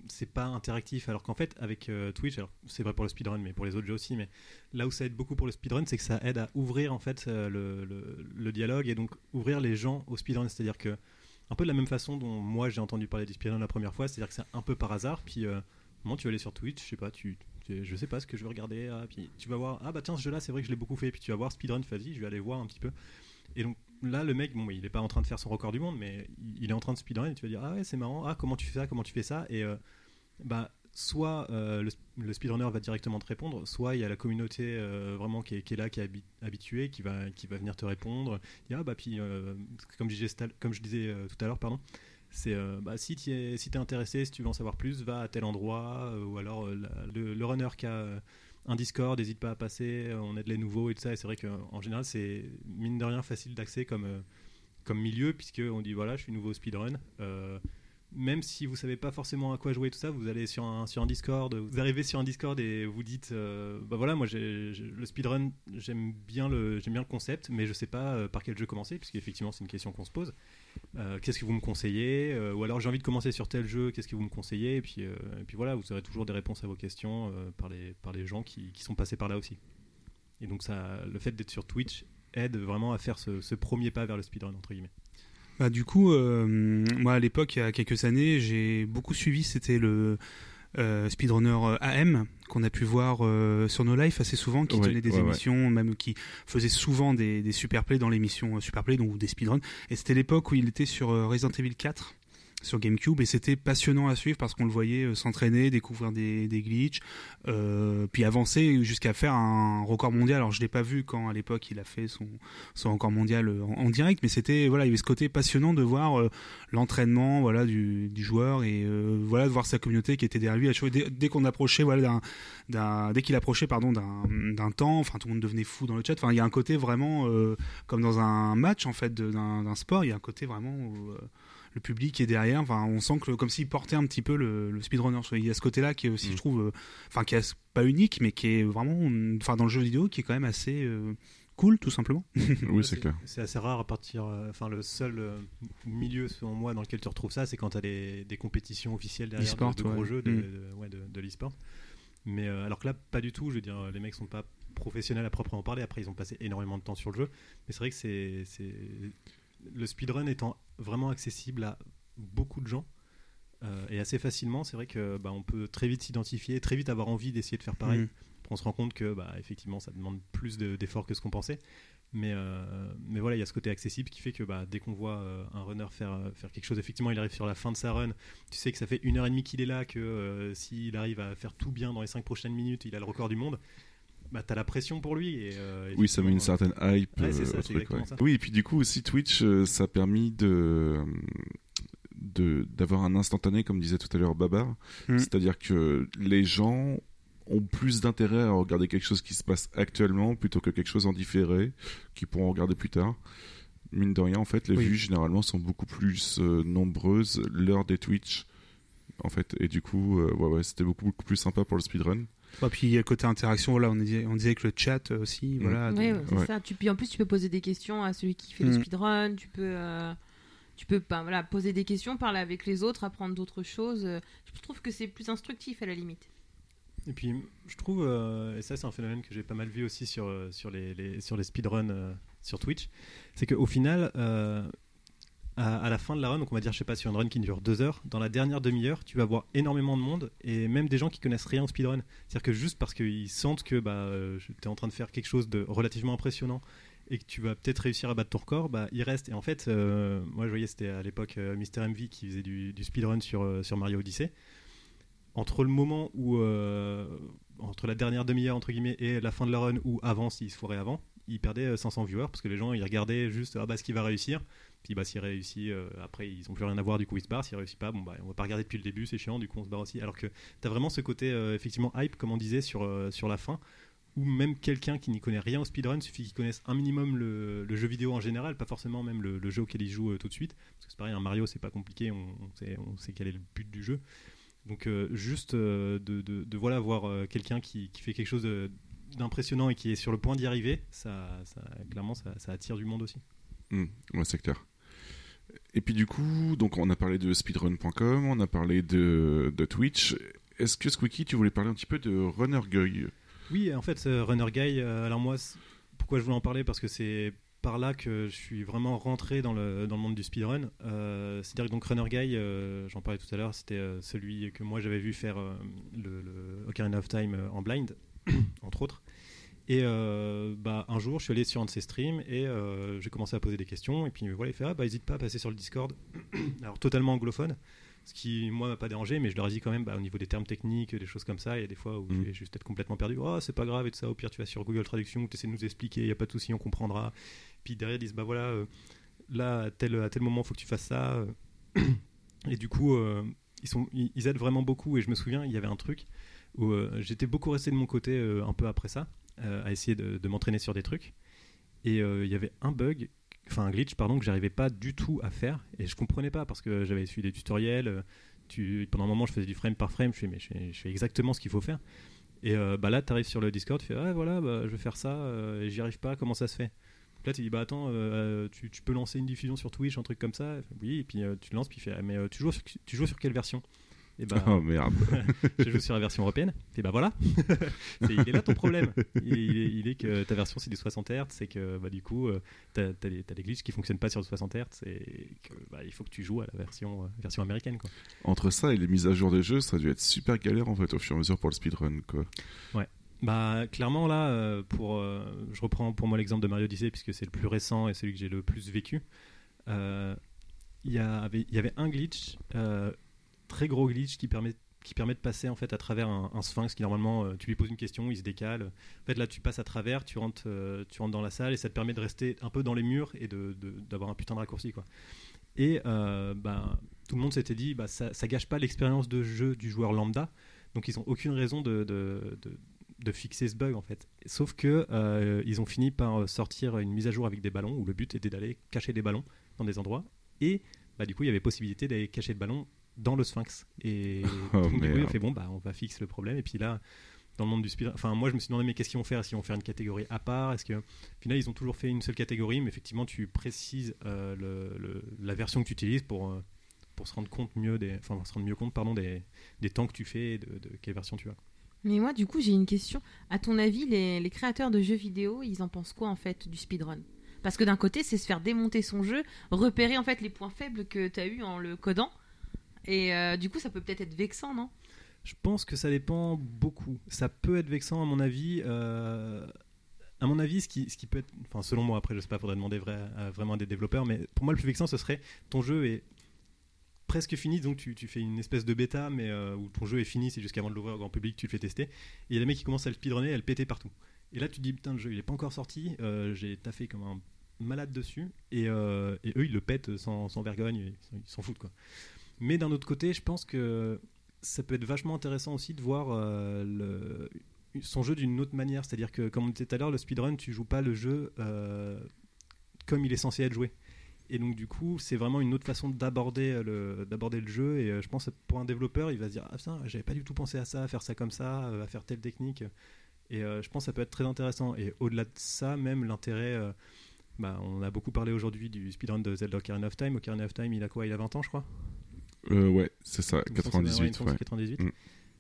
c'est pas interactif. Alors qu'en fait, avec euh, Twitch, c'est vrai pour le speedrun, mais pour les autres jeux aussi, mais là où ça aide beaucoup pour le speedrun, c'est que ça aide à ouvrir en fait euh, le, le- dialogue et donc ouvrir les gens au speedrun. C'est-à-dire que un peu de la même façon dont moi j'ai entendu parler du speedrun la première fois, c'est-à-dire que c'est un peu par hasard, puis moment tu vas aller sur Twitch, je sais pas, tu- je sais pas ce que je veux regarder, ah, puis tu vas voir, ah bah tiens ce jeu-là c'est vrai que je l'ai beaucoup fait, puis tu vas voir speedrun, vas-y, je vais aller voir un petit peu. Et donc là le mec, bon il est pas en train de faire son record du monde, mais il- est en train de speedrun et tu vas dire ah ouais c'est marrant, ah comment tu fais ça, comment tu fais ça, et euh, bah soit euh, le, speedrunner va directement te répondre, soit il y a la communauté euh, vraiment qui est, là, qui est habi- habituée, qui va, qui va venir te répondre. Dire, ah bah puis euh, comme, je disais, euh, tout à l'heure, pardon, c'est euh, bah, si tu es, si intéressé, si tu veux en savoir plus, va à tel endroit, euh, ou alors euh, le, runner qui a un Discord, n'hésite pas à passer, on aide les nouveaux et tout ça. Et c'est vrai qu'en général, c'est mine de rien facile d'accès comme, comme milieu, puisque on dit voilà, je suis nouveau au speedrun. Même si vous savez pas forcément à quoi jouer tout ça, vous allez sur un, sur un Discord, vous arrivez sur un Discord et vous dites euh, bah voilà moi le speedrun j'aime bien le concept mais je sais pas euh, par quel jeu commencer puisque effectivement c'est une question qu'on se pose. Euh, qu'est-ce que vous me conseillez Euh, ou alors j'ai envie de commencer sur tel jeu, qu'est-ce que vous me conseillez et puis et voilà, vous aurez toujours des réponses à vos questions par les gens qui, qui sont passés par là aussi. Et donc ça le fait d'être sur Twitch aide vraiment à faire ce, ce premier pas vers le speedrun entre guillemets. Bah, du coup, euh, moi à l'époque, il y a quelques années, j'ai beaucoup suivi, c'était le euh, speedrunner euh, AM qu'on a pu voir euh, sur nos lives assez souvent, qui tenait des ouais, ouais. émissions, même qui faisait souvent des, des super plays dans l'émission euh, Super Play, donc des speedruns. Et c'était l'époque où il était sur Resident Evil 4 sur GameCube et c'était passionnant à suivre parce qu'on le voyait euh, s'entraîner, découvrir des, des glitches, euh, puis avancer jusqu'à faire un record mondial. Alors je l'ai pas vu quand à l'époque il a fait son, son record mondial euh, en, direct, mais c'était voilà, il y avait ce côté passionnant de voir l'entraînement voilà du, du joueur et voilà de voir sa communauté qui était derrière lui. Dès, dès qu'on approchait voilà dès qu'il approchait pardon d'un, temps, enfin tout le monde devenait fou dans le chat. Enfin il y a un côté vraiment comme dans un match en fait d'un, sport, il y a un côté vraiment le public est derrière. Enfin, on sent que comme s'il portait un petit peu le, le speedrunner. Il y a ce côté-là qui est aussi, Mm. je trouve, euh, enfin qui est pas unique, mais qui est vraiment, enfin dans le jeu vidéo, qui est quand même assez euh, cool, tout simplement. Oui, c'est clair. C'est assez rare à partir. euh, Enfin, le seul euh, milieu, selon moi, dans lequel tu retrouves ça, c'est quand tu as des, des compétitions officielles derrière de, de gros ouais. jeux de, Mm. de, ouais, de, de l'e-sport. Mais euh, alors que là, pas du tout. Je veux dire, les mecs sont pas professionnels à proprement parler. Après, ils ont passé énormément de temps sur le jeu. Mais c'est vrai que c'est. c'est- le speedrun étant vraiment accessible à beaucoup de gens euh, et assez facilement, c'est vrai que bah, on peut très vite s'identifier, très vite avoir envie d'essayer de faire pareil. Mhm. On se rend compte que bah, effectivement, ça demande plus de- d'efforts que ce qu'on pensait. Mais, euh, mais voilà, il y a ce côté accessible qui fait que bah, dès qu'on voit euh, un runner faire, euh, faire quelque chose, effectivement, il arrive sur la fin de sa run. Tu sais que ça fait une heure et demie qu'il est là, que s'il arrive à faire tout bien dans les cinq prochaines minutes, il a le record du monde. Bah, t'as la pression pour lui. Et, euh, Oui, ça met une certaine hype. Ouais, euh, ça, au c'est truc, exactement ouais. ça. Oui, et puis du coup aussi Twitch, euh, ça a permis de de d'avoir un instantané, comme disait tout à l'heure Babar. Mm. C'est-à-dire que les gens ont plus d'intérêt à regarder quelque chose qui se passe actuellement plutôt que quelque chose en différé qu'ils pourront regarder plus tard. Mine de rien, en fait, les Oui. vues généralement sont beaucoup plus euh, nombreuses l'heure des Twitch. En fait, et du coup, euh, ouais, ouais, c'était beaucoup, beaucoup plus sympa pour le speedrun. Et puis, euh, côté interaction, voilà, on disait, on disait que le chat euh, aussi, voilà. Oui, de- ouais, c'est Ouais. ça. Tu, puis en plus, tu peux poser des questions à celui qui fait le Mm. speedrun. Tu peux, euh, tu peux ben, voilà, poser des questions, parler avec les autres, apprendre d'autres choses. Euh, Je trouve que c'est plus instructif à la limite. Et puis, je trouve, euh, et ça c'est un phénomène que j'ai pas mal vu aussi sur, euh, sur, les, les- sur les speedruns euh, sur Twitch, c'est qu'au final, euh, à, la fin de la run, donc on va dire, je sais pas, sur une run qui dure deux heures, dans la dernière demi-heure, tu vas voir énormément de monde et même des gens qui connaissent rien au speedrun. C'est-à-dire que juste parce qu'ils sentent que bah, euh, tu es en train de faire quelque chose de relativement impressionnant et que tu vas peut-être réussir à battre ton record, bah, ils restent. Et en fait, euh, moi je voyais, c'était à l'époque euh, Mister MV qui faisait du, speedrun sur, euh, sur Mario Odyssey. Entre le moment où, entre la dernière demi-heure entre guillemets et la fin de la run ou avant, s'il se foirait avant, il perdait euh, 500 viewers parce que les gens ils regardaient juste ah bah ce qu'il va réussir. Puis bah s'il réussit, euh, après ils ont plus rien à voir du coup ils se barrent. S'il réussit pas, bon bah on va pas regarder depuis le début, c'est chiant, du coup on se barre aussi. Alors que t'as vraiment ce côté euh, effectivement hype comme on disait sur euh, sur la fin ou même quelqu'un qui n'y connaît rien au speedrun, suffit qu'il connaisse un minimum le, jeu vidéo en général, pas forcément même le, jeu auquel il joue tout de suite. Parce que c'est pareil, un Mario c'est pas compliqué, on, sait, quel est le but du jeu. Donc juste de, de, voilà voir quelqu'un qui, qui fait quelque chose d'impressionnant et qui est sur le point d'y arriver, ça, clairement ça, attire du monde aussi. Hmm, ouais, clair. Et puis du coup, on a parlé de speedrun.com, on a parlé de, Twitch. Est-ce que Squeaky, tu voulais parler un petit peu de Runner Guy? Oui, en fait, euh, Runner Guy, euh, alors moi, pourquoi je voulais en parler? Parce que c'est par là que je suis vraiment rentré dans le, monde du speedrun. Euh, C'est-à-dire que donc Runner Guy, j'en parlais tout à l'heure, c'était celui que moi j'avais vu faire le, le Ocarina of Time en blind, entre autres. Et euh, bah, un jour, je suis allé sur un de ses streams et euh, j'ai commencé à poser des questions. Et puis voilà, il fait Ah, bah, n'hésite pas à passer sur le Discord. Alors, totalement anglophone. Ce qui, moi, m'a pas dérangé, mais je leur ai dit quand même, bah, au niveau des termes techniques, des choses comme ça, il y a des fois où Mhm. je vais juste être complètement perdu. Oh, c'est pas grave et tout ça. Au pire, tu vas sur Google Traduction, tu essaies de nous expliquer, il n'y a pas de souci, on comprendra. Puis derrière, ils disent, bah voilà, euh, là, à tel, à tel moment, il faut que tu fasses ça. Et du coup, ils, sont, ils, ils aident vraiment beaucoup. Et je me souviens, il y avait un truc où j'étais beaucoup resté de mon côté un peu après ça, à essayer de, m'entraîner sur des trucs. Et euh, il y avait un bug, enfin un glitch, pardon, que j'arrivais pas du tout à faire. Et je comprenais pas parce que j'avais suivi des tutoriels. euh, pendant un moment, je faisais du frame par frame. Je fais, mais je fais, exactement ce qu'il faut faire. Et euh, bah là, tu arrives sur le Discord, tu fais, ah voilà, bah, je vais faire ça, euh, et j'y arrive pas, comment ça se fait? Là, tu dis, bah attends, euh, tu, peux lancer une diffusion sur Twitch, un truc comme ça? Oui, et puis euh, tu lances, puis fait, ah, mais euh, tu, joues tu joues sur quelle version? Et bah, Oh merde. je joue sur la version européenne. Et bah voilà, C'est- il est là ton problème. Il, il est, il est que ta version c'est du 60 Hz, c'est que bah, du coup euh, t'as as des, glitches qui fonctionnent pas sur le 60 Hz et que bah, il faut que tu joues à la version, euh, version américaine quoi. Entre ça et les mises à jour des jeux, ça a dû être super galère en fait au fur et à mesure pour le speedrun quoi. Bah clairement là, euh, pour, euh, je reprends pour moi l'exemple de Mario Odyssey puisque c'est le plus récent et celui que j'ai le plus vécu. Euh, Il y, avait, il y avait un glitch, euh, très gros glitch qui permet qui permet de passer en fait à travers un, sphinx qui normalement euh, tu lui poses une question il se décale. En fait là tu passes à travers tu rentres euh, tu rentres dans la salle et ça te permet de rester un peu dans les murs et de- d'avoir un putain de raccourci quoi. Et euh, bah, tout le monde s'était dit bah, ça, ça gâche pas l'expérience de jeu du joueur lambda. Donc ils ont aucune raison de, de- de- de fixer ce bug en fait. Sauf que euh, ils ont fini par sortir une mise à jour avec des ballons où le but était d'aller cacher des ballons dans des endroits. Et bah, du coup il y avait possibilité d'aller cacher le ballon dans le sphinx et Oh, donc, du coup, merde. fait bon bah on va fixer le problème et puis là dans le monde du speed enfin moi je me suis demandé mais qu'est-ce qu'ils vont faire? Est-ce qu'ils vont faire une catégorie à part? Est-ce que au final ils ont toujours fait une seule catégorie mais effectivement tu précises euh, le- le- la version que tu utilises pour euh, pour se rendre compte mieux des enfin se rendre mieux compte pardon des, des temps que tu fais et de, de quelle version tu as Mais moi, du coup, j'ai une question. À ton avis, les, les créateurs de jeux vidéo, ils en pensent quoi en fait du speedrun? Parce que d'un côté, c'est se faire démonter son jeu, repérer en fait les points faibles que tu as eu en le codant. Et euh, du coup, ça peut peut-être être vexant, non? Je pense que ça dépend beaucoup. Ça peut être vexant, à mon avis. euh, À mon avis, ce qui, peut être. Enfin, selon moi, après, je sais pas, faudrait demander vraiment à des développeurs, mais pour moi, le plus vexant, ce serait ton jeu est presque fini, donc tu, fais une espèce de bêta, mais euh, où ton jeu est fini, c'est jusqu'avant de l'ouvrir au grand public, tu le fais tester. Et il y a des mecs qui commencent à le speedrunner, à le péter partout. Et là, tu te dis, putain, le jeu, il est pas encore sorti, j'ai taffé comme un malade dessus, et, eux, ils le pètent sans, sans vergogne, ils s'en foutent, quoi. Mais d'un autre côté, je pense que ça peut être vachement intéressant aussi de voir euh, son jeu d'une autre manière. C'est-à-dire que, comme on disait tout à l'heure, le speedrun, tu joues pas le jeu euh, comme il est censé être joué. Et donc, du coup, c'est vraiment une autre façon d'aborder euh, le, le jeu. Et je pense que pour un développeur, il va se dire Ah, putain, j'avais pas du tout pensé à ça, à faire ça comme ça, à faire telle technique. Et je pense que ça peut être très intéressant. Et au-delà de ça, même l'intérêt. bah, on a beaucoup parlé aujourd'hui du speedrun de Zelda Ocarina of Time. Ocarina of Time, il a quoi? Il a 20 ans, je crois? Euh, ouais, c'est ça, il me semble que c'est- ouais, il me 98. semble que ouais. c'est 98. Mm.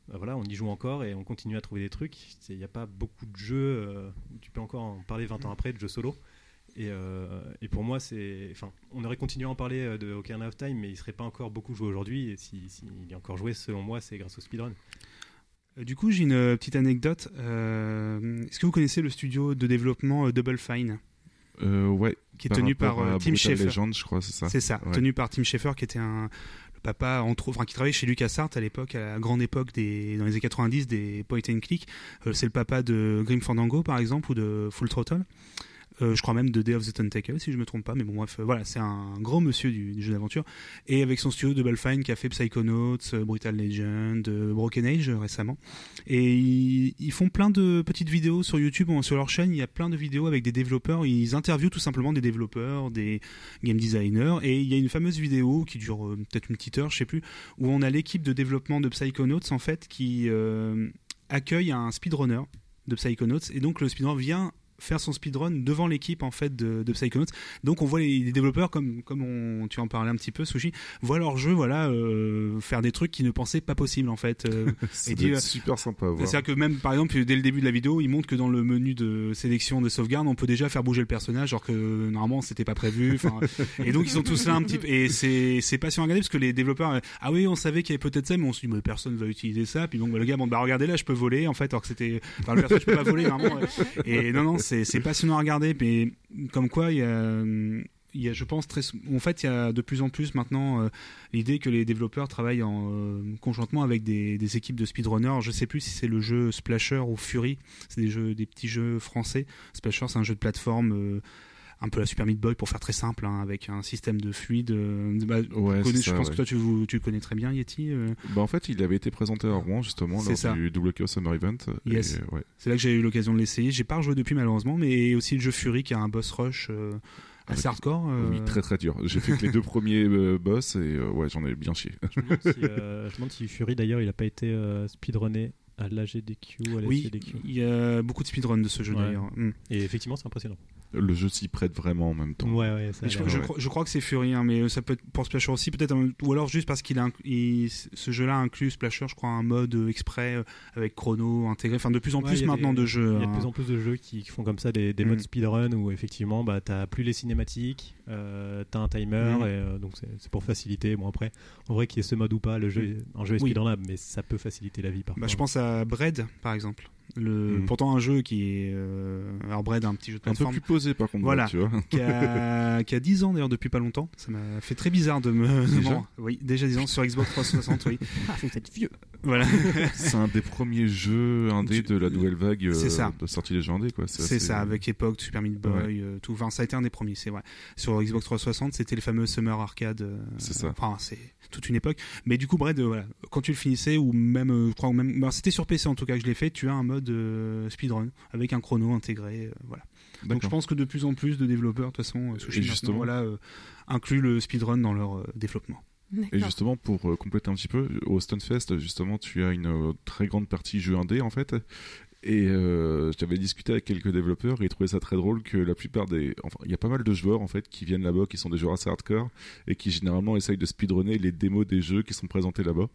Bah voilà, on y joue encore et on continue à trouver des trucs. C'est- Il n'y a pas beaucoup de jeux, euh, où tu peux encore en parler 20 ans après, de jeux solo. Et, euh, et pour moi, c'est. Enfin, on aurait continué à en parler euh, de Ocarina of Time, mais il serait pas encore beaucoup joué aujourd'hui. Et s'il si, s'il est encore joué, selon moi, c'est grâce au speedrun. Euh, Du coup, j'ai une euh, petite anecdote. Euh, Est-ce que vous connaissez le studio de développement euh, Double Fine, Euh, ouais, qui est par tenu par euh, Tim Schafer Legend, je crois, c'est ça. C'est ça, Ouais. tenu par Tim Schafer, qui était un papa entre enfin qui travaillait chez LucasArts à l'époque, à la grande époque des dans les années 90 des point and click. Euh, c'est le papa de Grim Fandango par exemple ou de Full Throttle. Euh, je crois même de Day of the Tentacle si je me trompe pas mais bon bref euh, voilà c'est un grand monsieur du, jeu d'aventure. Et avec son studio Double Fine qui a fait Psychonauts, euh, Brutal Legend, Broken Age récemment. Et ils, font plein de petites vidéos sur YouTube ou sur leur chaîne. Il y a plein de vidéos avec des développeurs. Ils interviewent tout simplement des développeurs des game designer et il y a une fameuse vidéo qui dure peut-être une petite heure je sais plus où on a l'équipe de développement de Psychonauts en fait qui accueille un speedrunner de Psychonauts. Et donc le speedrunner vient faire son speedrun devant l'équipe en fait de, de Psychonauts donc on voit les, les développeurs comme comme on, tu en parlais un petit peu Sushi voient leur jeu voilà euh, faire des trucs qu'ils ne pensaient pas possible en fait Euh, Et dit, super sympa c'est-à-dire que même, par exemple, dès le début de la vidéo, il montre que dans le menu de sélection de sauvegarde, on peut déjà faire bouger le personnage, alors que normalement, c'était pas prévu. Et donc, ils sont tous là un petit peu. Et c'est, c'est passionnant à regarder parce que les développeurs, euh, ah oui, on savait qu'il y avait peut-être ça, mais on se dit, mais personne va utiliser ça. Puis donc, bah, le gars, bon, bah, regardez là, je peux voler, en fait, alors que c'était, enfin, le personnage, je peux pas voler, normalement. Et non, non, c'est, passionnant à regarder, mais comme quoi, il y a, je pense, très, en fait, il y a de plus en plus maintenant euh, l'idée que les développeurs travaillent en, euh, conjointement avec des, équipes de speedrunners. Je sais plus si c'est le jeu Splasher ou Fury. C'est des jeux, des petits jeux français. Splasher, c'est un jeu de plateforme. euh, un peu la Super Meat Boy pour faire très simple, hein, avec un système de fluide. euh, bah, Ouais, connais- c'est je pense ouais. que toi tu, tu le connais très bien, Yeti. euh. Bah, en fait, il avait été présenté à Rouen, justement, lors ça. du Double Chaos Summer Event. Yes. Et, ouais. C'est là que j'ai eu l'occasion de l'essayer. J'ai pas rejoué depuis malheureusement, mais aussi le jeu Fury qui a un boss rush euh, assez Avec- hardcore. euh, Oui, très très dur. J'ai fait que les deux premiers euh, boss et euh, ouais, j'en ai bien chié. Je me demande si, euh, je me demande si Fury, d'ailleurs, il a pas été euh, speedrunné à l'AGDQ, à la Oui, il y a beaucoup de speedrun de ce jeu Ouais. d'ailleurs. Mm. Et effectivement, c'est impressionnant. Le jeu s'y prête vraiment en même temps. Ouais, ouais, ça a Je, l'air- je ouais. crois, je crois que c'est Fury, hein, mais ça peut être pour Splasher aussi, peut-être, ou alors juste parce qu'il a, il- ce jeu-là inclut Splasher, je crois, un mode euh, exprès euh, avec chrono intégré. Enfin, de plus en Ouais, plus maintenant des- de jeux. Il y a de hein. plus en plus de jeux qui, qui font comme ça des, des Mm. modes speedrun où effectivement bah, t'as plus les cinématiques, euh, t'as un timer Mm. et euh, donc c'est pour faciliter. Bon après, en vrai qu'il y ait ce mode ou pas, le jeu, est- un jeu est Oui. speedrunnable, mais ça peut faciliter la vie parfois. Bah, je pense à Bread, par exemple. Le, Mhm. Pourtant, un jeu qui est. Euh, alors, Bread, un petit jeu de Un peu plateforme. plus posé par contre, Voilà. tu vois. qui a, qui a 10 ans d'ailleurs depuis pas longtemps. Ça m'a fait très bizarre de me. de Déjà Oui, déjà 10 ans sur Xbox 360, oui. Ah, vous êtes vieux. Voilà. C'est un des premiers jeux indés de la nouvelle vague euh, ça. de sortie légendée quoi. C'est assez- ça, avec Epoch, Super Meat Boy, euh, tout. Enfin, ça a été un des premiers, c'est vrai. Sur Xbox 360, c'était le fameux Summer Arcade. euh, C'est ça. Enfin, c'est toute une époque. Mais du coup, Bread, euh, voilà, quand tu le finissais, ou même, je crois, ou même, bah, c'était sur PC en tout cas que je l'ai fait, tu as un mode speedrun avec un chrono intégré. voilà. Donc je pense que de plus en plus de développeurs, de toute façon, maintenant, justement- voilà, incluent le speedrun dans leur développement. Et justement, pour euh, compléter un petit peu, au Stunfest, justement, tu as une euh, très grande partie jeu indé, en fait. Et euh, j'avais discuté avec quelques développeurs et ils trouvaient ça très drôle que la plupart des... Enfin, il y a pas mal de joueurs, en fait, qui viennent là-bas, qui sont des joueurs assez hardcore et qui généralement essayent de speedrunner les démos des jeux qui sont présentés là-bas.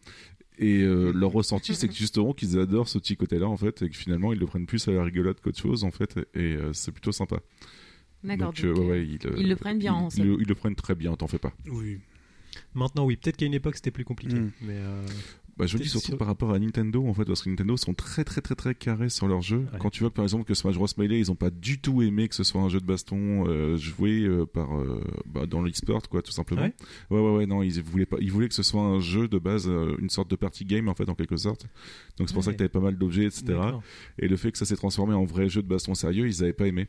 Et euh, leur ressenti, c'est que justement, qu'ils adorent ce petit côté-là, en fait, et que finalement, ils le prennent plus à la rigolade qu'autre chose, en fait, et euh, c'est plutôt sympa. D'accord. Donc, donc, ouais, euh, ouais, ils, euh, ils le prennent bien, Ils, en ils ils le prennent très bien, t'en fais pas. Oui. Maintenant, oui, peut-être qu'à une époque c'était plus compliqué. Mm. Mais euh, Bah, je le dis surtout par rapport à Nintendo, en fait, parce que Nintendo sont très très très très carrés sur leurs jeux. Ouais. Quand tu vois par exemple que Smash Bros Melee, ils ont pas du tout aimé que ce soit un jeu de baston euh, joué euh, par euh, bah, dans l'e-sport, quoi, tout simplement. Ouais ouais, ouais, ouais, non, ils voulaient pas, ils voulaient que ce soit un jeu de base, euh, une sorte de party game en fait, en quelque sorte. Donc c'est pour ça que t'avais pas mal d'objets, etc. Et le fait que ça s'est transformé en vrai jeu de baston sérieux, ils avaient pas aimé.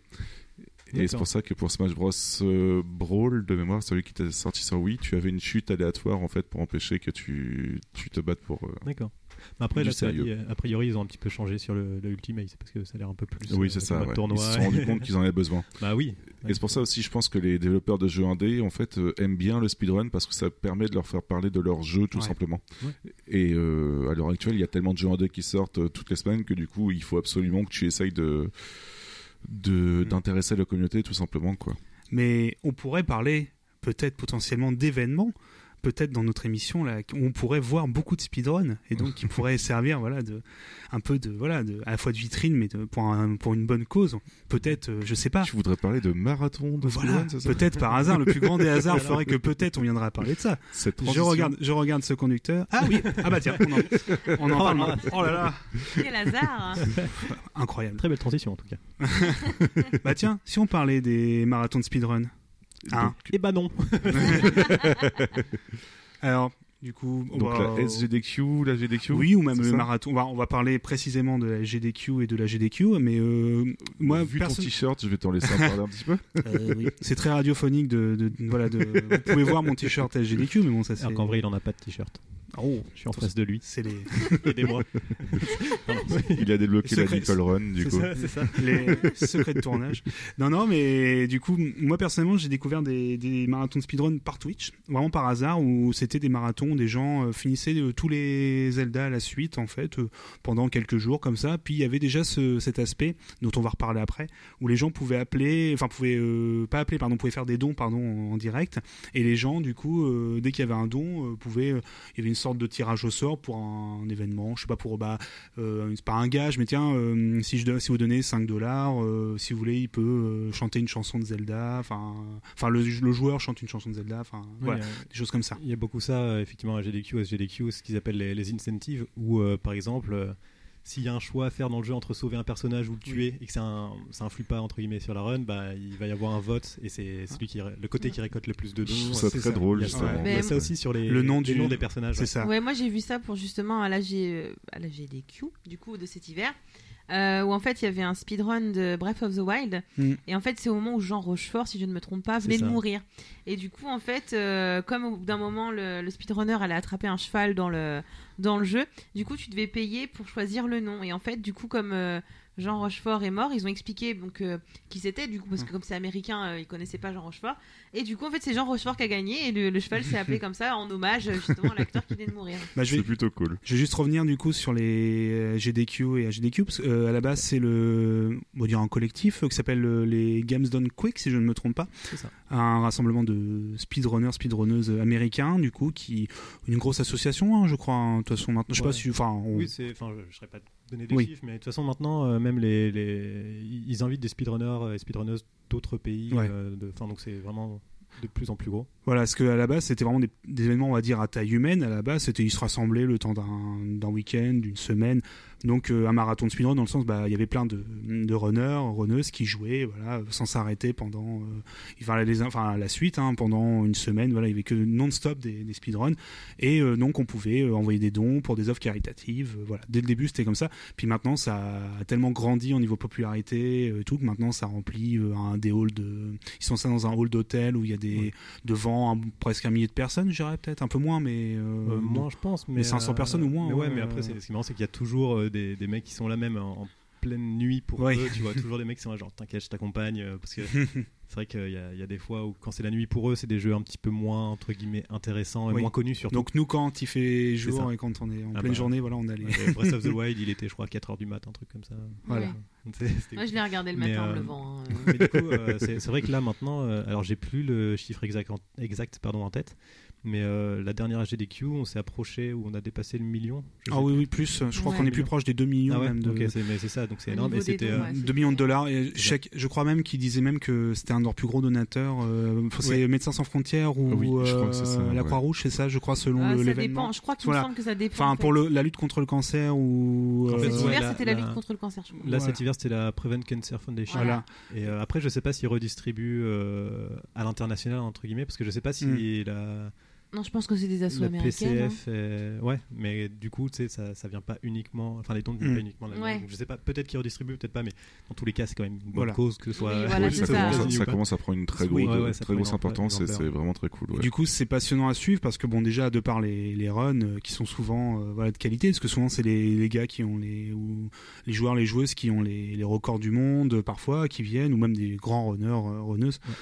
Et c'est pour ça que pour Smash Bros euh, Brawl de mémoire, celui qui était sorti sur Wii, tu avais une chute aléatoire en fait pour empêcher que tu, tu te battes pour. euh, D'accord. Mais après, Du là, ça sérieux. dit, euh, a priori, ils ont un petit peu changé sur le, le Ultimate parce que ça a l'air un peu plus. Oui, euh, c'est ça. ouais. Tournoi. Ils se sont rendus compte qu'ils en avaient besoin. bah oui. Et c'est pour ça aussi, je pense que les développeurs de jeux indés, en fait, aiment bien le speedrun parce que ça permet de leur faire parler de leur jeu, tout Ouais. simplement. Et à l'heure actuelle, il y a tellement de jeux indés qui sortent toutes les semaines que du coup, il faut absolument que tu essayes de de- Mm. d'intéresser la communauté, tout simplement, quoi. Mais on pourrait parler peut-être potentiellement d'événements, peut-être dans notre émission là, on pourrait voir beaucoup de speedrun et donc qui pourrait servir voilà de un peu de voilà de à la fois de vitrine mais de, pour un- pour une bonne cause. Peut-être euh, je sais pas. Tu voudrais parler de marathon de Voilà, peut-être par hasard, le plus grand des hasards ferait que peut-être on viendra parler de ça. Cette Je regarde, je regarde ce conducteur. Ah oui, ah bah tiens, on en, on en parle. maintenant. Oh là là, Quel hasard hein. incroyable. Très belle transition en tout cas. Bah tiens, si on parlait des marathons de speedrun. Hein Donc, Et bah non. Alors, du coup, on donc va- la SGDQ, la GDQ Oui, ou même le marathon. On va, on va parler précisément de la GDQ et de la GDQ, mais euh, moi, Vu perso- ton t-shirt, je vais t'en laisser en parler un petit peu. Euh, oui. c'est très radiophonique de, de- voilà de. Vous pouvez voir mon t-shirt SGDQ, mais bon, ça c'est. Alors qu'en vrai, il en a pas de t-shirt. Oh, Je suis en face de lui. c'est les, Aidez-moi. Il a débloqué la Secret- Nicole Run, du C'est coup. ça, c'est ça. les secrets de tournage. Non, non, mais du coup, moi personnellement, j'ai découvert des, des marathons de speedrun par Twitch, vraiment par hasard, où c'était des marathons, des gens euh, finissaient euh, tous les Zelda à la suite, en fait, euh, pendant quelques jours comme ça. Puis il y avait déjà ce, cet aspect dont on va reparler après, où les gens pouvaient appeler, enfin pouvaient euh, pas appeler, pardon, pouvaient faire des dons, pardon, en, en direct, et les gens, du coup, euh, dès qu'il y avait un don, euh, pouvaient, euh, il y avait une sorte de tirage au sort pour un, événement, je sais pas pour bah euh, c'est pas un gage, mais tiens, euh, si, je, si vous donnez 5 dollars, euh, si vous voulez, il peut euh, chanter une chanson de Zelda, enfin, enfin le, le joueur chante une chanson de Zelda, enfin, Oui, voilà, des choses comme ça. Il y a beaucoup ça, effectivement, à GDQ, SGDQ, ce qu'ils appellent les, les incentives, où, par exemple, s'il y a un choix à faire dans le jeu entre sauver un personnage ou le tuer, et que ça, un- ça influe pas, entre guillemets, sur la run, bah, il va y avoir un vote, et c'est celui qui, le côté qui récolte le plus de dons. Je trouve ça c'est très ça. drôle, Il y a il y Mais- ça aussi sur les, Le nom du- noms des personnages. C'est ouais. ça. Ouais, moi j'ai vu ça pour justement à la, G... à la GDQ, du coup, de cet hiver, euh, où en fait il y avait un speedrun de Breath of the Wild. Mm. Et en fait, c'est au moment où Jean Rochefort, si je ne me trompe pas, venait de mourir. Et du coup, en fait, euh, comme au bout d'un moment, le, le speedrunner allait attraper un cheval dans le, dans le jeu, du coup, tu devais payer pour choisir le nom. Et en fait, du coup, comme. euh, Jean Rochefort est mort, ils ont expliqué donc euh, qui c'était du coup parce que comme c'est américain, euh, ils connaissaient pas Jean Rochefort et du coup en fait c'est Jean Rochefort qui a gagné et le, le cheval s'est appelé comme ça en hommage euh, justement à l'acteur qui vient de mourir. Bah, je, C'est plutôt cool. je vais juste revenir du coup sur les euh, GDQ et AGDQ, parce que euh, à la base c'est le, on va dire un collectif euh, qui s'appelle les Games Done Quick si je ne me trompe pas. C'est ça. un rassemblement de speedrunners, speedrunneuses américains, du coup, qui une grosse association, hein, je crois. hein, De toute façon, maintenant, je sais Ouais. pas si, enfin, on- Oui, c'est, enfin, je ne saurais pas donner des Oui. chiffres, mais de toute façon, maintenant, euh, même les, les, ils invitent des speedrunners et speedrunneuses d'autres pays. Ouais. euh, de, enfin, donc c'est vraiment de plus en plus gros. voilà, parce que à la base, c'était vraiment des, des événements, on va dire, à taille humaine. À la base, c'était ils se rassemblaient le temps d'un, d'un week-end, d'une semaine. Donc, euh, un marathon de speedrun dans le sens, bah, il y avait plein de, de runners, runneuses qui jouaient, voilà, sans s'arrêter pendant, euh, enfin, les, enfin, la suite, hein, pendant une semaine. Voilà, il y avait que non-stop des, des speedruns. Et euh, donc, on pouvait envoyer des dons pour des offres caritatives. voilà, dès le début, c'était comme ça. Puis maintenant, ça a tellement grandi au niveau popularité et tout que maintenant, ça remplit un des halls de. Ils sont ça dans un hall d'hôtel où il y a des Ouais. devant un- presque un millier de personnes, je dirais peut-être un peu moins, mais moins, je pense. Mais, mais 500 personnes ou moins, Mais ouais, mais après, c'est, ce qui est marrant, c'est qu'il y a toujours des, des mecs qui sont là même en, en pleine nuit pour Ouais. eux. Tu vois, toujours des mecs qui sont là, genre, t'inquiète, je t'accompagne. euh, Parce que c'est vrai qu'il y a, il y a des fois où, quand c'est la nuit pour eux, c'est des jeux un petit peu moins, entre guillemets, intéressants et Oui. moins connus surtout. Donc nous, quand il fait jour et quand on est en Ah pleine bah. journée, voilà, on a les. Ouais, Breath of the Wild, il était, je crois, à 4h du mat, un truc comme ça. Voilà. Moi je l'ai regardé le Mais, matin en me euh, levant. hein, euh. mais du coup, euh, c'est c'est vrai que là maintenant, euh, alors j'ai plus le chiffre exact, en, exact pardon, en tête, Mais euh, la dernière HDQ, on s'est approché où on a dépassé le million. Ah oui, oui, plus. Je crois Ouais. qu'on est plus proche des 2 millions Ah ouais, même de. mais c'est ça, donc c'est énorme. Et c'était. euh, ouais. 2 millions de dollars. Et chaque, je crois même qu'il disait même que c'était un de leurs plus gros donateurs. euh, c'est Médecins sans frontières ou Ah oui, ça, euh, la ouais. Croix-Rouge, c'est ça, je crois, selon Ah, le- ça l'événement. dépend. Je crois qu'il Voilà. me semble que ça dépend. Enfin, en pour le, la lutte contre le cancer ou. En fait, Cet hiver, c'était la la- lutte contre le cancer, je crois. Là, Voilà. cet hiver, c'était la Prevent Cancer Foundation. Voilà. Et après, je sais pas s'ils redistribuent à l'international, entre guillemets, parce que je sais pas si Hmm. la, Non, je pense que c'est des assos américaines. hein. PCF. est- Ouais, mais du coup, tu sais, ça, ça vient pas uniquement. Enfin, les dons ne viennent Hmm. pas uniquement de la Ouais. Donc, Je sais pas, peut-être qu'ils redistribuent, peut-être pas, mais dans tous les cas, c'est quand même une bonne Voilà. cause, que ce soit. Oui, voilà, Oui, c'est ça, ça. commence, à- ça commence prendre une très, Oui, grosse- ouais, ouais, ça très grosse importance et c'est vraiment très cool. ouais. Du coup, c'est passionnant à suivre parce que bon, déjà de par les, les runs euh, qui sont souvent euh, voilà de qualité, parce que souvent c'est les, les gars qui ont les ou les joueurs, les joueuses qui ont les, les records du monde euh, parfois qui viennent ou même des grands runners, euh, runneuses Ouais.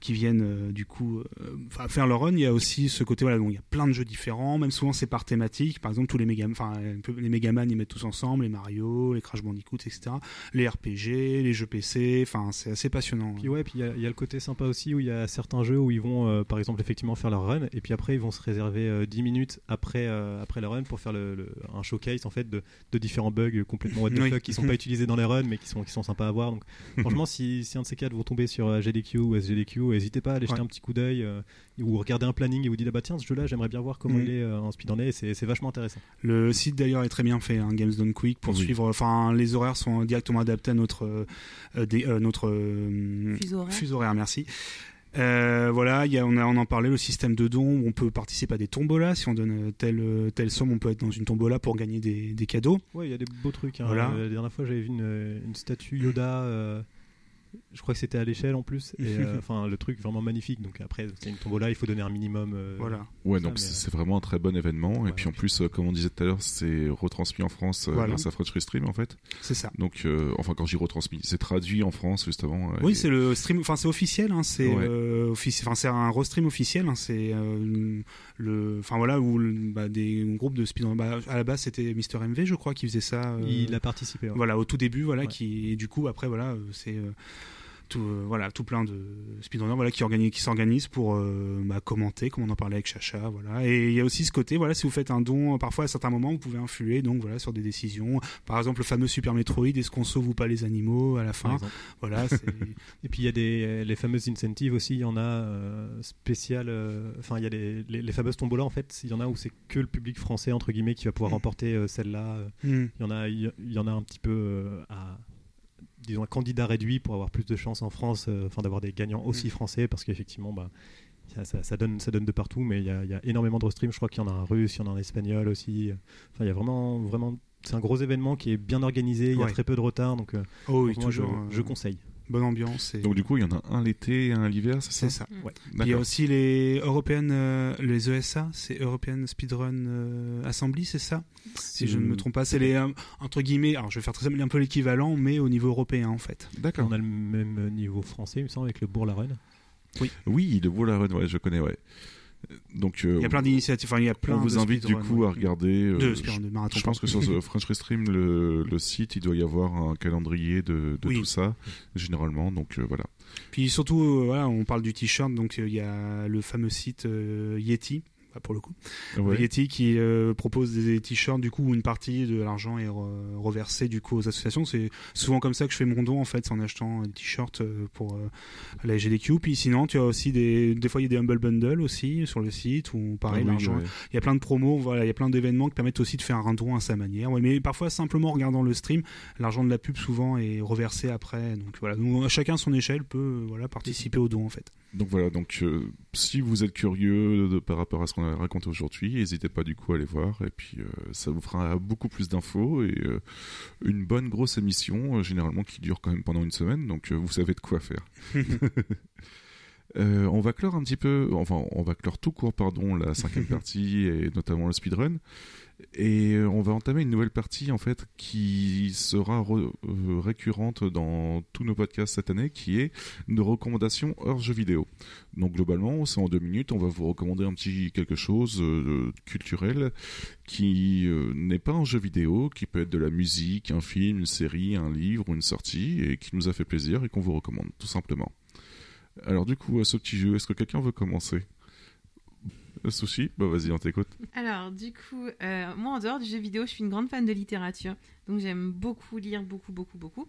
Qui viennent euh, du coup euh, faire leur run. Il y a aussi ce côté voilà, donc il y a plein de jeux différents, même souvent c'est par thématique. Par exemple, tous les méga, enfin les Megaman ils mettent tous ensemble, les Mario, les Crash Bandicoot, etc. Les RPG, les jeux PC, enfin c'est assez passionnant. Puis ouais, puis il y, a- il y a le côté sympa aussi où il y a certains jeux où ils vont, euh, par exemple, effectivement faire leur run, et puis après ils vont se réserver euh, 10 minutes après, euh, après leur run pour faire le, le- un showcase en fait de, de différents bugs complètement what the Oui. fuck qui sont pas utilisés dans les runs mais qui sont, qui sont sympas à voir. Donc franchement, si, si un de ces quatre vont tomber sur GDQ ou SGDQ, n'hésitez pas à aller jeter Ouais. un petit coup d'œil euh, ou regarder un planning et vous dites ah bah tiens ce jeu-là j'aimerais bien voir comment Mhm. il est euh, en speed en c'est c'est vachement intéressant. Le site d'ailleurs est très bien fait, hein, Games Done Quick, pour Oui. suivre. Enfin, les horaires sont directement adaptés à notre euh, des- euh, notre euh, Fuseau horaire. fuseau horaire, merci. Euh, voilà, il y a, on, a, on en parlait, le système de dons, où on peut participer à des tombolas. Si on donne telle, telle somme, on peut être dans une tombola pour gagner des, des cadeaux. Ouais, il y a des beaux trucs. hein. Voilà. La dernière fois, j'avais vu une, une statue Yoda. euh, je crois que c'était à l'échelle en plus. Et euh, enfin, le truc vraiment magnifique. Donc après, c'est une tombola, il faut donner un minimum. euh, Voilà. Ouais, donc c'est euh, c'est vraiment un très bon événement. Ouais, et puis en plus, euh, comme on disait tout à l'heure, c'est retransmis en France Voilà. grâce à French Restream en fait. C'est ça. Donc, euh, enfin, quand j'y retransmis, c'est traduit en France justement. euh, Oui, et- c'est le stream. Enfin, c'est officiel. Hein, c'est Ouais. euh, offici- Enfin, c'est un restream officiel. Hein, c'est euh, le. Enfin voilà où le- bah, des groupes de speedrun. Bah, à la base, c'était Mister MV, je crois, qui faisait ça. euh, Il a participé. ouais. Voilà, au tout début, voilà, Ouais. qui et du coup après voilà, euh, c'est euh, tout, euh, voilà, tout plein de speedrunners voilà qui qui s'organisent pour euh, bah, commenter, comme on en parlait avec Chacha, voilà. Et il y a aussi ce côté, voilà, si vous faites un don, parfois à certains moments, vous pouvez influer, donc voilà, sur des décisions. Par exemple, le fameux Super Metroid, est-ce qu'on sauve ou pas les animaux à la fin. Voilà, c'est Et puis il y a des les fameuses incentives aussi. Il y en a euh, spéciales. euh, Enfin, il y a les, les, les fameuses tombolas. En fait, il y en a où c'est que le public français entre guillemets qui va pouvoir Mm. remporter celle-là. Il y en a, il y en a un petit peu à disons un candidat réduit pour avoir plus de chances en France, euh, enfin d'avoir des gagnants aussi Mm. français parce qu'effectivement bah ça, ça- ça donne ça donne de partout, mais il y a, il y a énormément de streams. Je crois qu'il y en a un russe, il y en a un espagnol aussi. Enfin il y a vraiment vraiment c'est un gros événement qui est bien organisé. Il y a Ouais. très peu de retard, donc euh, Oh oui, franchement, je, toujours. euh, je conseille. Bonne ambiance. Et... Donc du coup, il y en a un l'été et un l'hiver, c'est ça c'est ça. Ouais. Il y a aussi les européennes, euh, les ESA, c'est European Speedrun euh, Assembly, c'est ça? Si je ne me trompe pas, c'est les euh, entre guillemets. Alors je vais faire très simple, un peu l'équivalent, mais au niveau européen en fait. D'accord. On a le même niveau français, il me semble, avec le Bourg-la-Reine. Oui, le Bourg la Reine, ouais, je connais, ouais. Donc, euh, Il y a plein d'initiatives, enfin il y a plein. on vous invite du coup à regarder. euh, de je- speedrun, de marathon. Je pense que sur ce French Restream, le, le site, il doit y avoir un calendrier de, de Oui. tout ça, généralement. Donc euh, voilà. Puis surtout, voilà, on parle du t-shirt, donc il y a le fameux site Yeti. Bah, pour le coup, Ouais. Yeti qui euh, propose des t-shirts du coup où une partie de l'argent est re- reversée du coup aux associations. C'est souvent comme ça que je fais mon don en fait, c'est en achetant des t-shirts euh, pour euh, la GDQ. Puis sinon, tu as aussi des des fois il y a des humble bundles aussi sur le site où pareil Ah oui, l'argent ouais. il y a plein de promos, voilà, il y a plein d'événements qui permettent aussi de faire un don à sa manière. Ouais, mais parfois simplement en regardant le stream, l'argent de la pub souvent est reversé après. Donc voilà, Donc, chacun à son échelle peut euh, voilà participer au don en fait. Donc voilà, donc euh, si vous êtes curieux de- par rapport à ce qu'on a raconté aujourd'hui, n'hésitez pas du coup à aller voir et puis euh, ça vous fera beaucoup plus d'infos et euh, une bonne grosse émission généralement qui dure quand même pendant une semaine, donc vous savez de quoi faire. Euh, on va clore un petit peu, enfin on va clore tout court pardon la cinquième partie et notamment le speedrun et euh, on va entamer une nouvelle partie en fait qui sera euh, récurrente dans tous nos podcasts cette année qui est nos recommandations hors jeux vidéo. Donc globalement, c'est en deux minutes, on va vous recommander un petit quelque chose euh, culturel qui euh, n'est pas un jeu vidéo, qui peut être de la musique, un film, une série, un livre ou une sortie, et qui nous a fait plaisir et qu'on vous recommande, tout simplement. Alors du coup, ce petit jeu, est-ce que quelqu'un veut commencer? Euh, Sushi? Bah vas-y, on t'écoute. Alors, du coup, euh, moi, en dehors du jeu vidéo, je suis une grande fan de littérature. Donc, j'aime beaucoup lire, beaucoup, beaucoup, beaucoup.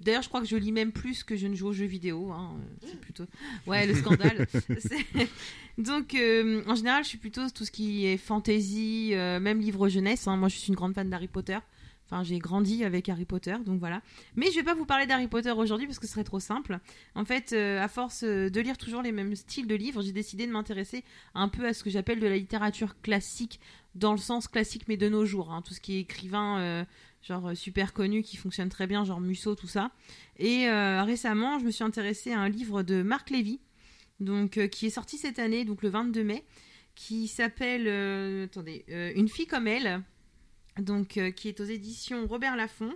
D'ailleurs, je crois que je lis même plus que je ne joue aux jeux vidéo. hein. Euh, C'est plutôt. Ouais, le scandale. Donc, euh, en général, je suis plutôt tout ce qui est fantasy, euh, même livre jeunesse. hein. Moi, je suis une grande fan d'Harry Potter. Enfin, j'ai grandi avec Harry Potter, donc voilà. Mais je vais pas vous parler d'Harry Potter aujourd'hui parce que ce serait trop simple. En fait, euh, à force euh, de lire toujours les mêmes styles de livres, j'ai décidé de m'intéresser un peu à ce que j'appelle de la littérature classique, dans le sens classique mais de nos jours. hein. Tout ce qui est écrivain, euh, genre super connu, qui fonctionne très bien, genre Musso, tout ça. Et récemment, je me suis intéressée à un livre de Marc Lévy, donc, qui est sorti cette année, donc le 22 mai, qui s'appelle, attendez, Une fille comme elle, donc euh, qui est aux éditions Robert Laffont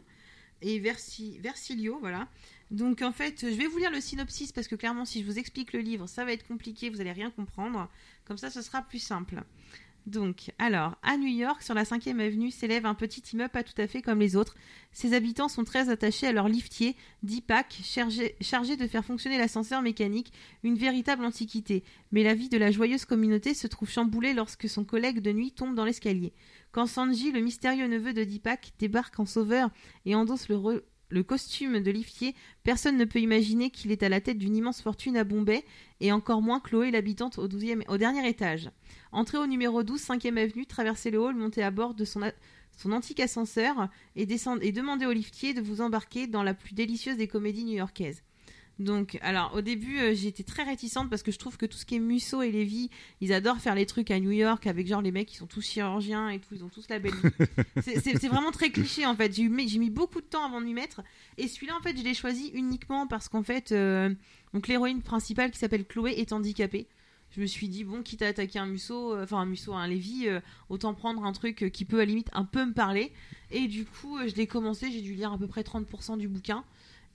et Versi- Versilio, voilà. Donc en fait, je vais vous lire le synopsis parce que clairement, si je vous explique le livre, ça va être compliqué, vous allez rien comprendre. Comme ça, ce sera plus simple. Donc, alors, à New York, sur la 5e avenue, s'élève un petit immeuble pas tout à fait comme les autres. Ses habitants sont très attachés à leur liftier, Deepak, chargé, chargé de faire fonctionner l'ascenseur mécanique, une véritable antiquité. Mais la vie de la joyeuse communauté se trouve chamboulée lorsque son collègue de nuit tombe dans l'escalier. Quand Sanji, le mystérieux neveu de Deepak, débarque en sauveur et endosse le, costume de liftier, personne ne peut imaginer qu'il est à la tête d'une immense fortune à Bombay, et encore moins Chloé, l'habitante au, 12e au dernier étage. Entrez au numéro 12, 5e avenue, traversez le hall, montez à bord de son, antique ascenseur et, descendez, et demandez au liftier de vous embarquer dans la plus délicieuse des comédies new-yorkaises. Donc, alors au début, euh, j'étais très réticente parce que je trouve que tout ce qui est Musso et Lévy, ils adorent faire les trucs à New York avec genre les mecs qui sont tous chirurgiens et tout, ils ont tous la belle vie. C'est- vraiment très cliché en fait. J'ai mis beaucoup de temps avant de m'y mettre. Et celui-là, en fait, je l'ai choisi uniquement parce qu'en fait, euh, donc l'héroïne principale qui s'appelle Chloé est handicapée. Je me suis dit, bon, quitte à attaquer un Musso, euh, enfin un Musso, un Lévy, autant prendre un truc qui peut à la limite un peu me parler. Et du coup, je l'ai commencé, j'ai dû lire à peu près 30% du bouquin.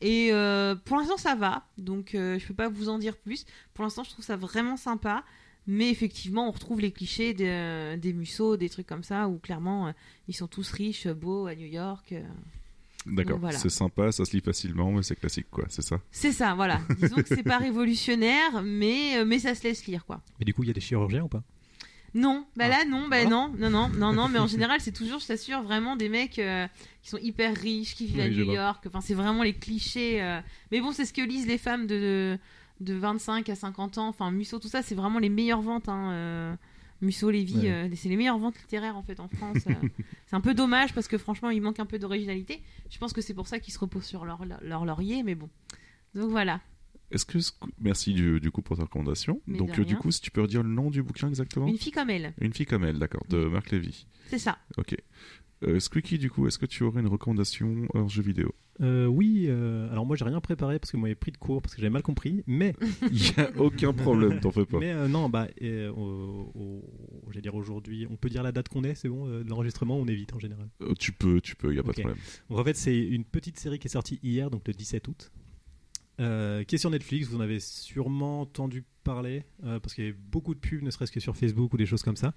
Et euh, pour l'instant, ça va. Donc, euh, je peux pas vous en dire plus. Pour l'instant, je trouve ça vraiment sympa. Mais effectivement, on retrouve les clichés des, des Musso, des trucs comme ça, où clairement, euh, ils sont tous riches, beaux à New York. euh. D'accord, voilà. c'est sympa, ça se lit facilement, mais c'est classique, quoi, c'est ça? C'est ça, voilà. Disons que c'est pas révolutionnaire, mais, euh, mais ça se laisse lire, quoi. Mais du coup, il y a des chirurgiens ou pas? Non, bah Ah. là, non, bah non, non, non, non, non, mais en général, c'est toujours, je t'assure, vraiment des mecs euh, qui sont hyper riches, qui vivent à New. York. Enfin, c'est vraiment les clichés. euh. Mais bon, c'est ce que lisent les femmes de, de 25 à 50 ans. Enfin, Musso, tout ça, c'est vraiment les meilleures ventes. Hein, euh, Musso, Lévy, Ouais. euh, c'est les meilleures ventes littéraires en fait en France. euh. c'est un peu dommage parce que franchement, il manque un peu d'originalité. Je pense que c'est pour ça qu'ils se reposent sur leur, leur laurier, mais bon. Donc voilà. Est-ce que... Merci du, du coup pour ta recommandation. Mais Donc euh, du coup, si tu peux redire le nom du bouquin exactement? Une fille comme elle, Une fille comme elle, d'accord, de Marc Lévy. c'est ça. Ok. Euh, Squeaky, du coup, est-ce que tu aurais une recommandation hors jeu vidéo? Euh, Oui, euh, alors moi j'ai rien préparé parce que moi j'ai pris de cours parce que j'avais mal compris, mais Il y a aucun problème, t'en fais pas. mais euh, non bah euh, j'allais dire aujourd'hui, on peut dire la date qu'on est, c'est bon, euh, l'enregistrement on évite en général. Euh, tu peux, tu peux, il y a pas de problème. Donc, en fait c'est une petite série qui est sortie hier, donc le 17 août, euh, qui est sur Netflix. Vous en avez sûrement entendu parler euh, parce qu'il y avait beaucoup de pubs, ne serait-ce que sur Facebook ou des choses comme ça.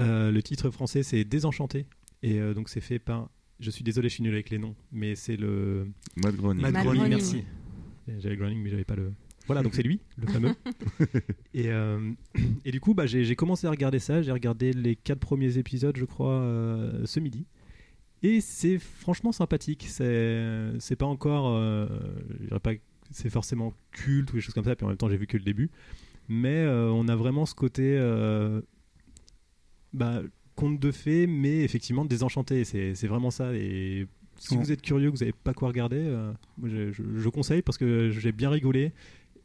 Euh, le titre français c'est Désenchanté et euh, donc c'est fait par je suis désolé, je suis nul avec les noms, mais c'est le Matt Groening. Matt Matt Groening. Groening. Merci. J'avais Groening, mais j'avais pas le. Voilà, donc c'est lui, le fameux. et, euh, et du coup, bah, j'ai commencé à regarder ça. J'ai regardé les quatre premiers épisodes, je crois, euh, ce midi. Et c'est franchement sympathique. C'est pas encore. euh, je dirais pas c'est forcément culte ou des choses comme ça. Puis en même temps, j'ai vu que le début. Mais euh, on a vraiment ce côté. euh, bah, conte de fées, mais effectivement désenchanté. C'est vraiment ça. Et si vous êtes curieux, que vous n'avez pas quoi regarder, euh, moi, je, je- je conseille parce que j'ai bien rigolé.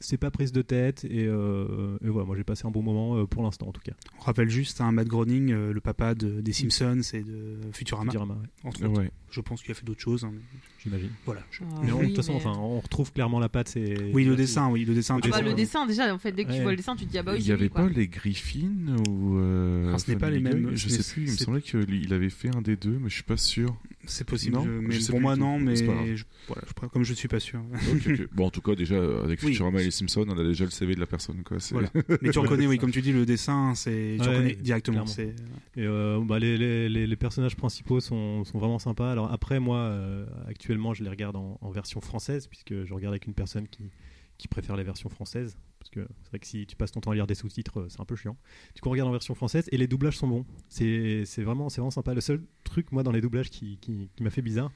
C'est pas prise de tête et, euh, et voilà, moi j'ai passé un bon moment euh, pour l'instant en tout cas. On rappelle juste un Matt Groening, euh, le papa de- des Simpsons et de Futurama, Futurama, ouais, entre autres. Ouais. Je pense qu'il a fait d'autres choses. hein, mais j'imagine. voilà. je- Ah, Mais on- de oui, toute façon, mais- enfin, on retrouve clairement la patte. C'est Oui, le dessin, oui, le dessin. Ah tu bah, le dessin, déjà, en fait, dès que tu Ouais. vois le dessin, tu te dis, ah bah oui, il y c'est avait quoi. pas les Griffins ou euh, Ah, ce n'est pas Family les mêmes- Guy? Je ce n'est- sais plus, il me semblait qu'il avait fait un des deux, mais je suis pas sûr. C'est possible, Non, je- mais je sais pour moi tout. non, mais je- voilà, je- comme je ne suis pas sûr. Bon, en tout cas, déjà, avec Oui. Futurama et les Simpsons, on a déjà le CV de la personne. Quoi. Voilà. Mais tu reconnais, oui, comme tu dis, le dessin, c'est tu Ouais, reconnais directement. C'est Et euh, bah, les, les- les- les personnages principaux sont, sont vraiment sympas. Alors après, moi, euh, actuellement, je les regarde en, en version française, puisque je regarde avec une personne qui, qui préfèrent les versions françaises. Parce que c'est vrai que si tu passes ton temps à lire des sous-titres, euh, c'est un peu chiant. Du coup, on regarde en version française et les doublages sont bons. C'est vraiment, vraiment sympa. Le seul truc, moi, dans les doublages qui, qui, m'a fait bizarre,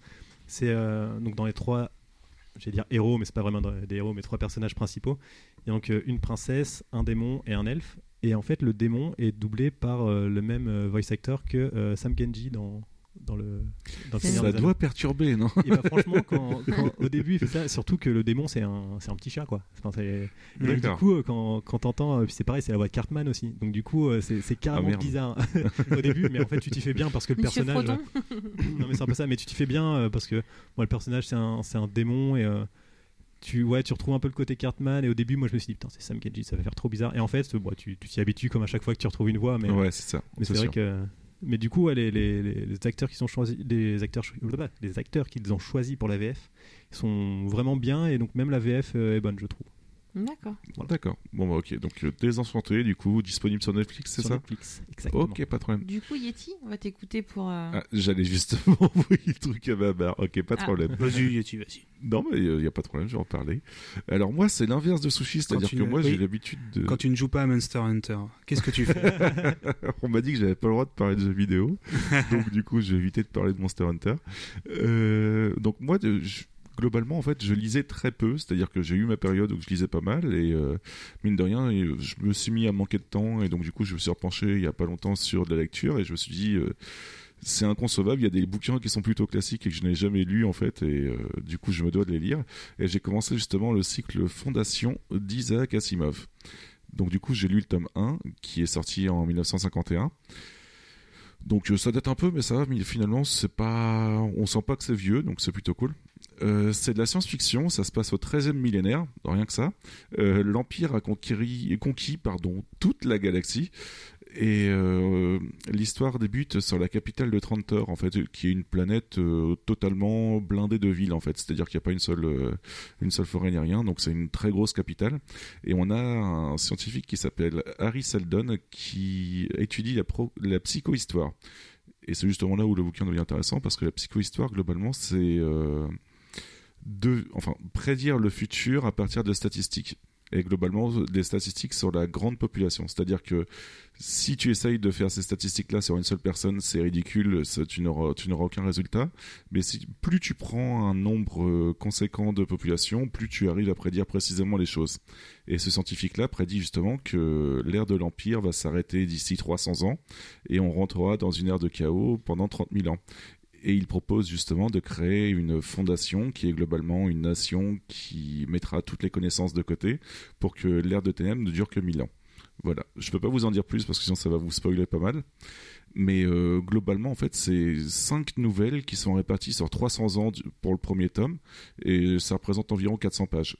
c'est euh, donc dans les trois, j'allais dire héros, mais c'est pas vraiment des héros, mais trois personnages principaux. Il y a donc euh, une princesse, un démon et un elfe. Et en fait, le démon est doublé par le même voice actor que Sam Genji dans, dans le, dans le Ça doit perturber, non et bah, franchement, quand, quand- au début il fait ça, surtout que le démon c'est un, c'est un petit chat quoi. Enfin, et donc, du coup, quand, quand t'entends, euh, puis c'est pareil, c'est la voix de Cartman aussi. Donc du coup, euh, c'est carrément Ah, bizarre au début, mais en fait tu t'y fais bien parce que le Monsieur personnage. Non mais c'est un peu ça, mais tu t'y fais bien euh, parce que moi le personnage c'est un, c'est un démon et euh, tu ouais tu retrouves un peu le côté Cartman et au début moi je me suis dit putain c'est Sam Genji ça va faire trop bizarre et en fait bon, tu tu t'y habitues comme à chaque fois que tu retrouves une voix mais Ouais, c'est ça. mais c'est c'est vrai sûr. que. Mais du coup, les, acteurs qui sont choisis, les acteurs, les acteurs qu'ils ont choisis pour la VF, sont vraiment bien et donc même la VF euh, est bonne, je trouve. D'accord. D'accord. Bon, bah, ok. Donc, euh, Désenchanté, du coup, disponible sur Netflix, c'est Sur ça Netflix, exactement. Ok, pas de problème. Du coup, Yeti, on va t'écouter pour. euh, Ah, J'allais justement envoyer le truc à ma barre. Ok, pas de Ah. problème. Vas-y, Yeti, vas-y. Non, mais il n'y a pas de problème, je vais en parler. Alors, moi, c'est l'inverse de Sushi, c'est-à-dire tu que ne- moi, oui. j'ai l'habitude de. Quand tu ne joues pas à Monster Hunter, qu'est-ce que tu fais On m'a dit que j'avais pas le droit de parler de jeux vidéo, donc du coup j'ai évité de parler de Monster Hunter. Euh, donc moi, de- je- globalement en fait, je lisais très peu, c'est-à-dire que j'ai eu ma période où je lisais pas mal et euh, mine de rien, je me suis mis à manquer de temps et donc du coup je me suis repenché il y a pas longtemps sur de la lecture et je me suis dit euh, c'est inconcevable, il y a des bouquins qui sont plutôt classiques et que je n'ai jamais lus en fait et euh, du coup je me dois de les lire et j'ai commencé justement le cycle Fondation d'Isaac Asimov. Donc du coup j'ai lu le tome 1 qui est sorti en 1951. Donc ça date un peu mais ça va mais finalement c'est pas on sent pas que c'est vieux donc c'est plutôt cool. Euh, c'est de la science-fiction, ça se passe au 13e millénaire, rien que ça. Euh, L'Empire a conquis, pardon, toute la galaxie et euh, l'histoire débute sur la capitale de Trantor, en fait, qui est une planète totalement blindée de villes, en fait. C'est-à-dire qu'il n'y a pas une seule, une seule forêt ni rien, donc c'est une très grosse capitale. Et on a un scientifique qui s'appelle Harry Seldon qui étudie la, psychohistoire. Et c'est justement là où le bouquin devient intéressant, parce que la psychohistoire, globalement, c'est de, enfin, prédire le futur à partir de statistiques. Et globalement, des statistiques sur la grande population. C'est-à-dire que si tu essayes de faire ces statistiques-là sur une seule personne, c'est ridicule, ça- tu n'auras tu n'auras aucun résultat. Mais si, plus tu prends un nombre euh, conséquent de population, plus tu arrives à prédire précisément les choses. Et ce scientifique-là prédit justement que l'ère de l'Empire va s'arrêter d'ici 300 ans et on rentrera dans une ère de chaos pendant 30 000 ans. Et il propose justement de créer une fondation qui est globalement une nation qui mettra toutes les connaissances de côté pour que l'ère de ténèbres ne dure que 1000 ans. Voilà, je peux pas vous en dire plus parce que sinon ça va vous spoiler pas mal. Mais euh, globalement, en fait, c'est cinq nouvelles qui sont réparties sur 300 ans pour le premier tome et ça représente environ 400 pages.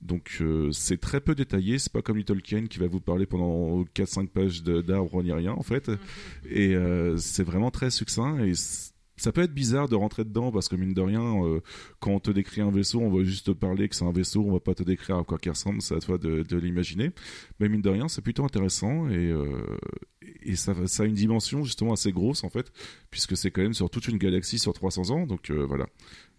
Donc euh, c'est très peu détaillé, c'est pas comme Tolkien qui va vous parler pendant 4-5 pages d'arbres ni rien en fait. Et euh, c'est vraiment très succinct et ça peut être bizarre de rentrer dedans parce que mine de rien, euh, quand on te décrit un vaisseau, on va juste te parler que c'est un vaisseau, on va pas te décrire à quoi qu'il ressemble, c'est à toi de, l'imaginer. Mais mine de rien, c'est plutôt intéressant et, euh, ça a une dimension justement assez grosse en fait, puisque c'est quand même sur toute une galaxie sur 300 ans, donc euh, voilà.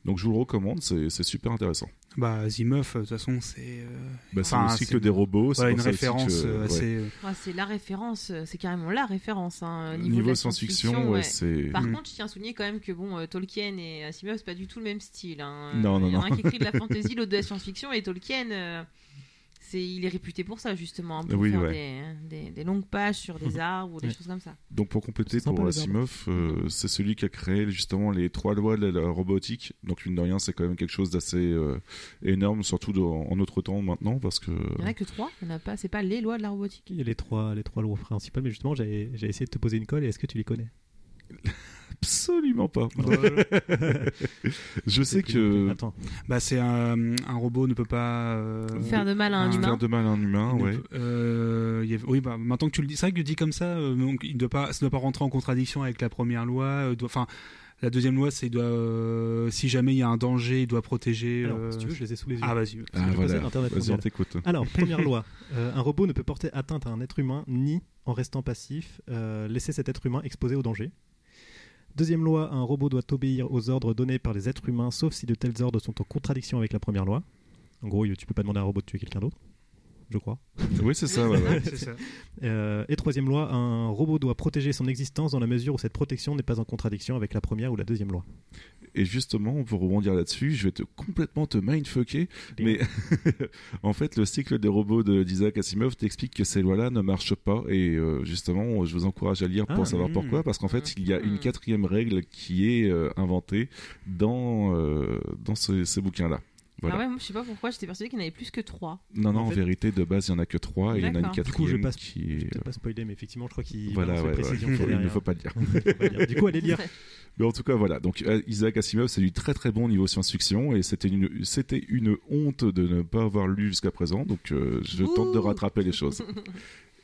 Donc je vous le recommande, c'est c'est super intéressant. Bah, Asimov, de toute façon, c'est. euh, Bah, c'est enfin, le cycle c'est- des robots, c'est Voilà, une référence que, euh, ouais. assez. euh, ah, c'est la référence, c'est carrément la référence. Hein, niveau, Niveau science-fiction, ouais, c'est. Par Mm. contre, je tiens à souligner quand même que bon, Tolkien et Asimov, c'est pas du tout le même style. Hein. Non, non, Il y en a non. un qui écrit de la fantasy, l'autre de la science-fiction, et Tolkien, euh, c'est, il est réputé pour ça justement, hein, pour Oui, faire ouais. des, des- des longues pages sur des arbres ou des Ouais. choses comme ça. Donc pour compléter, pour Asimov, euh, c'est celui qui a créé justement les trois lois de la robotique. Donc mine de rien, c'est quand même quelque chose d'assez euh, énorme, surtout dans- en notre temps maintenant, parce que Il y en a que trois, il y en a pas, c'est pas les lois de la robotique. Il y a les trois, les trois lois principales, mais justement, j'ai j'ai essayé de te poser une colle et est-ce que tu les connais? Absolument pas. Je sais que Attends, Bah, c'est un, un robot ne peut pas. euh, Faire de mal à un humain. faire de mal à un humain, ne ouais. peut- euh, il y a- oui, bah, maintenant que tu le dis, c'est vrai que dit comme ça, euh, donc, il doit pas, ça doit pas rentrer en contradiction avec la première loi. euh, Enfin, la deuxième loi, c'est il doit, euh, si jamais il y a un danger, il doit protéger. alors, euh, si tu veux, je les ai sous les yeux. Ah, vas-y. Ah voilà, vas-y on t'écoute. Alors, première loi. Euh, un robot ne peut porter atteinte à un être humain ni, en restant passif, euh, laisser cet être humain exposé au danger. Deuxième loi, un robot doit obéir aux ordres donnés par les êtres humains, sauf si de tels ordres sont en contradiction avec la première loi. En gros, tu peux pas demander à un robot de tuer quelqu'un d'autre, je crois. Oui, c'est ça. ouais, ouais. C'est ça. Euh, et troisième loi, un robot doit protéger son existence dans la mesure où cette protection n'est pas en contradiction avec la première ou la deuxième loi. Et justement, pour rebondir là-dessus, je vais te complètement te mindfucker. Mais en fait, le cycle des robots de- d'Isaac Asimov t'explique que ces lois-là ne marchent pas. Et euh, justement, je vous encourage à lire pour Ah, savoir hmm. pourquoi. Parce qu'en fait, il y a une Hmm. quatrième règle qui est euh, inventée dans, dans ce- ces bouquins-là. Voilà. Ah ouais, moi, je sais pas pourquoi, j'étais persuadée qu'il y en avait plus que trois. Non, non, En en, fait- vérité, de base, il y en a que trois. Et il y en a une quatrième Du coup, je passe- qui Je vais peut-être pas spoiler, mais effectivement, je crois qu'il Voilà, ouais, ouais. il ne faut pas le dire. Faut pas le dire. Du coup, allez lire. Mais en tout cas, voilà. Donc, euh, Isaac Asimov, c'est du très très bon niveau science-fiction et c'était une, c'était une honte de ne pas avoir lu jusqu'à présent. Donc, euh, je tente de rattraper les choses.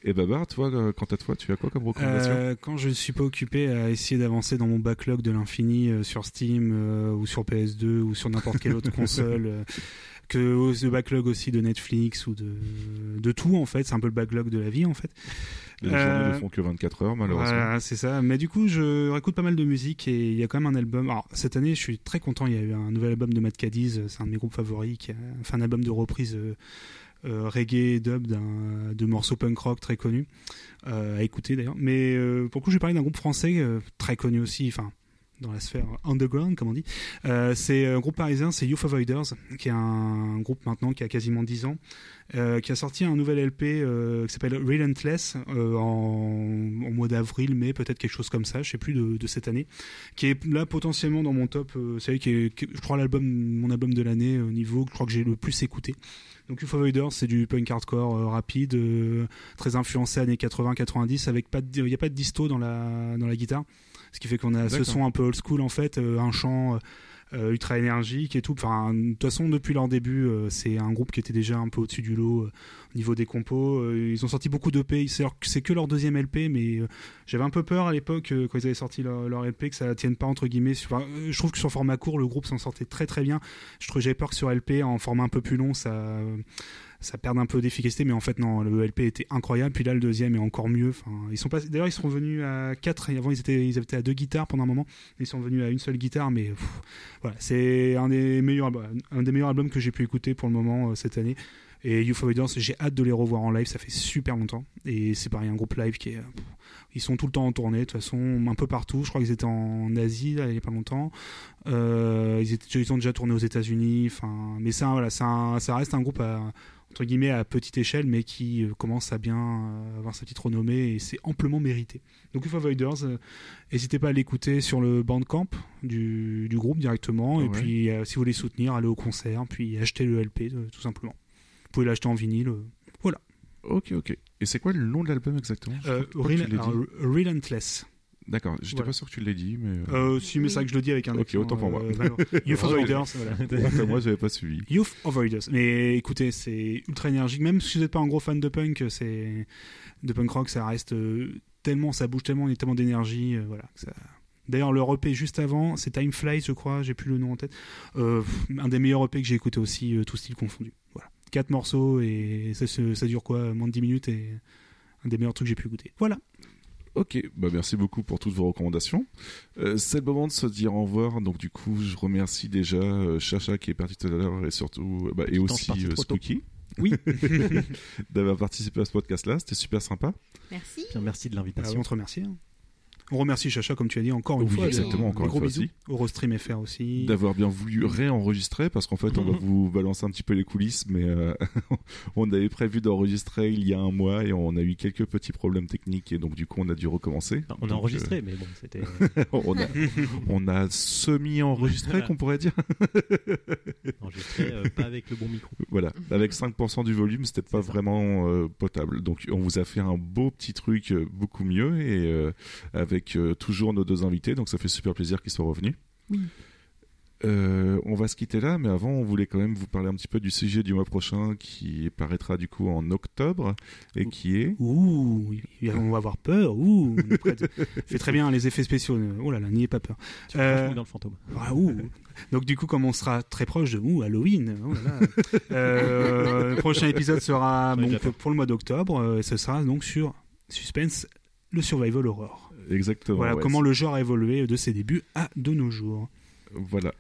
Et Babar, toi, euh, quant à toi, tu as quoi comme recommandation Euh, quand je ne suis pas occupé à essayer d'avancer dans mon backlog de l'infini euh, sur Steam ou sur PS2 ou sur n'importe quelle autre console, que le backlog aussi de Netflix ou de, de tout en fait, c'est un peu le backlog de la vie en fait. Les euh, ne font que 24 heures, malheureusement. Voilà, c'est ça. Mais du coup, je réécoute pas mal de musique et il y a quand même un album. Alors, cette année, je suis très content. Il y a eu un nouvel album de Matt Cadiz. C'est un de mes groupes favoris. Qui a fait un album de reprise euh, reggae dub de morceaux punk rock très connus. Euh, à écouter d'ailleurs. Mais euh, pour le coup, je vais parler d'un groupe français très connu aussi. Enfin, dans la sphère underground, comme on dit. Euh, c'est un groupe parisien, c'est Youth Avoiders, qui est un groupe maintenant qui a quasiment 10 ans, euh, qui a sorti un nouvel LP euh, qui s'appelle Relentless en, en mois d'avril, mai, peut-être quelque chose comme ça, je sais plus de, cette année, qui est là potentiellement dans mon top, c'est qui est, je crois l'album, mon album de l'année au niveau, que je crois que j'ai le plus écouté. Donc Youth Avoiders, c'est du punk hardcore rapide, très influencé années 80-90, avec pas, il n'y a pas de disto dans la dans la guitare, ce qui fait qu'on a ce son un peu old school en fait, euh, un chant. euh, ultra énergique et tout. Enfin, de toute façon, depuis leur début, euh, c'est un groupe qui était déjà un peu au-dessus du lot au niveau des compos. Ils ont sorti beaucoup d'EP. C'est que leur deuxième LP, mais j'avais un peu peur à l'époque quand ils avaient sorti leur, leur LP que ça tienne pas entre guillemets. enfin, je trouve que sur format court, le groupe s'en sortait très très bien. Je j'avais peur que sur LP, en format un peu plus long, ça ça perde un peu d'efficacité, mais en fait non, le LP était incroyable. Puis là, le deuxième est encore mieux. Enfin, ils sont. D'ailleurs, ils sont revenus à 4 Avant, ils étaient, ils étaient à deux guitares pendant un moment. Ils sont revenus à une seule guitare, mais voilà, c'est un des meilleurs, un des meilleurs albums que j'ai pu écouter pour le moment euh, cette année. Et Youth Avoidance, j'ai hâte de les revoir en live. Ça fait super longtemps. Et c'est pareil, un groupe live qui est. euh, Ils sont tout le temps en tournée, de toute façon, un peu partout. Je crois qu'ils étaient en Asie il n'y a pas longtemps. Euh, ils, ont déjà tourné aux États-Unis. Mais ça, voilà, ça, ça reste un groupe à, entre guillemets à petite échelle, mais qui euh, commence à bien euh, avoir sa petite renommée et c'est amplement mérité. Donc, Youth Avoiders, euh, n'hésitez pas à l'écouter sur le bandcamp du, du groupe directement. Et puis, euh, si vous voulez soutenir, allez au concert, puis achetez le LP euh, tout simplement. Vous pouvez l'acheter en vinyle. euh. Ok, ok. Et c'est quoi le nom de l'album exactement? Relentless. D'accord, j'étais voilà. pas sûr que tu l'aies dit, mais. euh, Euh, si, mais c'est vrai que je le dis avec un Ok, autant pour moi. euh. Youth Avoiders, voilà. moi, j'avais pas suivi. Youth Avoiders. Mais écoutez, c'est ultra énergique. Même si vous n'êtes pas un gros fan de punk, c'est de punk rock, ça reste euh, tellement, ça bouge tellement, il y a tellement d'énergie. euh, voilà. ça- D'ailleurs, leur EP juste avant, c'est Time Flies, je crois, j'ai plus le nom en tête. Euh, un des meilleurs EP que j'ai écouté aussi, tout style confondu. Voilà. Quatre morceaux et ça, ça dure quoi Moins de 10 minutes et un des meilleurs trucs que j'ai pu écouter. Voilà. Ok, bah merci beaucoup pour toutes vos recommandations. Euh, c'est le moment de se dire au revoir. Donc du coup, je remercie déjà euh, Chacha qui est parti tout à l'heure et surtout euh, bah, et aussi euh. Spooky Oui. d'avoir participé à ce podcast-là. C'était super sympa. Merci. Bien, merci de Bah, l'invitation. on te remercie. hein. On remercie Chacha, comme tu as dit, encore une Oui, fois. exactement, encore Un une fois. Eurostream FR aussi. D'avoir bien voulu réenregistrer parce qu'en fait, on va vous balancer un petit peu les coulisses, mais euh, on avait prévu d'enregistrer il y a un mois et on a eu quelques petits problèmes techniques et donc du coup, on a dû recommencer. Enfin, on a Donc, enregistré, mais bon, c'était. euh, on a, on a semi-enregistré, qu'on pourrait dire. enregistré euh, pas avec le bon micro. Voilà, avec 5% du volume, c'était pas ça. vraiment euh, potable. Donc on vous a fait un beau petit truc euh, beaucoup mieux et euh, avec euh, toujours nos deux invités, donc ça fait super plaisir qu'ils soient revenus. Oui. Euh, on va se quitter là, mais avant, on voulait quand même vous parler un petit peu du sujet du mois prochain qui paraîtra du coup en octobre et qui est. Ouh, on va avoir peur. Ouh, on est prêt de- fait très bien les effets spéciaux. Oh là là, n'y ayez pas peur. Tu Euh, dans le fantôme. Ah, ouh. Donc du coup, comme on sera très proche de ouh, Halloween, oh là là. Euh, le prochain épisode sera peur. pour le mois d'octobre. et ce sera donc sur Suspense, le survival horror. Exactement. voilà ouais, comment le genre a évolué de ses débuts à de nos jours. Voilà.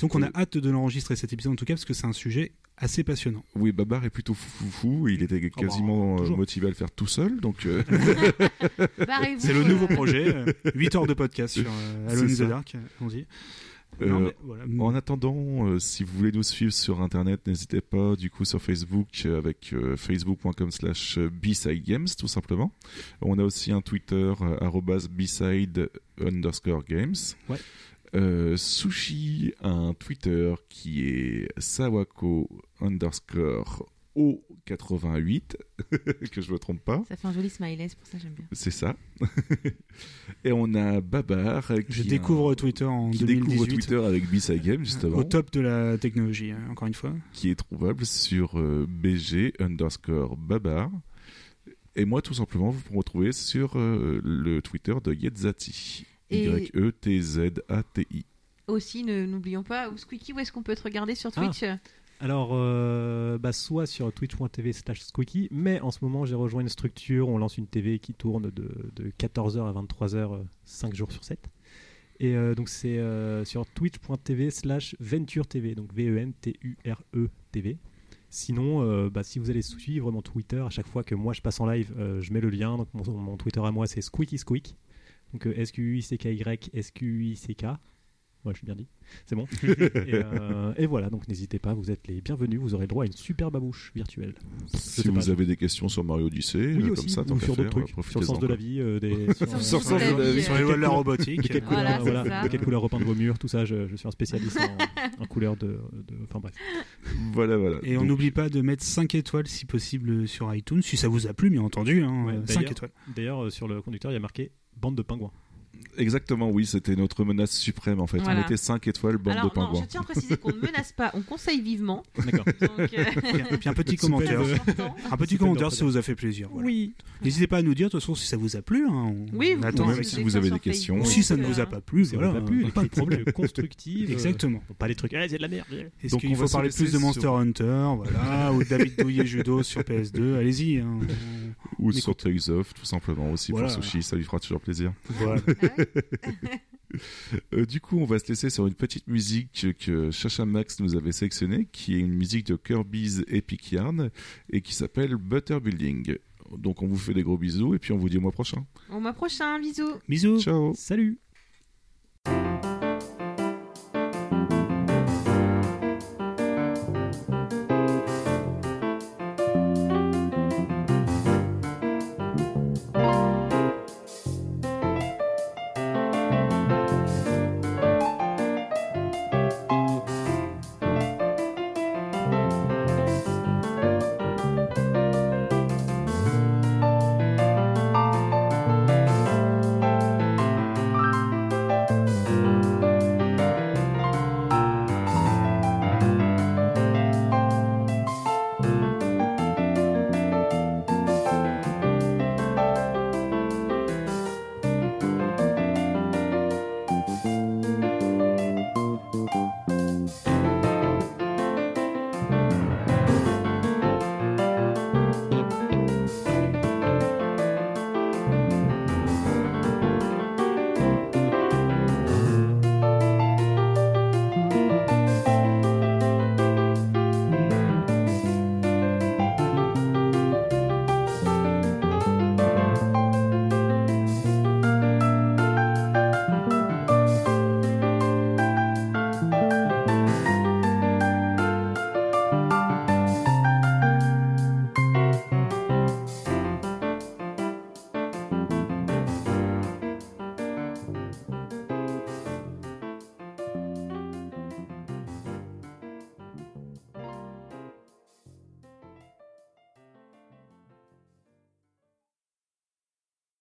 Donc on a hâte de l'enregistrer cet épisode en tout cas parce que c'est un sujet assez passionnant. Oui, Babar est plutôt foufou. Il était bah, quasiment euh, motivé à le faire tout seul. Donc, euh, C'est le nouveau euh, projet, 8 heures de podcast sur euh, Alone in the. Dark, on dit. Euh, Non, mais voilà. En attendant, euh, si vous voulez nous suivre sur internet, n'hésitez pas du coup sur Facebook euh, avec facebook.com slash B-Side Games tout simplement. On a aussi un Twitter arrobas B-Side underscore Games. Ouais. Euh, Sushi a un Twitter qui est Sawako underscore O88 que je me trompe pas. Ça fait un joli smiley, c'est pour ça que j'aime bien. C'est ça. Et on a Babar Je découvre Twitter en qui découvre 2018. Twitter avec B-Side Games justement. Au top de la technologie, hein, encore une fois. qui est trouvable sur euh, BG underscore Babar. Et moi, tout simplement, vous pouvez me retrouver sur euh, le Twitter de Yetzati. E Et- Y-E-T-Z-A-T-I. Aussi, ne- n'oublions pas, où Squeaky, où est-ce qu'on peut te regarder sur Ah. Alors, euh, bah, soit sur twitch.tv slash squeaky, mais en ce moment j'ai rejoint une structure, on lance une TV qui tourne de, de 14h à 23h, 5 jours sur 7. Et euh, donc c'est euh, sur twitch.tv slash venture TV, donc V-E-N-T-U-R-E-TV. Sinon, euh, bah, si vous allez suivre mon Twitter, à chaque fois que moi je passe en live, euh, je mets le lien. Donc mon, Twitter à moi c'est Squeaky Squeak. Donc euh, S-Q-U-I-C-K-Y, S-Q-U-I-C-K. Ouais, je suis bien dit. C'est bon. et, euh, et voilà, donc n'hésitez pas, vous êtes les bienvenus, vous aurez droit à une super babouche virtuelle. Si vous pas. avez des questions sur Mario Odyssey, Oui, euh, aussi, comme ça, tant ou sur d'autres trucs, sur le sens de la vie, euh, des, sur, Sur le Sur sens de la vie, Sur les lois de la robotique. de quelle Voilà, couleur, voilà, de quelle couleur repeindre vos murs, tout ça, je, je suis un spécialiste en, en couleur de, de- Enfin bref. Voilà, voilà. Et on n'oublie pas de mettre 5 étoiles si possible sur iTunes, si ça vous a plu, bien entendu. Hein, Ouais, 5 d'ailleurs- étoiles. D'ailleurs, sur le conducteur, il y a marqué bande de pingouins. Exactement, oui, c'était notre menace suprême en fait. Voilà. On était 5 étoiles, bande Alors, de non, pingouins. je tiens à préciser qu'on ne menace pas, on conseille vivement. D'accord. Euh, Et puis un petit commentaire. Un petit commentaire si ça vous a fait plaisir. voilà. Oui. N'hésitez pas à nous dire, de toute façon, si ça vous a plu. Hein, on- Oui, on vous attend même si vous avez des questions. Ou si ça ne euh, vous a pas plu, voilà, pas plus, pas des de problème. constructives. euh, Exactement. pas des trucs, ah, c'est de la merde. Est-ce Donc, qu'il on faut parler plus de Monster Hunter, voilà, ou de David Douillet Judo sur PS2 Allez-y. hein. Ou sur Tales of, tout simplement aussi pour Sushi, ça lui fera toujours plaisir. Voilà. Euh, du coup, on va se laisser sur une petite musique que Chacha Max nous avait sélectionnée, qui est une musique de Kirby's Epic Yarn et qui s'appelle Butter Building. Donc, on vous fait des gros bisous et puis on vous dit au mois prochain. Au mois prochain, bisous. Bisous. Ciao Salut